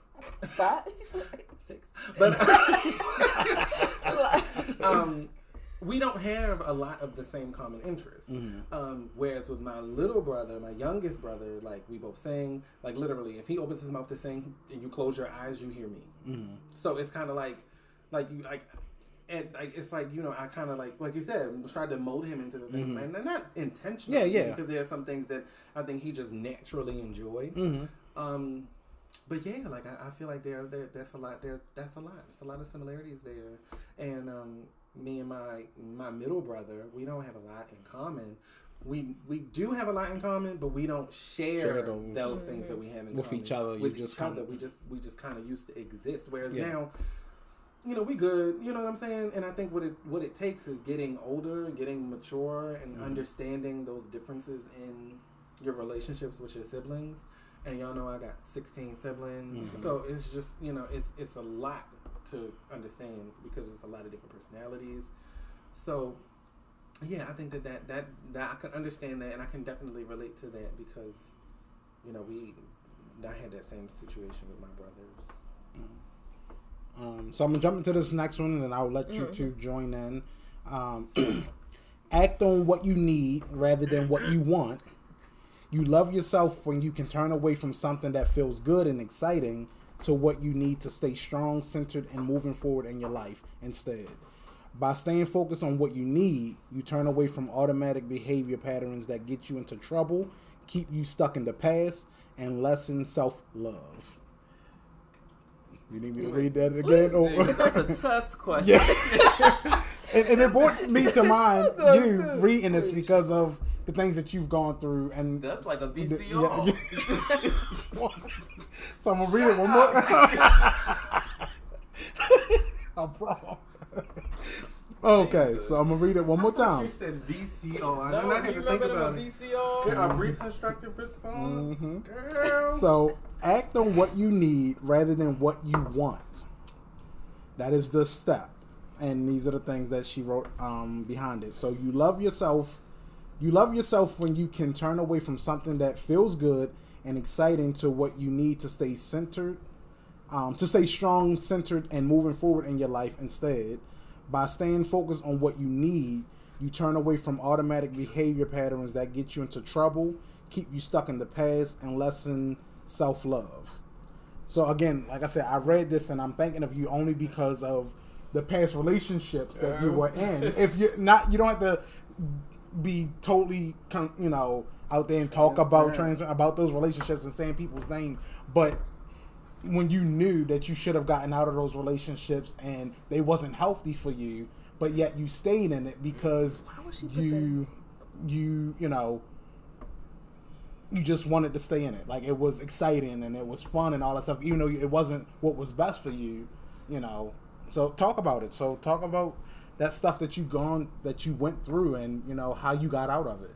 S2: Five?
S3: six, but. um, we don't have a lot of the same common interests. Um, whereas with my little brother, my youngest brother, like we both sing. Like literally, if he opens his mouth to sing and you close your eyes, you hear me. So it's kind of like, like you like. And like it's like you know I kind of like like you said tried to mold him into the thing and they're not intentionally
S1: Yeah, yeah.
S3: because there are some things that I think he just naturally enjoyed um but yeah like I, I feel like there, there that's a lot there that's a lot it's a lot of similarities there and um me and my my middle brother we don't have a lot in common we we do have a lot in common but we don't share
S1: Share
S3: those,
S1: those.
S3: things that we have in
S1: With
S3: common
S1: each other, you
S3: with
S1: just
S3: each other
S1: kinda-
S3: we just we just kind of used to exist whereas
S1: Yeah.
S3: now you know we good you know what i'm saying and i think what it what it takes is getting older getting mature and
S1: Mm-hmm.
S3: understanding those differences in your relationships with your siblings and y'all know i got 16 siblings
S1: Mm-hmm.
S3: so it's just you know it's it's a lot to understand because it's a lot of different personalities so yeah i think that that that, that i can understand that and i can definitely relate to that because you know we i had that same situation with my brothers
S1: Um, so I'm gonna jump into this next one, and then I'll let you two join in. Um, act on what you need rather than what you want. You love yourself when you can turn away from something that feels good and exciting to what you need to stay strong, centered, and moving forward in your life instead. By staying focused on what you need, you turn away from automatic behavior patterns that get you into trouble, keep you stuck in the past, and lessen self love. You need me to read that again? Or-
S5: oh. that's a test question.
S1: yeah. and, and it brought me to mind you reading this because of the things that you've gone through and
S5: That's like a
S1: Yeah,
S5: VCR.
S1: so I'm gonna read it one more. I promise. Okay, so I'm gonna read it one more time.
S3: She said VCR. I
S5: No,
S3: did not have
S5: you
S3: to think
S5: remember them
S3: about it.
S5: VCR?
S3: A brief constructive response.
S1: Mhm.
S3: Girl.
S1: So act on what you need rather than what you want. That is the step, and these are the things that she wrote um, behind it. So you love yourself. You love yourself when you can turn away from something that feels good and exciting to what you need to stay centered, um, to stay strong, centered, and moving forward in your life instead. By staying focused on what you need, you turn away from automatic behavior patterns that get you into trouble, keep you stuck in the past, and lessen self love. So again, like I said, I read this and I'm thinking of you only because of the past relationships that you were in. if you're not, you don't have to be totally, you know, out there and talk about trans about those relationships and saying people's names, but when you knew that you should have gotten out of those relationships and they wasn't healthy for you, but yet you stayed in it because you you you know you just wanted to stay in it. Like it was exciting and it was fun and all that stuff, even though it wasn't what was best for you, you know. So talk about it. So talk about that stuff that you gone that you went through and you know how you got out of it.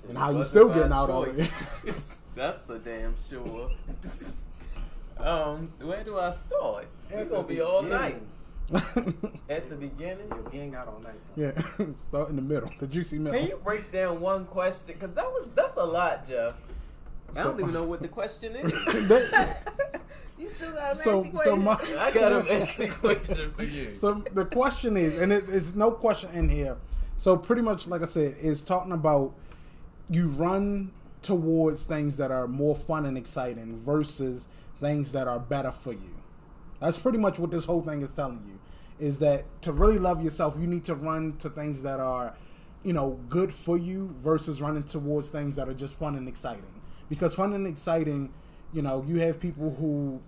S1: Shit, and how you still getting out of it.
S5: That's for damn sure. um, where do I start? We're gonna be all night. At the beginning,
S3: you ain't got all night.
S1: Though. Yeah, start in the middle, the juicy middle.
S5: Can you break down one question? Because that was that's a lot, Jeff. I don't even know what the question is.
S2: you still got an so, so
S5: my, I got an question for you.
S1: So the question is, and it, it's no question in here. So pretty much, like I said, is talking about you run towards things that are more fun and exciting versus things that are better for you. That's pretty much what this whole thing is telling you. Is that to really love yourself, you need to run to things that are, you know, good for you versus running towards things that are just fun and exciting. Because fun and exciting, you know, you have people who,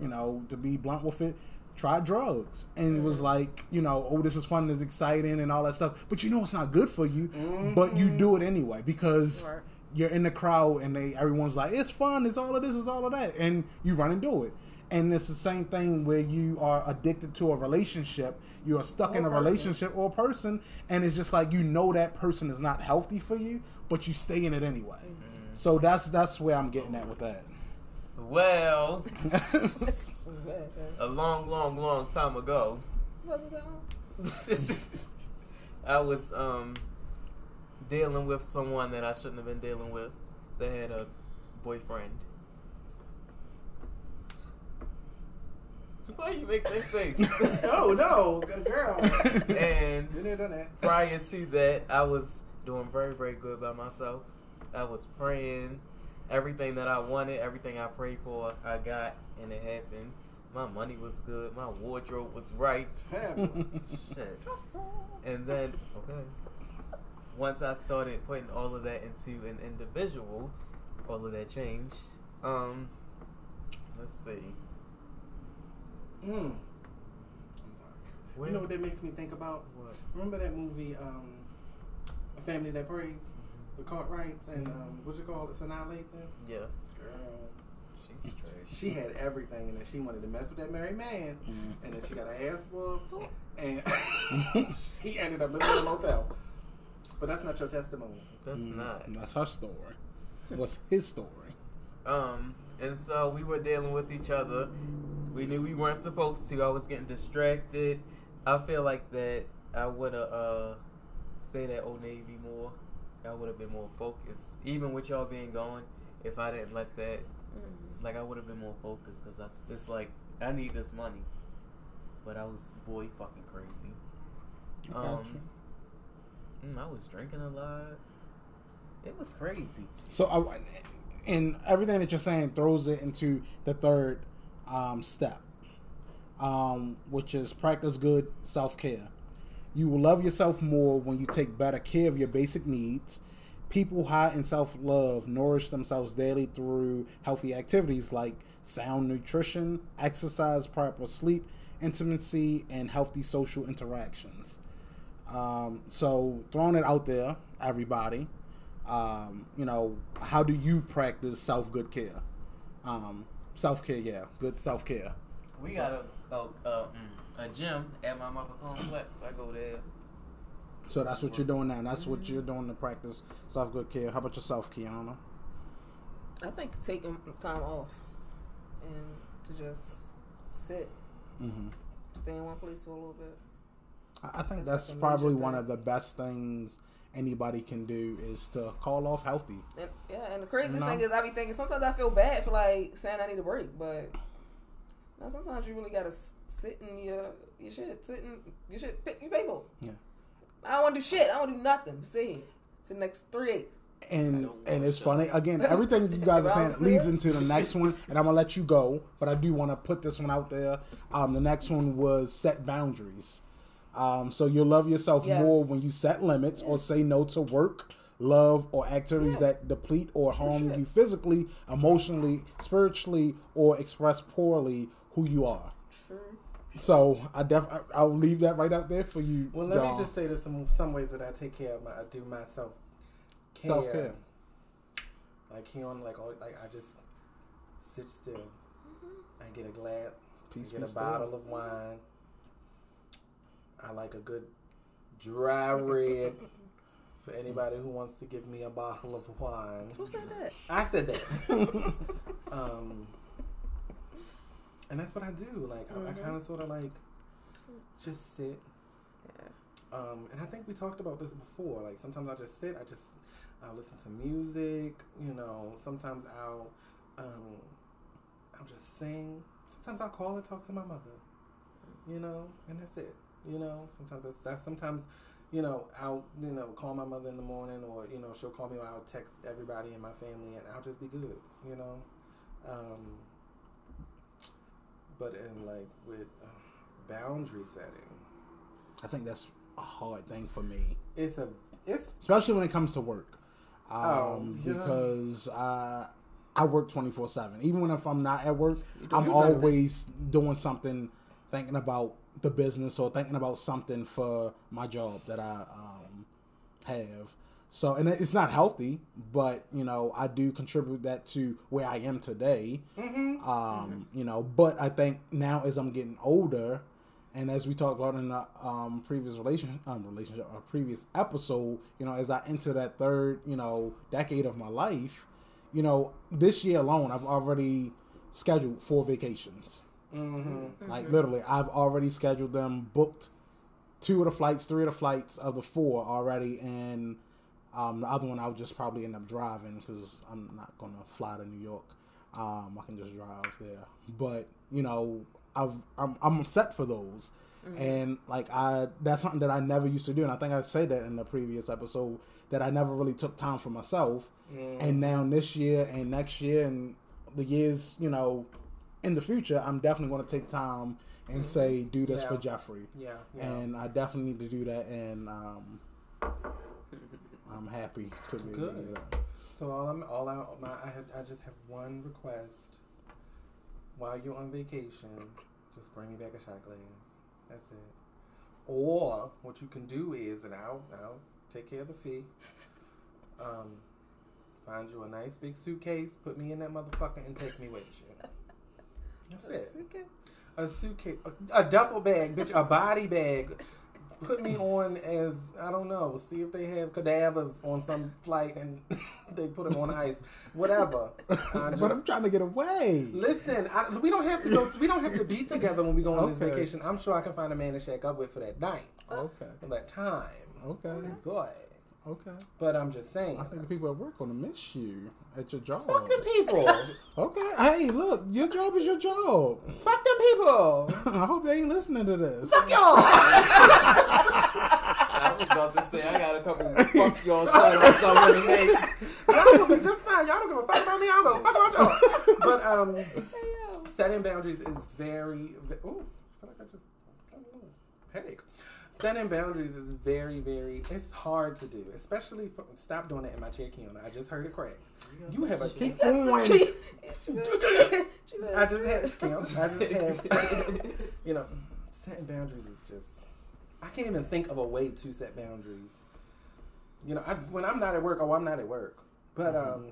S1: you know, to be blunt with it, try drugs and it was like you know oh this is fun this is exciting and all that stuff but you know it's not good for you mm-hmm. but you do it anyway because right. you're in the crowd and they everyone's like it's fun it's all of this it's all of that and you run and do it and it's the same thing where you are addicted to a relationship you are stuck or in a person. relationship or a person and it's just like you know that person is not healthy for you but you stay in it anyway mm-hmm. So that's that's where i'm getting at with that
S5: well a long long long time ago i was um dealing with someone that i shouldn't have been dealing with they had a boyfriend Why you make that face?
S3: no, no, girl.
S5: And prior to that, I was doing very, very good by myself. I was praying. Everything that I wanted, everything I prayed for, I got, and it happened. My money was good. My wardrobe was right. Shit. And then, okay. Once I started putting all of that into an individual, all of that changed. Um, let's see.
S3: Mm. I'm sorry. When? You know what that makes me think about?
S5: What?
S3: Remember that movie, um, A Family That Preys? The Cartwrights and um, what you call it, Sanaa Lathan?
S5: Yes.
S3: Girl. She's straight. She had everything, and then she wanted to mess with that married man, mm-hmm. and then she got her ass whooped, and he ended up living in a motel. But that's not your testimony.
S5: That's mm, not.
S1: That's her story. What's his story?
S5: Um, and so we were dealing with each other. We knew we weren't supposed to. I was getting distracted. I feel like that I would have uh, stayed at Old Navy more. I would have been more focused. Even with y'all being gone, if I didn't let that, mm-hmm. like I would have been more focused because it's like I need this money. But I was boy fucking crazy. Um, mm, I was drinking a lot. It was crazy.
S1: So I, and everything that you're saying throws it into the third um, step, um, which is practice good self care. You will love yourself more when you take better care of your basic needs. People high in self love nourish themselves daily through healthy activities like sound nutrition, exercise, proper sleep, intimacy, and healthy social interactions. Um, so, throwing it out there, everybody um, you know, how do you practice self good care? Um, self care, yeah, good self care.
S5: We so. got a a, a, mm, a gym at my mother complex. I go there.
S1: So that's what you're doing now. That's what you're doing to practice self good care. How about yourself, Kiana?
S2: I think taking time off and to just sit, mm-hmm. stay in one place for a little bit.
S1: I think that's, that's probably one of the best things anybody can do is to call off healthy.
S2: And, yeah, and the craziest you know? thing is I be thinking sometimes I feel bad for like saying I need a break, but now sometimes you really gotta sit in your your shit, sit in your shit, you pay for.
S1: Yeah.
S2: I don't want to do shit. I don't want to do nothing. But sit here for the next three days.
S1: and and it's funny again. Everything you guys are saying leads into the next one, and I'm gonna let you go. But I do want to put this one out there. Um, the next one was set boundaries. Um, so you'll love yourself
S2: Yes.
S1: more when you set limits or say no to work, love, or activities
S2: Yeah.
S1: that deplete or harm
S2: sure.
S1: you physically, emotionally, spiritually, or express poorly who you are.
S2: True.
S1: So I def I- I'll leave that right out there for you.
S3: Well, let
S1: y'all.
S3: me just say there's some some ways that I take care of my I do my self care.
S1: Self care.
S3: Like he on like all like I just sit still. I get a glass,
S1: Peace
S3: get a
S1: still.
S3: bottle of wine. I like a good dry red. For anybody who wants to give me a bottle of wine,
S2: Who said that?
S3: I said that. um, and that's what I do. Like I, I
S2: Mhm.
S3: kind of sort of like
S2: Just-
S3: just sit.
S2: Yeah.
S3: Um, and I think we talked about this before. Like sometimes I just sit. I just I'll listen to music. You know, sometimes I'll um, I'll just sing. Sometimes I'll call and talk to my mother. You know, and that's it. You know, sometimes that's, that's sometimes. You know, I'll you know call my mother in the morning, or you know she'll call me, or I'll text everybody in my family, and I'll just be good. You know, um, but in like with uh, boundary setting,
S1: I think that's a hard thing for me,
S3: it's a it's
S1: especially when it comes to work, um,
S3: Oh, yeah.
S1: because I I work twenty four seven. Even when if I'm not at work, I'm
S3: something.
S1: always doing something, thinking about the business or thinking about something for my job that I um, have. So, and it's not healthy, but you know, I do contribute that to where I am today.
S3: Mm-hmm.
S1: Um, you know, but I think now as I'm getting older, and as we talked about in the um, previous relation um, relationship or previous episode, you know, as I enter that third, you know, decade of my life, you know, this year alone, I've already scheduled four vacations.
S3: Mm-hmm.
S1: Like literally, I've already scheduled them, booked two of the flights, three of the flights of the four already, and um, the other one I'll just probably end up driving because I'm not gonna fly to New York. Um, I can just drive there, but you know, I've I'm, I'm set for those, and like I that's something that I never used to do, and I think I said that in the previous episode that I never really took time for myself, and now this year and next year and the years you know in the future, I'm definitely going to take time and say, do this
S3: Yeah.
S1: for Jeffrey.
S3: Yeah, yeah.
S1: And I definitely need to do that. And um, I'm happy to be able to do
S3: Good. So all I'm all out my I had, I just have one request. While you're on vacation, just bring me back a shot glass. That's it. Or what you can do is, and I'll I'll take care of the fee. Um, find you a nice big suitcase, put me in that motherfucker, and take me with you. That's it.
S2: Okay.
S3: A suitcase, a, suitcase. a duffel bag, bitch, a body bag. Put me on as I don't know. See if they have cadavers on some flight and they put them on ice. Whatever. I
S1: but I'm trying to get away.
S3: listen, I, we don't have to go. We don't have to be together when we go on this vacation. I'm sure I can find a man to shack up with for that night,
S1: Okay.
S3: for that time.
S1: Okay.
S3: Oh Boy,
S1: Okay.
S3: but I'm just saying.
S1: I think the people at work going to miss you at your job.
S3: Fuck them people.
S1: Okay. Hey, look, your job is your job.
S3: Fuck them people.
S1: I hope they ain't listening to this.
S3: Fuck y'all.
S5: I was about to say I got a couple fuck y'all shout outs already made.
S3: Y'all gonna be just fine. Y'all don't give a fuck about me. I don't give a fuck about y'all. But um, setting boundaries is very. ve- Ooh, I feel like I just I don't know, headache. Setting boundaries is very, very. It's hard to do, especially. For, stop doing that in my chair, Kiana. I just heard it crack. You have a
S1: going.
S3: I just had, you know, I just had, you know, setting boundaries is just. I can't even think of a way to set boundaries. You know, I, when I'm not at work, oh, I'm not at work. But um,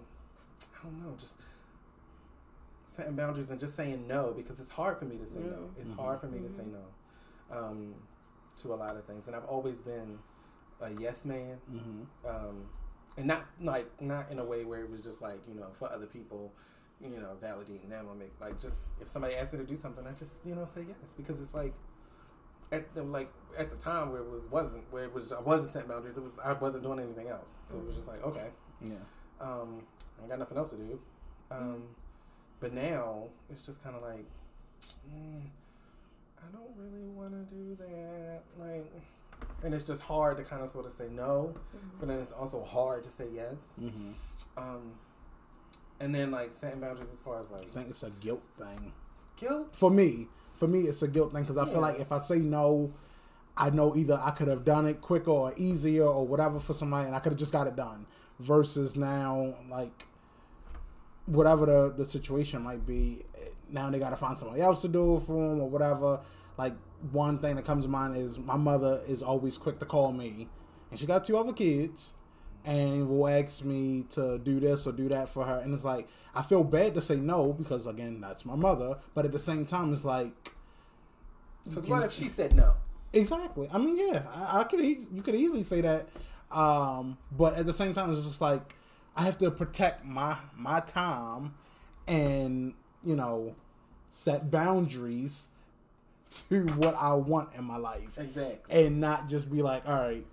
S3: I don't know, just setting boundaries and just saying no because it's hard for me to say no. It's hard for me to say no um, to a lot of things, and I've always been a yes man
S1: hmm
S3: um, and not like not in a way where it was just like you know for other people, you know, validating them or make like just if somebody asked me to do something, I just you know say yes because it's like at the like at the time where it was wasn't where it was I wasn't setting boundaries. It was I wasn't doing anything else, so it was just like okay,
S1: Yeah.
S3: um, I got nothing else to do. Um, but now it's just kind of like mm, I don't really want to do that. Like and it's just hard to kind of sort of say no, mm-hmm. but then it's also hard to say yes. Mm-hmm. Um, and then like setting boundaries as far as like,
S1: I think it's a guilt thing.
S3: Guilt
S1: for me. For me, it's a guilt thing because I yeah. feel like if I say no, I know either I could have done it quicker or easier or whatever for somebody, and I could have just got it done. Versus now, like whatever the the situation might be, now they got to find somebody else to do it for them or whatever. Like one thing that comes to mind is my mother is always quick to call me, and she got two other kids, and will ask me to do this or do that for her, and it's like I feel bad to say no because again that's my mother, but at the same time it's like
S3: because what if she said no?
S1: Exactly. I mean, yeah, I, I could. You could easily say that, um, but at the same time, it's just like I have to protect my my time, and you know, set boundaries to what I want in my life.
S3: Exactly.
S1: And not just be like, all right,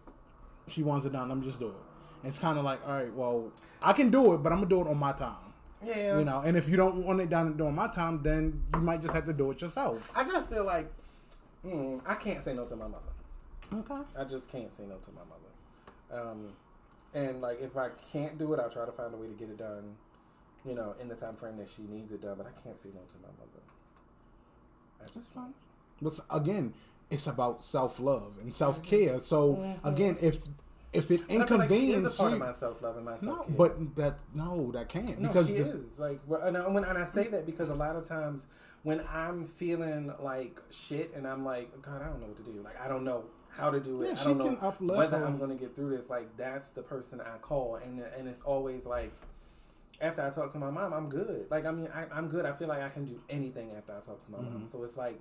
S1: she wants it done, let me just do it. And it's kind of like, all right, well, I can do it, but I'm gonna do it on my time.
S3: Yeah.
S1: You know, and if you don't want it done during my time, then you might just have to do it yourself.
S3: I just feel like mm, I can't say no to my mother.
S1: Okay.
S3: I just can't say no to my mother. Um, and like if I can't do it, I'll try to find a way to get it done. You know, in the time frame that she needs it done, but I can't say no to my mother.
S1: I just can't. But again, it's about self love and self care. So mm-hmm. again, if if it inconveniences like
S3: of my self love and my self care.
S1: No, but that no, that can't
S3: no, because she the, is like and I, when, and I say that because a lot of times when I'm feeling like shit and I'm like God, I don't know what to do. Like I don't know how to do it. Yeah, I don't know whether I'm going to get through this. Like that's the person I call, and and it's always like after I talk to my mom, I'm good. Like I mean, I, am good. I feel like I can do anything after I talk to my mm-hmm. mom. So it's like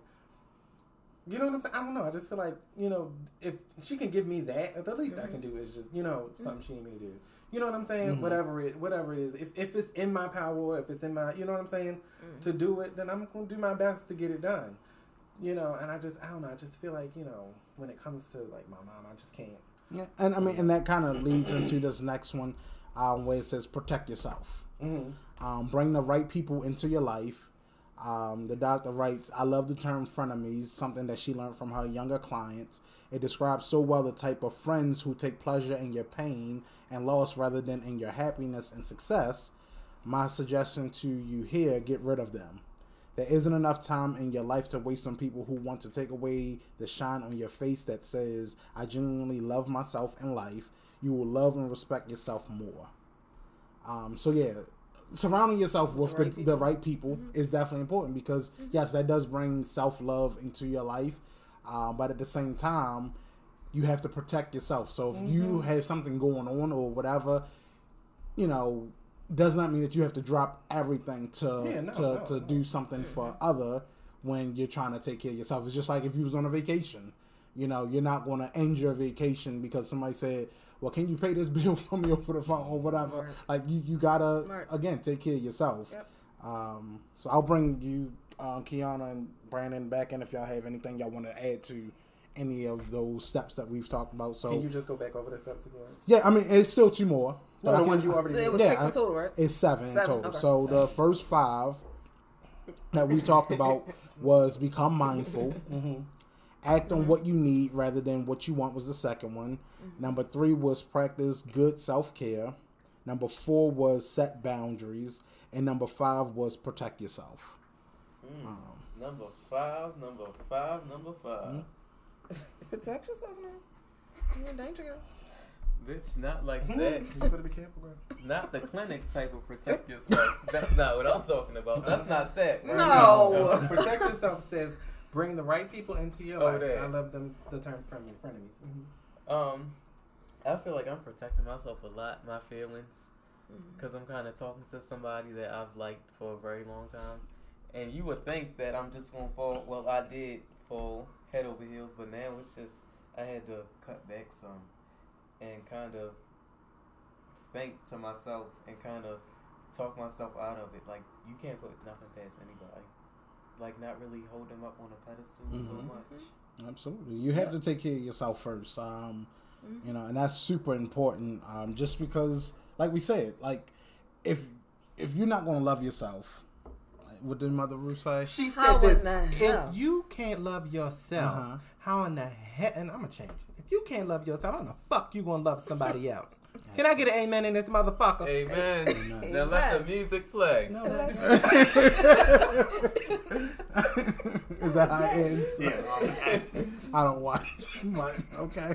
S3: you know what I'm saying? I don't know. I just feel like, you know, if she can give me that, the least mm-hmm. I can do is just, you know, something mm-hmm. she need me to do. You know what I'm saying? Mm-hmm. Whatever it whatever it is. If if it's in my power, if it's in my you know what I'm saying, mm-hmm. to do it, then I'm gonna do my best to get it done. You know, and I just I don't know, I just feel like, you know, when it comes to like my mom, I just can't.
S1: Yeah. And I mean and that kinda leads into this next one, um, where it says protect yourself. Mm-hmm. Um, bring the right people into your life um, the doctor writes, I love the term frenemies, something that she learned from her younger clients. It describes so well the type of friends who take pleasure in your pain and loss rather than in your happiness and success. My suggestion to you here get rid of them. There isn't enough time in your life to waste on people who want to take away the shine on your face that says, I genuinely love myself and life. You will love and respect yourself more. Um, so, yeah, surrounding yourself with the, right, the, the right people mm-hmm. is definitely important because mm-hmm. yes, that does bring self love into your life, uh, but at the same time, you have to protect yourself. So if mm-hmm. you have something going on or whatever, you know, does not mean that you have to drop everything to yeah, no, to, no, to no. do something for mm-hmm. other when you're trying to take care of yourself. It's just like if you was on a vacation. You know, you're not going to end your vacation because somebody said, well, can you pay this bill for me over the phone or whatever? Right. Like you, you gotta right. again take care of yourself. Yep. Um, so I'll bring you, um, Kiana and Brandon back in if y'all have anything y'all want to add to any of those steps that we've talked about. So
S3: can you just go back over the steps again?
S1: Yeah, I mean it's still two more.
S3: No, the ones you already.
S2: So it was yeah, six in total, right?
S1: It's seven, seven. in total. Okay. So the first five that we talked about was become mindful. mm-hmm. Act on what you need rather than what you want was the second one. Mm-hmm. Number three was practice good self care. Number four was set boundaries. And number five was protect yourself.
S5: Mm. Um, number five, number five, number 5 mm-hmm.
S2: Protect yourself now. You're in danger. Girl.
S5: Bitch, not like
S3: mm-hmm.
S5: that.
S3: You better be careful, girl.
S5: Not the clinic type of protect yourself. That's not what I'm talking about. That's not that.
S2: Right? No.
S3: protect yourself says bring the right people into your oh, life. That. I love them. The term friendly, frenemies.
S5: Mm-hmm. Um, I feel like I'm protecting myself a lot, my feelings, because mm-hmm. I'm kind of talking to somebody that I've liked for a very long time, and you would think that I'm just gonna fall. Well, I did fall head over heels, but now it's just I had to cut back some, and kind of think to myself and kind of talk myself out of it. Like you can't put nothing past anybody like not really hold them up on a pedestal mm-hmm. so much.
S1: Absolutely, you have to take care of yourself first. Um, mm-hmm. You know, and that's super important. Um, just because, like we said, like if if you're not going to love yourself, what did Mother Ruth say?
S3: She said that if you can't love yourself, uh-huh. how in the heck? And I'm gonna change it. If If you can't love yourself, how in the fuck you gonna love somebody else? Can I get an amen in this motherfucker?
S5: Amen. now let the music play.
S3: No, that's-
S1: Is that how it ends?
S6: Yeah.
S1: I don't watch, but okay,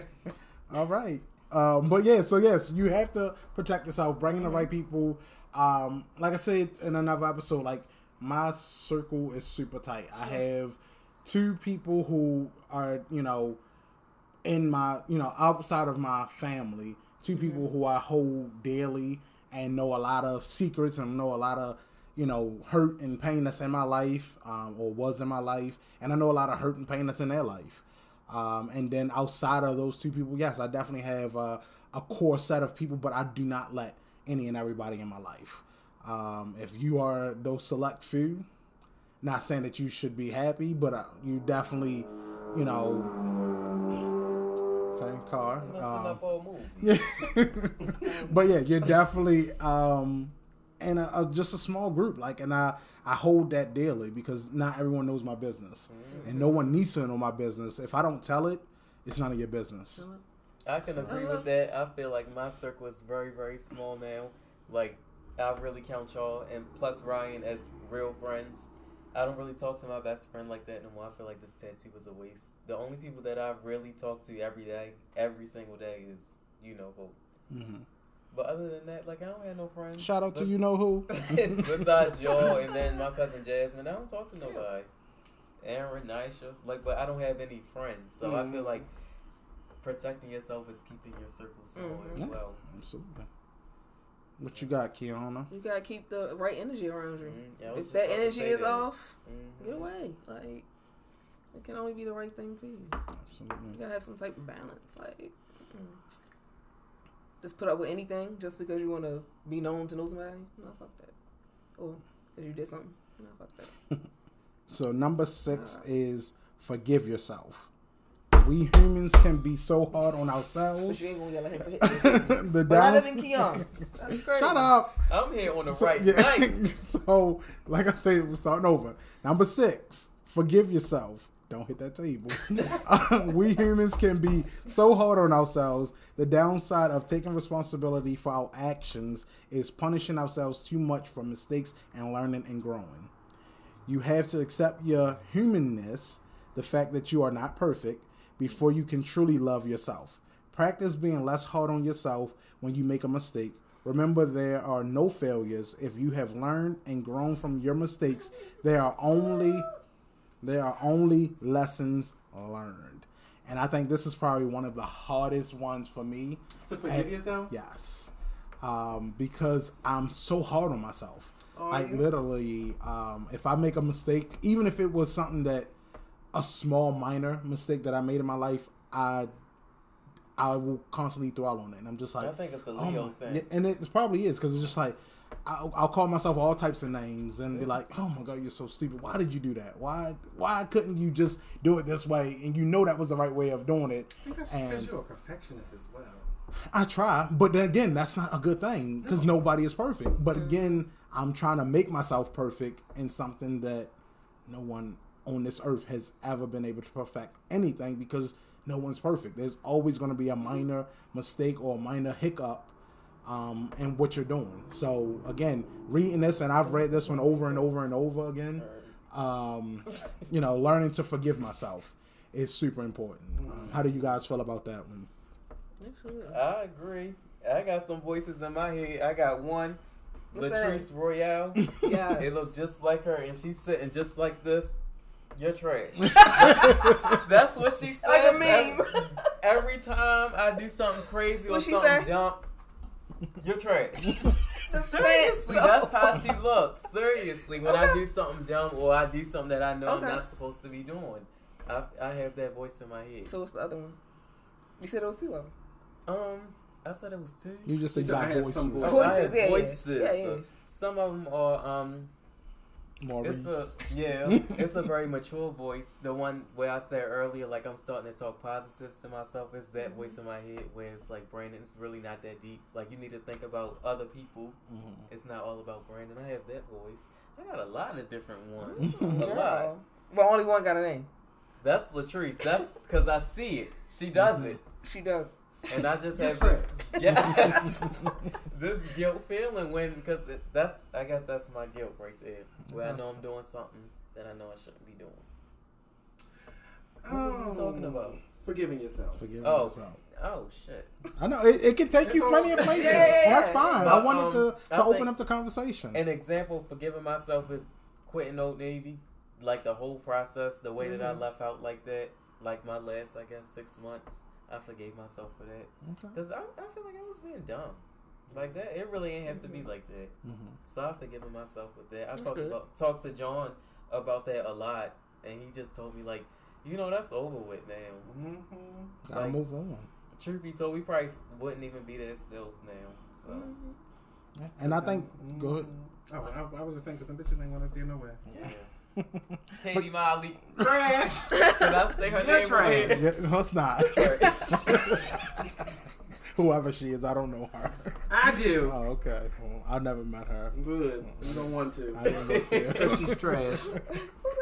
S1: all right. Um, but yeah, so yes, you have to protect yourself, bringing the right people. Um, like I said in another episode, like my circle is super tight. I have two people who are, you know, in my, you know, outside of my family, 2 people who I hold daily and know a lot of secrets and know a lot of, you know, hurt and pain that's in my life um, or was in my life. And I know a lot of hurt and pain that's in their life. Um, and then outside of those two people, yes, I definitely have a core set of people, but I do not let any and everybody in my life. Um, if you are those select few, not saying that you should be happy, but uh, you definitely, you know, okay, car. Um,
S5: up all
S1: yeah. but yeah, you're definitely um in a, a, just a small group. Like, and I I hold that dearly because not everyone knows my business, and no one needs to know my business. If I don't tell it, it's none of your business.
S5: I can agree with that. I feel like my circle is very, very small now. Like, I really count y'all and plus Ryan as real friends. I don't really talk to my best friend like that no more. I feel like this tattoo was a waste. The only people that I really talk to every day, every single day, is you know who.
S1: hmm
S5: But other than that, like I don't have no friends.
S1: Shout out to you know who.
S5: Besides y'all and then my cousin Jasmine, I don't talk to nobody. Aaron, Nisha, like, but I don't have any friends, so I feel
S3: Mhm.
S5: like protecting yourself is keeping your circle small
S2: Mhm.
S5: as
S1: Yeah.
S5: well.
S1: Absolutely. What you got, Kiana?
S2: You gotta keep the right energy around you.
S5: Mm, yeah,
S2: if that energy is
S5: that.
S2: off, get away. Like it can only be the right thing for you. You gotta have some type of balance. Like mm. just put up with anything just because you want to be known to know somebody. No, fuck that. Or because you did something. No, fuck that.
S1: So number six is forgive yourself. We humans can be so hard on
S2: So
S1: ourselves.
S2: ain't gonna yell at him for hitting.
S1: the
S2: but other
S1: down-
S2: than Keon, that's crazy.
S1: Shut up.
S5: I'm here on the
S1: So,
S5: right
S1: yeah.
S5: night.
S1: so, like I said, we're starting over. Number six, forgive yourself. Don't hit that table. Um, we humans can be so hard on ourselves. The downside of taking responsibility for our actions is punishing ourselves too much for mistakes and learning and growing. You have to accept your humanness, the fact that you are not perfect, before you can truly love yourself. Practice being less hard on yourself when you make a mistake. Remember, there are no failures. If you have learned and grown from your mistakes, there are only there are only lessons learned. And I think this is probably one of the hardest ones for me.
S3: To forgive
S1: And-
S3: yourself?
S1: Yes. Um, because I'm so hard on myself.
S3: Oh,
S1: like
S3: yeah?
S1: literally, um, if I make a mistake, even if it was something that a small minor mistake that I made in my life, I I will constantly dwell on it, and I'm just like,
S5: I think it's a
S1: oh
S5: Leo
S1: my-
S5: thing.
S1: yeah, and it probably is because it's just like I'll, I'll call myself all types of names and be like, "Oh my god, you're so stupid! Why did you do that? Why why couldn't you just do it this way?" And you know that was the right way of doing it.
S3: I think that's
S1: And-
S3: because you're a perfectionist as well.
S1: I try, but then again, that's not a good thing because nobody is perfect. But again, I'm trying to make myself perfect in something that no one on this earth has ever been able to perfect anything because no one's perfect. There's always going to be a mm-hmm. minor mistake or a minor hiccup um, in what you're doing. So again, reading this, and I've read this one over and over and over again. Um, you know, learning to forgive myself is super important. Um, how do you guys feel about that one?
S5: I agree. I got some voices in my head. I got one,
S2: What's that?
S5: Latrice Royale.
S2: Yeah.
S5: it looks just like her, and she's sitting just like this. You're trash. That's what she says.
S2: Like a meme.
S5: Every, every time I do something crazy or
S2: What she
S5: something
S2: say?
S5: dumb, you're trash. Seriously, that's how she looks. Seriously, when I do something dumb or I do something that I know
S2: Okay.
S5: I'm not supposed to be doing, I, I have that voice in my head.
S2: So what's the other one? You said it was two of them.
S5: Um, I said it was two.
S1: You just said
S3: You
S1: you
S3: said I
S1: got voices.
S3: voices.
S5: I
S2: Voices,
S5: have
S2: yeah, yeah.
S5: voices.
S2: Yeah, yeah.
S5: So some of them are um.
S1: Maurice.
S5: It's a yeah. it's a very mature voice. The one where I said earlier, like I'm starting to talk positives to myself, is that voice in my head where it's like Brandon. It's really not that deep. Like you need to think about other people.
S1: Mhm.
S5: It's not all about Brandon. I have that voice. I got a lot of different ones. a lot.
S2: Girl. Well, only one got a name.
S5: That's Latrice. That's because I see it. She does it.
S2: She does.
S5: And I just have this, yeah, this guilt feeling when because that's I guess that's my guilt right there. Where I know I'm doing something that I know I shouldn't be doing. What was we talking about?
S3: Forgiving yourself.
S1: Forgiving
S5: Oh.
S1: yourself.
S5: Oh shit!
S1: I know it, it can take you plenty of places.
S2: Yeah.
S1: and that's fine. I wanted
S5: um,
S1: to,
S5: I
S1: to open up the conversation.
S5: An example for forgiving myself is quitting Old Navy. Like the whole process, the way that I
S2: Mhm.
S5: left out like that, like my last, I guess, six months, I forgave myself for that.
S1: Okay.
S5: Because I, I feel like I was being dumb. Like that, it really ain't have to be like that.
S1: Mhm.
S5: So I've forgiven myself with that. I talked
S2: good.
S5: about talked to John about that a lot, and he just told me like, you know, that's over with now.
S3: Mm-hmm.
S1: Gotta
S5: Like-
S1: move on.
S5: Truth be told, we probably wouldn't even be there still now. So
S2: Mhm.
S1: Yeah. And I think, go ahead.
S3: Oh, I, I was just saying because them bitches ain't want us there nowhere.
S5: yeah, Katie Miley.
S3: Trash.
S5: Did I say her name right?
S1: Yeah, no, it's not. Whoever she is, I don't know her.
S3: I do.
S1: Oh, okay. Well, I never met her.
S3: Good. You don't want to.
S1: I didn't know.
S3: Because she's trash.
S2: Who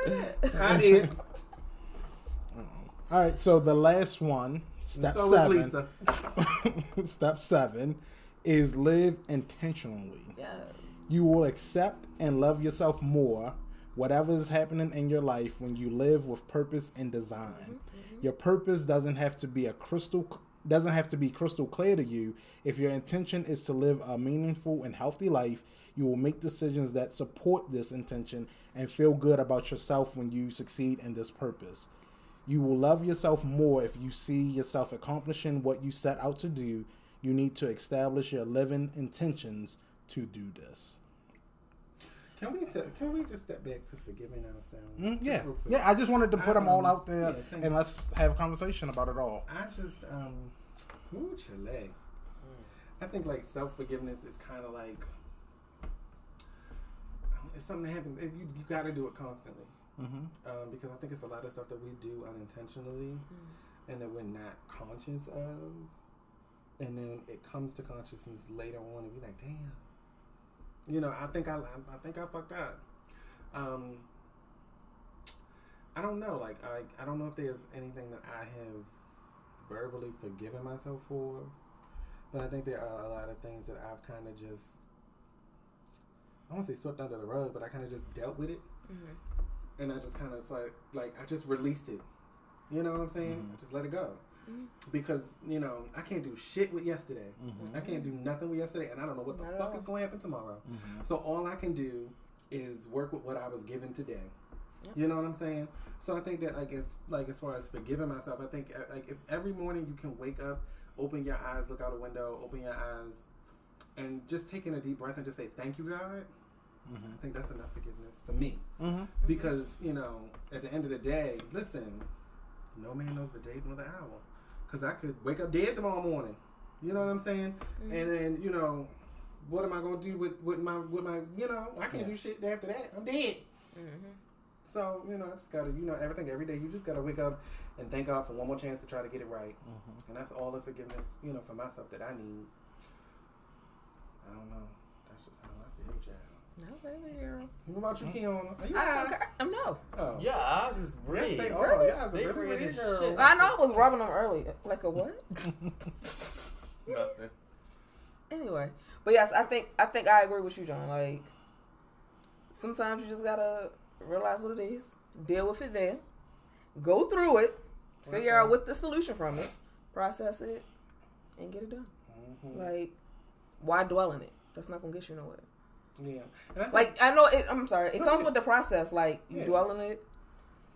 S2: said that?
S3: I did.
S1: All right, so the last one, step
S3: so
S1: seven.
S3: is Lisa.
S1: step seven is live intentionally.
S2: Yes.
S1: You will accept and love yourself more, whatever is happening in your life, when you live with purpose and design. Mm-hmm. Your purpose doesn't have to be a crystal doesn't have to be crystal clear to you. If your intention is to live a meaningful and healthy life, you will make decisions that support this intention and feel good about yourself when you succeed in this purpose. You will love yourself more if you see yourself accomplishing what you set out to do. You need to establish your living intentions to do this.
S3: Can we t- can we just step back to forgiving ourselves?
S1: Mm, yeah, yeah. I just wanted to put them all out there,
S3: yeah,
S1: and let's have a conversation about it all.
S3: I just um, ooh, Chile. I think like self forgiveness is kind of like it's something that happens. You you got to do it constantly.
S1: Mm-hmm.
S3: um, because I think it's a lot of stuff that we do unintentionally and that we're not conscious of. And then it comes to consciousness later on, and we're like, damn. You know, I think I, I, I think I fucked up. Um, I don't know. Like, I, I don't know if there's anything that I have verbally forgiven myself for, but I think there are a lot of things that I've kind of just, I won't say swept under the rug, but I kind of just dealt with it
S2: Mhm.
S3: and I just kind of like like I just released it. You know what I'm saying?
S1: Mhm.
S3: I just let it go. Because you know I can't do shit with yesterday.
S1: Mm-hmm.
S3: I can't do nothing with yesterday, and I don't know what the
S2: Not
S3: fuck is going to happen tomorrow.
S1: Mm-hmm.
S3: So all I can do is work with what I was given today.
S2: Yep.
S3: You know what I'm saying? So I think that like as like as far as forgiving myself, I think like if every morning you can wake up, open your eyes, look out a window, open your eyes, and just taking a deep breath and just say thank you, God.
S1: Mm-hmm.
S3: I think that's enough forgiveness for me
S1: Mm-hmm.
S3: because you know at the end of the day listen no man knows the day nor the hour because i could wake up dead tomorrow morning you know what i'm saying
S2: Mm-hmm.
S3: and then you know what am i going to do with, with my with my you know i can't
S1: Yeah.
S3: do shit after that i'm dead
S2: Mhm.
S3: so you know i just gotta you know everything every day you just gotta wake up and thank god for one more chance to try to get it right
S1: Mm-hmm.
S3: and that's all the forgiveness you know for myself that i need i don't know that's just how i feel child
S2: No, baby girl.
S3: what about you Kiana? Are you
S2: I
S3: high?
S2: concur. Um, no.
S3: Oh.
S5: Yeah, ours is
S3: Yes,
S5: red.
S3: they are. Yeah,
S5: They
S3: really
S5: red
S3: red girl.
S5: shit.
S2: I know I was rubbing them early. Like a what?
S5: Nothing.
S2: Anyway, but yes, I think I think I agree with you, John. Like sometimes you just gotta realize what it is, deal with it there, go through it, figure out what the solution from it, process it, and get it done.
S3: Mhm.
S2: Like, why dwell in it? That's not gonna get you nowhere.
S3: Yeah. I think,
S2: Like I know it. I'm sorry. It comes with the process. Like you
S3: Yeah.
S2: dwell in it,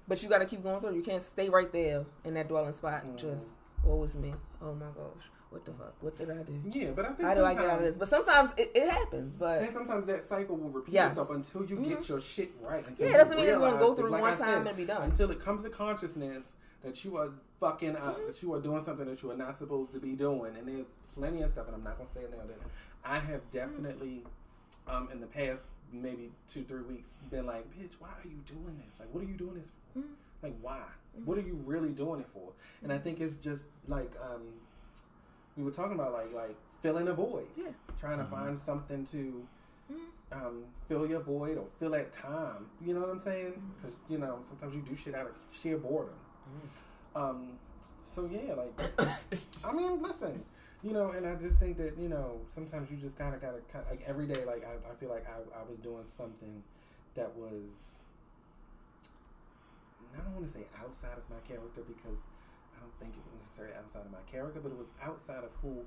S2: but you got to keep going through. You can't stay right there in that dwelling spot.
S3: Mhm.
S2: Just what was me? Oh my gosh, what the fuck? What did I do?
S3: yeah, but I think
S2: How do I get out of this? But sometimes it, it happens. But
S3: And sometimes that cycle will repeat
S2: Yes.
S3: itself until you get your shit right. Until
S2: yeah, it doesn't mean it's gonna
S3: realize
S2: go through
S3: like
S2: one
S3: I
S2: time
S3: said,
S2: and be done.
S3: Until it comes to consciousness that you are fucking up,
S2: Mm-hmm.
S3: that you are doing something that you are not supposed to be doing. And there's plenty of stuff, and I'm not gonna say it now. That I have definitely, um, in the past maybe two three weeks, been like, bitch, why are you doing this? Like, what are you doing this for?
S2: Mm-hmm.
S3: Like, why? What are you really doing it for? And I think it's just like um, we were talking about, like like filling a void
S2: yeah,
S3: trying to find something to um, fill your void or fill that time. You know what I'm saying? Because you know sometimes you do shit out of sheer boredom. Um, so yeah, like I mean, listen, you know, and I just think that you know sometimes you just kind of gotta kinda, like every day, like I, I feel like I, I was doing something that was I don't want to say outside of my character because I don't think it was necessarily outside of my character, but it was outside of who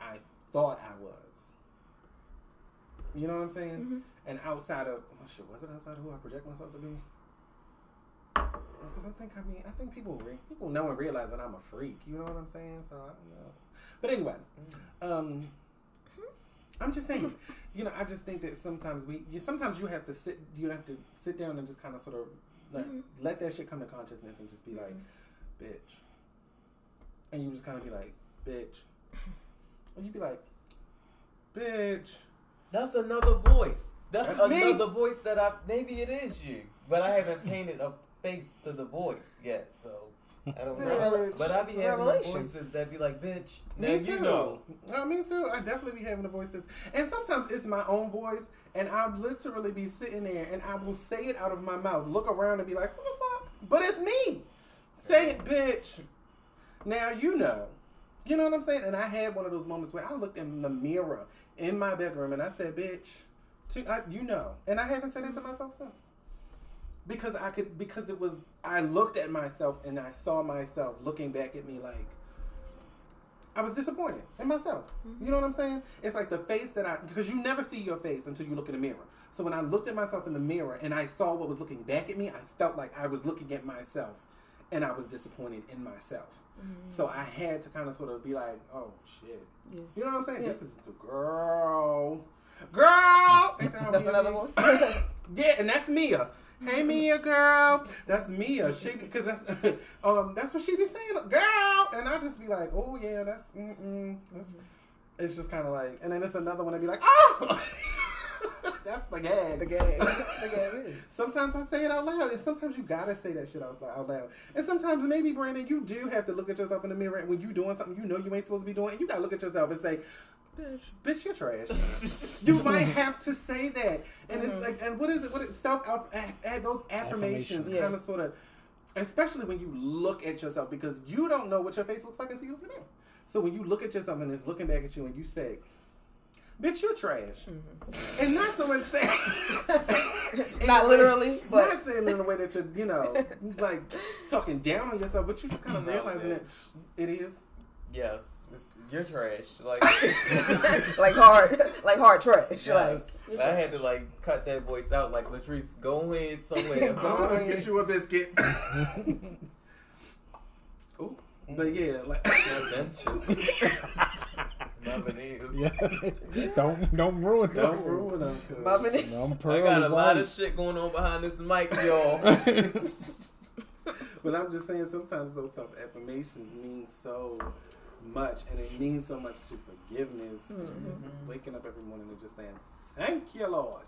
S3: I thought I was. You know what I'm saying?
S2: Mm-hmm.
S3: And outside of oh shit, was it outside of who I project myself to be? Because I think I mean I think people re- people know and realize that I'm a freak. You know what I'm saying? So I don't know. But anyway, um, I'm just saying. You know, I just think that sometimes we you sometimes you have to sit you have to sit down and just kind of sort of let,
S2: Mhm.
S3: let that shit come to consciousness and just be like, bitch. And you just kind of be like, bitch. Or you be like, bitch.
S5: That's another voice. That's,
S3: That's me.
S5: another voice that I maybe it is you, but I haven't painted a face to the voice yet, so I don't know. But I be having the voices that be like, bitch. Now
S3: Me
S5: you
S3: too.
S5: know.
S3: No, me too. I definitely be having the voices. and sometimes it's my own voice, and I'll literally be sitting there, and I will say it out of my mouth, look around, and be like, "Who the fuck?" But it's me. Say it, bitch. Now you know. You know what I'm saying? And I had one of those moments where I looked in the mirror in my bedroom, and I said, "Bitch," to I, you know, and I haven't said it to myself since. Because I could, because it was, I looked at myself and I saw myself looking back at me like, I was disappointed in myself. You know what I'm saying? It's like the face that I, because you never see your face until you look in the mirror. So when I looked at myself in the mirror and I saw what was looking back at me, I felt like I was looking at myself and I was disappointed in myself. So mm-hmm. I had to kind of sort of be like, oh shit.
S2: Yeah.
S3: You know what I'm saying?
S2: Yeah.
S3: This is the girl. Girl!
S2: That's another voice.
S3: Yeah, and that's Mia. Hey Mia, girl. That's Mia. She because that's um that's what she be saying, girl. And I just be like, oh yeah, that's mm mm. That's, it's just kind of like, and then it's another one. I be like, oh, that's the gag.
S2: the gag. The gag is.
S3: Sometimes I say it out loud, and sometimes you gotta say that shit out out loud. And sometimes maybe Brandon, you do have to look at yourself in the mirror when you doing something you know you ain't supposed to be doing. And you gotta look at yourself and say,
S2: Bitch.
S3: "Bitch, you're trash." you might have to say that, and
S2: Mhm.
S3: it's like, and what is it? What is self add those affirmations?
S1: Affirmations.
S2: Yeah.
S3: Kind of sort of, especially when you look at yourself because you don't know what your face looks like until you look in the mirror. So when you look at yourself and it's looking back at you and you say, "Bitch, you're trash," and not so much saying,
S2: Not literally, but
S3: not saying in a way that you're, you know, like talking down on yourself, but you just kind of
S5: No,
S3: realizing that it is.
S5: Yes, it's, you're trash. Like,
S2: like hard, like hard trash.
S5: yes.
S2: Like
S5: I had to like cut that voice out. Like Latrice, go ahead somewhere.
S3: I'm gonna get you a biscuit. Ooh, but yeah, like.
S5: Adventures. Is.
S1: Yeah. don't don't ruin them.
S3: Don't ruin them.
S2: Muffin.
S1: I'm
S5: I got a lot of shit going on behind this mic, y'all.
S3: But I'm just saying, sometimes those self affirmations mean so much, and it means so much to forgiveness.
S2: Mm-hmm.
S3: Waking up every morning and just saying, "Thank you, Lord,"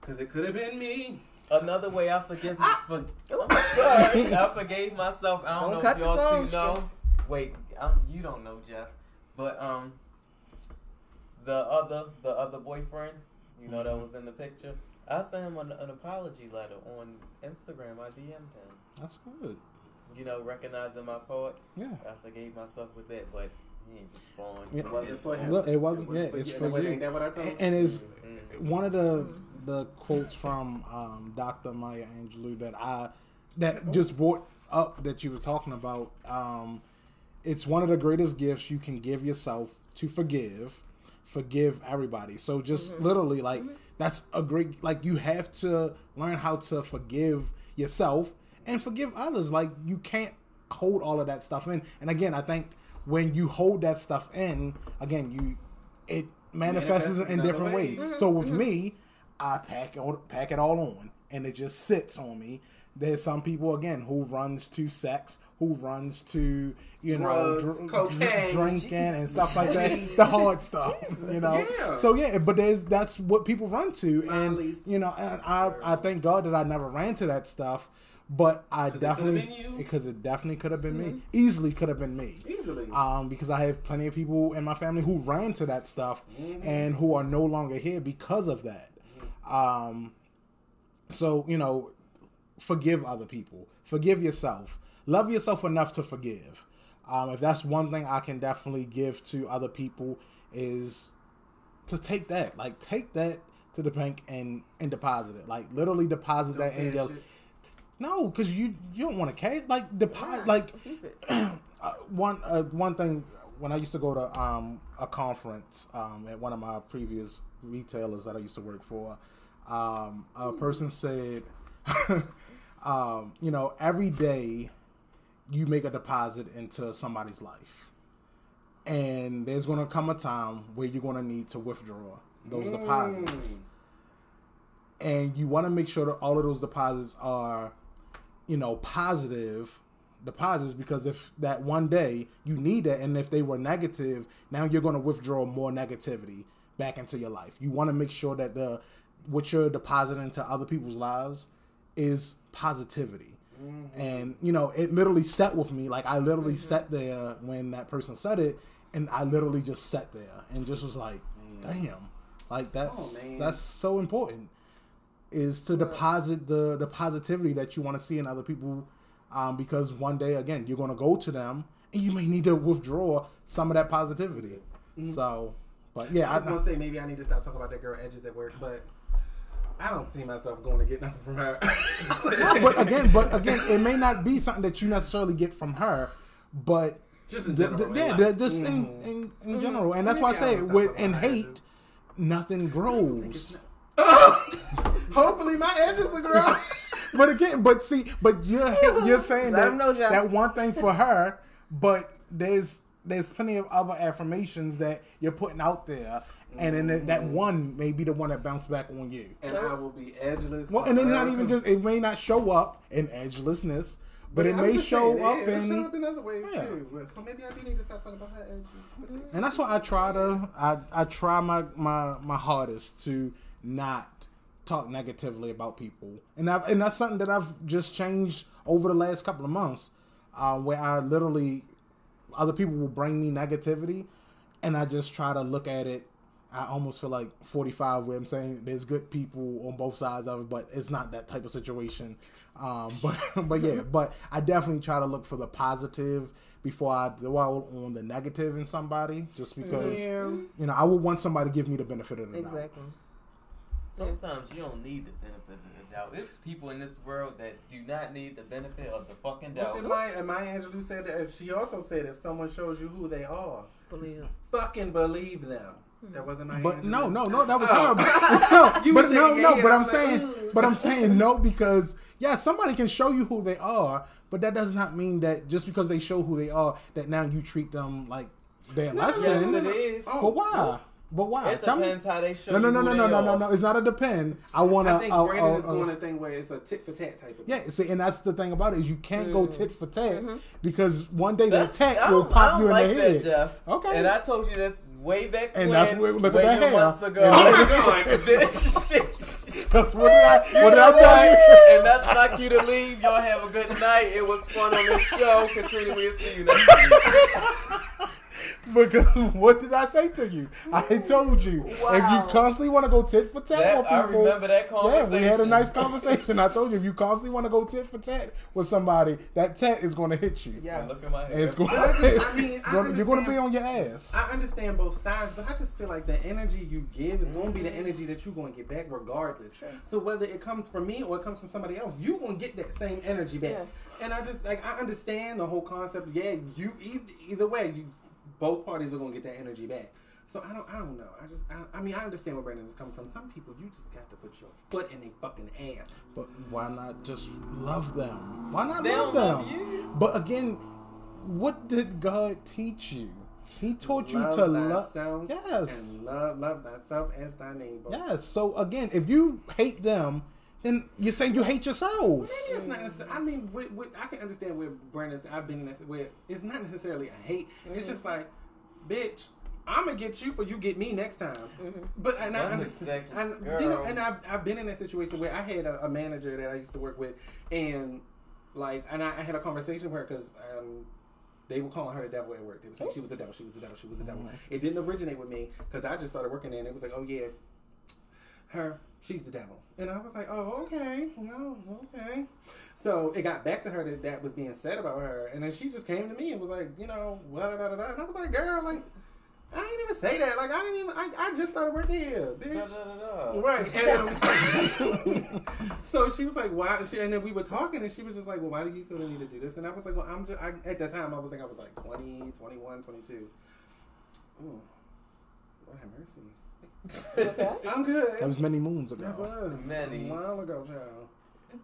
S3: because it could have been me.
S5: Another way I forgive for,
S2: Ooh.
S5: I forgave myself. I don't,
S2: Don't
S5: know
S2: cut
S5: if
S2: the
S5: y'all two
S2: songs,
S5: know.
S2: Chris.
S5: Wait, um, you don't know Jeff, but um, the other the other boyfriend, you know that was in the picture. I sent him an, an apology letter on Instagram. I DM'd him.
S1: That's good.
S5: You know, recognizing my part.
S1: Yeah.
S5: I forgave myself with that, but he ain't respond.
S1: Yeah.
S3: It wasn't for him.
S1: Look, it wasn't-
S3: was
S1: yeah,
S3: for
S1: it's for
S3: And
S1: you.
S3: Ain't that what I told
S1: And, and it's
S5: Mm.
S1: one of the the quotes from um, Dr. Maya Angelou that I that just brought up that you were talking about. Um, it's one of the greatest gifts you can give yourself to forgive, forgive everybody. So just literally like that's a great like you have to learn how to forgive yourself and forgive others. Like you can't hold all of that stuff in. And again, I think when you hold that stuff in, again, you it manifests
S3: Manifests
S1: in different
S3: way.
S1: ways. Mm-hmm. So with mm-hmm. me, I pack on, pack it all on, and it just sits on me. There's some people again who runs to sex, who runs to you
S3: Drugs,
S1: know dr-
S3: cocaine,
S1: drinking
S3: Jesus.
S1: and stuff like that. the hard stuff, you know.
S3: Yeah.
S1: So yeah, but there's that's what people run to, and
S3: Molly's.
S1: you know, and I I thank God that I never ran to that stuff. But I definitely because it definitely could have been me, easily could have been me
S3: Easily.
S1: um, because I have plenty of people in my family who ran to that stuff
S3: Mm-hmm.
S1: and who are no longer here because of that. Um, so you know, forgive other people, forgive yourself. love yourself enough to forgive. Um, if that's one thing I can definitely give to other people is to take that, like take that to the bank and and deposit it, like literally deposit that in your. No, because you you don't want to cash like deposit yeah, like uh, one uh, one thing when I used to go to um, a conference um, at one of my previous retailers that I used to work for, um, a person said, um, you know, every day you make a deposit into somebody's life. And there's going to come a time where you're going to need to withdraw those mm. deposits. And you want to make sure that all of those deposits are, you know, positive deposits because if that one day you need it and if they were negative, now you're going to withdraw more negativity back into your life. You want to make sure that the what you're depositing into other people's lives is positivity. Mm-hmm. And you know, it literally sat with me. Like I literally mm-hmm. sat there when that person said it, and I literally just sat there and just was like, man. "Damn!" Like that's oh, that's so important. Is to deposit the the positivity that you want to see in other people, um, because one day again you're going to go to them and you may need to withdraw some of that positivity. Mm-hmm. So, but yeah,
S3: I was gonna say maybe I need to stop talking about that girl edges at work, but I don't see myself going to get nothing from her.
S1: no, but again, but again, it may not be something that you necessarily get from her, but
S3: just in general,
S1: the, the, yeah, the, just mm. in, in, in mm. general, and that's why I say with in hate, nothing grows.
S3: Hopefully, my edges will grow.
S1: but again, but see, but you're you're saying that, know, that one thing for her, but there's there's plenty of other affirmations that you're putting out there and then that one may be the one that bounced back on you.
S3: And I will be edgeless.
S1: Well, and then not even just it may not show up in edgelessness, but, but it may show saying, up
S3: in show up in other ways yeah. too. So maybe I do need to stop talking about her edges.
S1: And that's why I try to I I try my my my hardest to not talk negatively about people, and I and that's something that I've just changed over the last couple of months, uh, where I literally other people will bring me negativity, and I just try to look at it I almost feel like 45 where I'm saying there's good people on both sides of it, but it's not that type of situation. Um, but but yeah, but I definitely try to look for the positive before I dwell on the negative in somebody, just because yeah. you know I would want somebody to give me the benefit of the
S2: exactly. doubt.
S5: Exactly. Sometimes you don't need the benefit of the doubt. It's people in this world that do not need the benefit of the fucking doubt.
S3: But Maya, Maya Angelou said that she also said if someone shows you who they are,
S2: believe them.
S3: Fucking believe them. Hmm. That wasn't my.
S1: But no, no, no, that was oh. her. no, but no, no. But I'm saying, but I'm saying no because yeah, somebody can show you who they are, but that does not mean that just because they show who they are, that now you treat them like they're no, less
S5: than. Yes, it is.
S1: Oh, but why? But why?
S5: It depends me. how they show.
S1: No, no, no, no, no, no, no, no. It's not a depend. I want to.
S3: I think uh, Brandon uh, is going uh, a thing where it's a tit for tat type of.
S1: Yeah, see, and that's the thing about it is you can't mm. go tit for tat mm-hmm. because one day that's, that tat will pop you in
S5: like
S1: the head.
S5: That, Jeff. Okay. And I told you this way back
S1: and
S5: when, And
S1: that's where look at that hair.
S5: months ago. Because
S1: what did I, what did I tell you?
S5: And that's like you to leave. Y'all have a good night. It was fun on this show. Katrina, we'll see you next week.
S1: because what did I say to you? I mm. told you wow. if you constantly want to go tit for tat
S5: that,
S1: with people,
S5: I remember that conversation.
S1: Yeah, we had a nice conversation. I told you if you constantly want to go tit for tat with somebody, that tat is going to hit you.
S5: Yeah, look at my head.
S1: It's going, I mean, you're going to be on your ass.
S3: I understand both sides, but I just feel like the energy you give is going to be the mm. energy that you're going to get back regardless. Sure. So whether it comes from me or it comes from somebody else, you're going to get that same energy back. Yeah. And I just like I understand the whole concept. Yeah, you either, either way you both parties are gonna get that energy back. So I don't, I don't know. I just, I, I, mean, I understand where Brandon is coming from. Some people, you just got to put your foot in a fucking ass.
S1: But why not just love them? Why not they love them? Love but again, what did God teach you? He taught you to love. Yes.
S3: And love, love thyself as thy neighbor.
S1: Yes. So again, if you hate them, then you're saying you hate yourself. Well,
S3: maybe it's not. Necessarily, I mean, with, with, I can understand where Brandon's. I've been in this. Where it's not necessarily a hate. Mm-hmm. It's just like, bitch. I'm gonna get you for you get me next time. Mm-hmm. But and I, exactly, and you know, and I've, I've been in that situation where I had a, a manager that I used to work with, and like, and I, I had a conversation with her because um, they were calling her the devil at work. They were saying she was a devil, she was a devil, she was a devil. Mm-hmm. It didn't originate with me because I just started working there, and it was like, oh yeah, her she's the devil. And I was like, oh, okay, no, okay. So it got back to her that that was being said about her, and then she just came to me and was like, you know, da da da da. And I was like, girl, like. I didn't even say that. Like I didn't even. I, I just started working here, bitch.
S5: Da, da, da, da.
S3: Right. And, so she was like, "Why?" She, and then we were talking, and she was just like, "Well, why do you feel the need to do this?" And I was like, "Well, I'm just." I, at that time, I was like, I was like 20, 21, 22. Oh, Lord have mercy.
S2: Okay.
S3: I'm good.
S1: That was many moons ago.
S3: That
S1: ago.
S3: was
S5: Many.
S3: a while ago, child.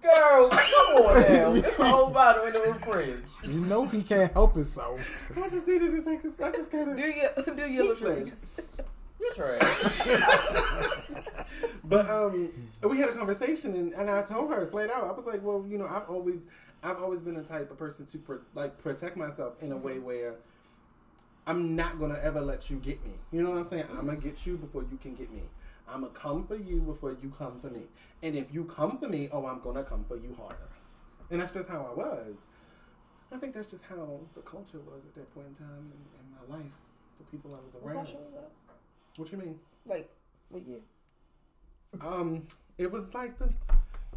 S5: Girl, come on now. It's a whole bottle in the fridge.
S1: You know he can't help himself.
S3: I just needed to take. A, I just gotta.
S2: Do your do your
S3: Keep
S2: little
S5: You're trash.
S3: But um, we had a conversation, and, and I told her flat out. I was like, "Well, you know, I've always, I've always been the type of person to pro- like protect myself in a way where I'm not gonna ever let you get me. You know what I'm saying? I'm gonna get you before you can get me. I'm gonna come for you before you come for me. And if you come for me, oh, I'm gonna come for you harder. And that's just how I was. I think that's just how the culture was at that point in time in, in my life. The people I was around. What you mean?
S2: Like what year?
S3: Um, it was like the,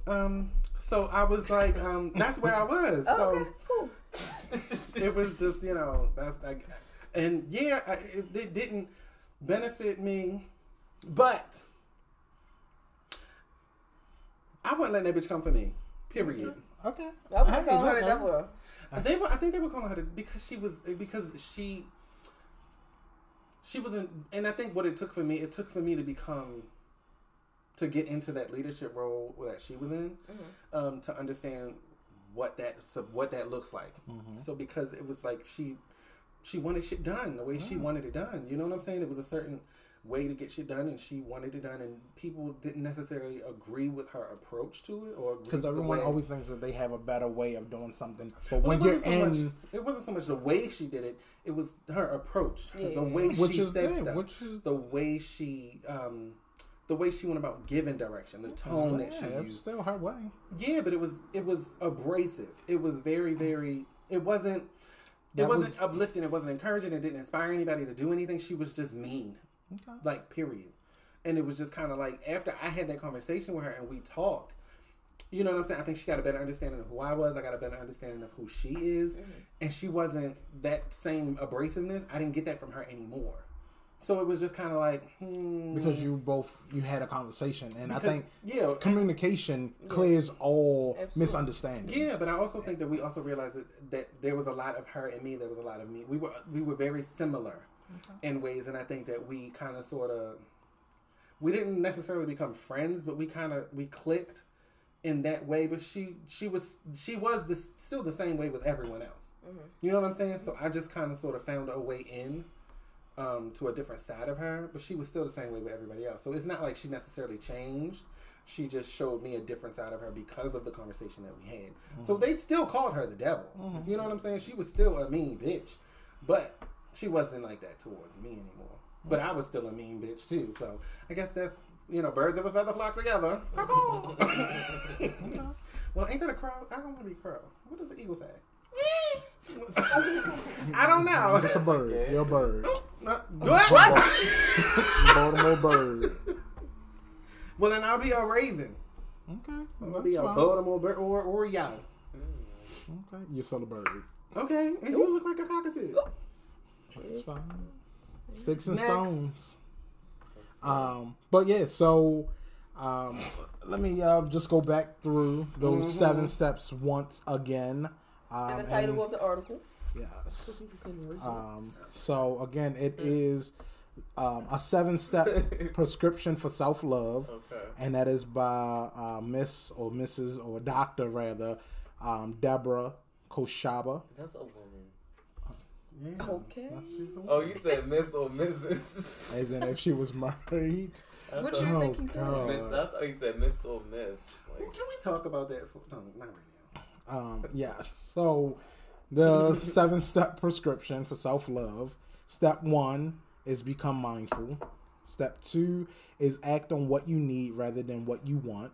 S3: um. So I was like, um, that's where I was.
S2: Oh, okay,
S3: So
S2: cool.
S3: it was just you know that's like, and yeah, I, it, it didn't benefit me, but I wouldn't let that bitch come for me. Period.
S1: Okay.
S2: I was
S1: Hey,
S2: calling her the devil.
S3: They were, I think they were calling her the, because she was because she she wasn't, and I think what it took for me, it took for me to become to get into that leadership role that she was in, mm-hmm. um, to understand what that so what that looks like. So because it was like she she wanted shit done the way she wanted it done. You know what I'm saying? It was a certain way to get shit done, and she wanted it done, and people didn't necessarily agree with her approach to it, or
S1: Because everyone always thinks that they have a better way of doing something. But
S3: well,
S1: when you're
S3: wasn't so
S1: in,
S3: much, it wasn't so much the way she did it; it was her approach,
S2: Yeah.
S3: the way
S1: Which
S3: she
S1: is
S3: said
S1: good,
S3: stuff,
S1: which is-
S3: the way she, um, the way she went about giving direction, the tone that she
S1: yeah, it's
S3: used.
S1: still her way.
S3: Yeah, but it was it was abrasive. It was very very. It wasn't. It wasn't
S1: was-
S3: uplifting. It wasn't encouraging. It didn't inspire anybody to do anything. She was just mean,
S1: Okay.
S3: like period. And it was just kind of like after I had that conversation with her and we talked. You know what I'm saying? I think she got a better understanding of who I was. I got a better understanding of who she is, mm. and she wasn't that same abrasiveness. I didn't get that from her anymore. So it was just kind of like hmm,
S1: Because you both you had a conversation, and I think
S3: yeah,
S1: communication clears all
S2: Absolutely.
S1: misunderstandings.
S3: Yeah, but I also think that we also realized that, that there was a lot of her and me. There was a lot of me. We were we were very similar in ways, and I think that we kind of sort of we didn't necessarily become friends, but we kind of we clicked in that way. But she she was she was this, still the same way with everyone else. You know what I'm saying? So I just kind of sort of found a way in um, to a different side of her, but she was still the same way with everybody else. So it's not like she necessarily changed. She just showed me a different side of her because of the conversation that we had. So they still called her the devil. You know what I'm saying? She was still a mean bitch, but she wasn't like that towards me anymore. But I was still a mean bitch too. So I guess that's you know, birds of a feather flock together. well, ain't that a crow? I don't want to be a crow. What does the eagle say? I don't know.
S1: Just a bird.
S5: Okay.
S1: You're a bird.
S3: Uh, what?
S1: Baltimore bird.
S3: Well, then I'll be a raven.
S1: Okay.
S3: I'll be a
S1: fine.
S3: Baltimore bird or or young.
S1: Okay. You're still a bird.
S3: Okay, and you look like a cockatoo.
S1: That's fine. Sticks and
S3: Next.
S1: stones. Um, but yeah, so um, let me uh, just go back through those
S3: Mm-hmm.
S1: seven steps once again. Um,
S2: And the title of the article.
S1: yes.
S2: People couldn't read
S1: Um, so again, it is um, a seven-step prescription for self-love,
S5: Okay.
S1: and that is by uh, Miss or Mrs. or Doctor rather, um, Deborah Khoshaba.
S5: That's a woman.
S3: Yeah.
S2: Okay.
S3: That's
S5: Oh, you said Miss or Mrs.
S1: As in, if she was married.
S5: I
S2: What
S5: thought-
S2: you
S1: Oh,
S2: think he said?
S1: God.
S5: Miss, I thought you said Miss or Miss.
S3: Well, Can we talk about that? For, no, not right now.
S1: Um, yes. So the seven step prescription for self love. Step one is become mindful. Step two is act on what you need rather than what you want.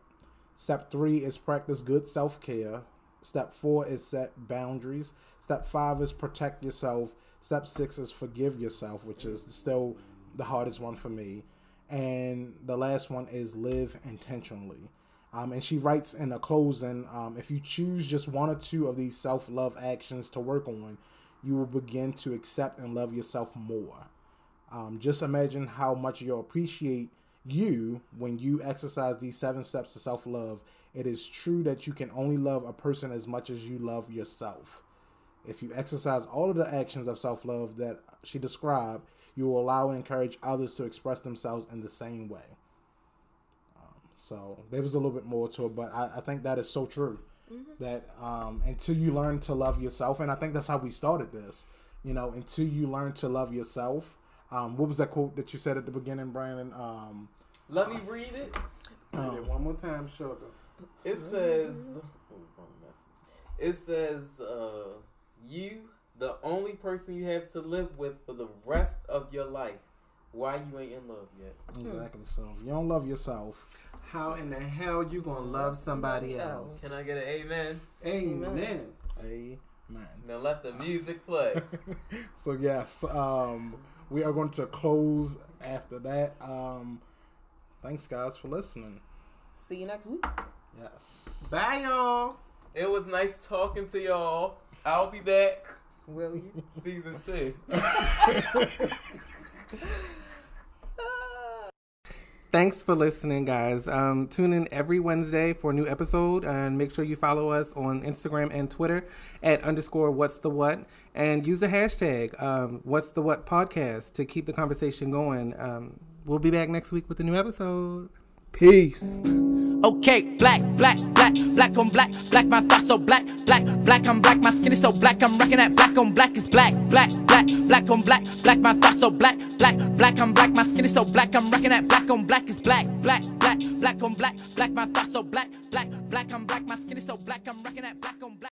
S1: Step three is practice good self care. Step four is set boundaries. Step five is protect yourself. Step six is forgive yourself, which is still the hardest one for me. And the last one is live intentionally. Um, and she writes in the closing um, if you choose just one or two of these self love actions to work on, you will begin to accept and love yourself more. Um, just imagine how much you'll appreciate you when you exercise these seven steps to self love. It is true that you can only love a person as much as you love yourself. If you exercise all of the actions of self love that she described, you will allow and encourage others to express themselves in the same way. Um, so there was a little bit more to it, but I, I think that is so true. Mm-hmm. That um, until you learn to love yourself, and I think that's how we started this. You know, until you learn to love yourself. Um, what was that quote that you said at the beginning, Brandon? Um,
S5: Let me read it.
S3: Read it one more time, sugar.
S5: It says. It says. Uh, you the only person you have to live with for the rest of your life. Why you ain't in love yet?
S1: Exactly. So if you don't love yourself,
S3: how in the hell you gonna love somebody else?
S5: Can I get an amen?
S3: Amen.
S1: Amen.
S5: Now let the music play.
S1: so yes, um, we are going to close after that. Um, thanks guys for listening.
S2: See you next week.
S1: Yes.
S3: Bye y'all.
S5: It was nice talking to y'all. I'll be back.
S2: Will you?
S5: Season two.
S3: Thanks for listening, guys. Um, tune in every Wednesday for a new episode, and make sure you follow us on Instagram and Twitter at underscore What's the What, and use the hashtag um, What's the What podcast to keep the conversation going. Um, we'll be back next week with a new episode. Peace.
S4: Okay, black, black, black, black on black, black, my thoughts so black, black, black, I'm black, my skin is so black, I'm rocking that black on black is black, black, black, black on black, black, my thoughts so black, black, black, I'm black, my skin is so black, I'm rocking that black on black is black, black, black, black on black, black, my thoughts so black, black, black, I'm black, my skin is so black, I'm rocking that black on black.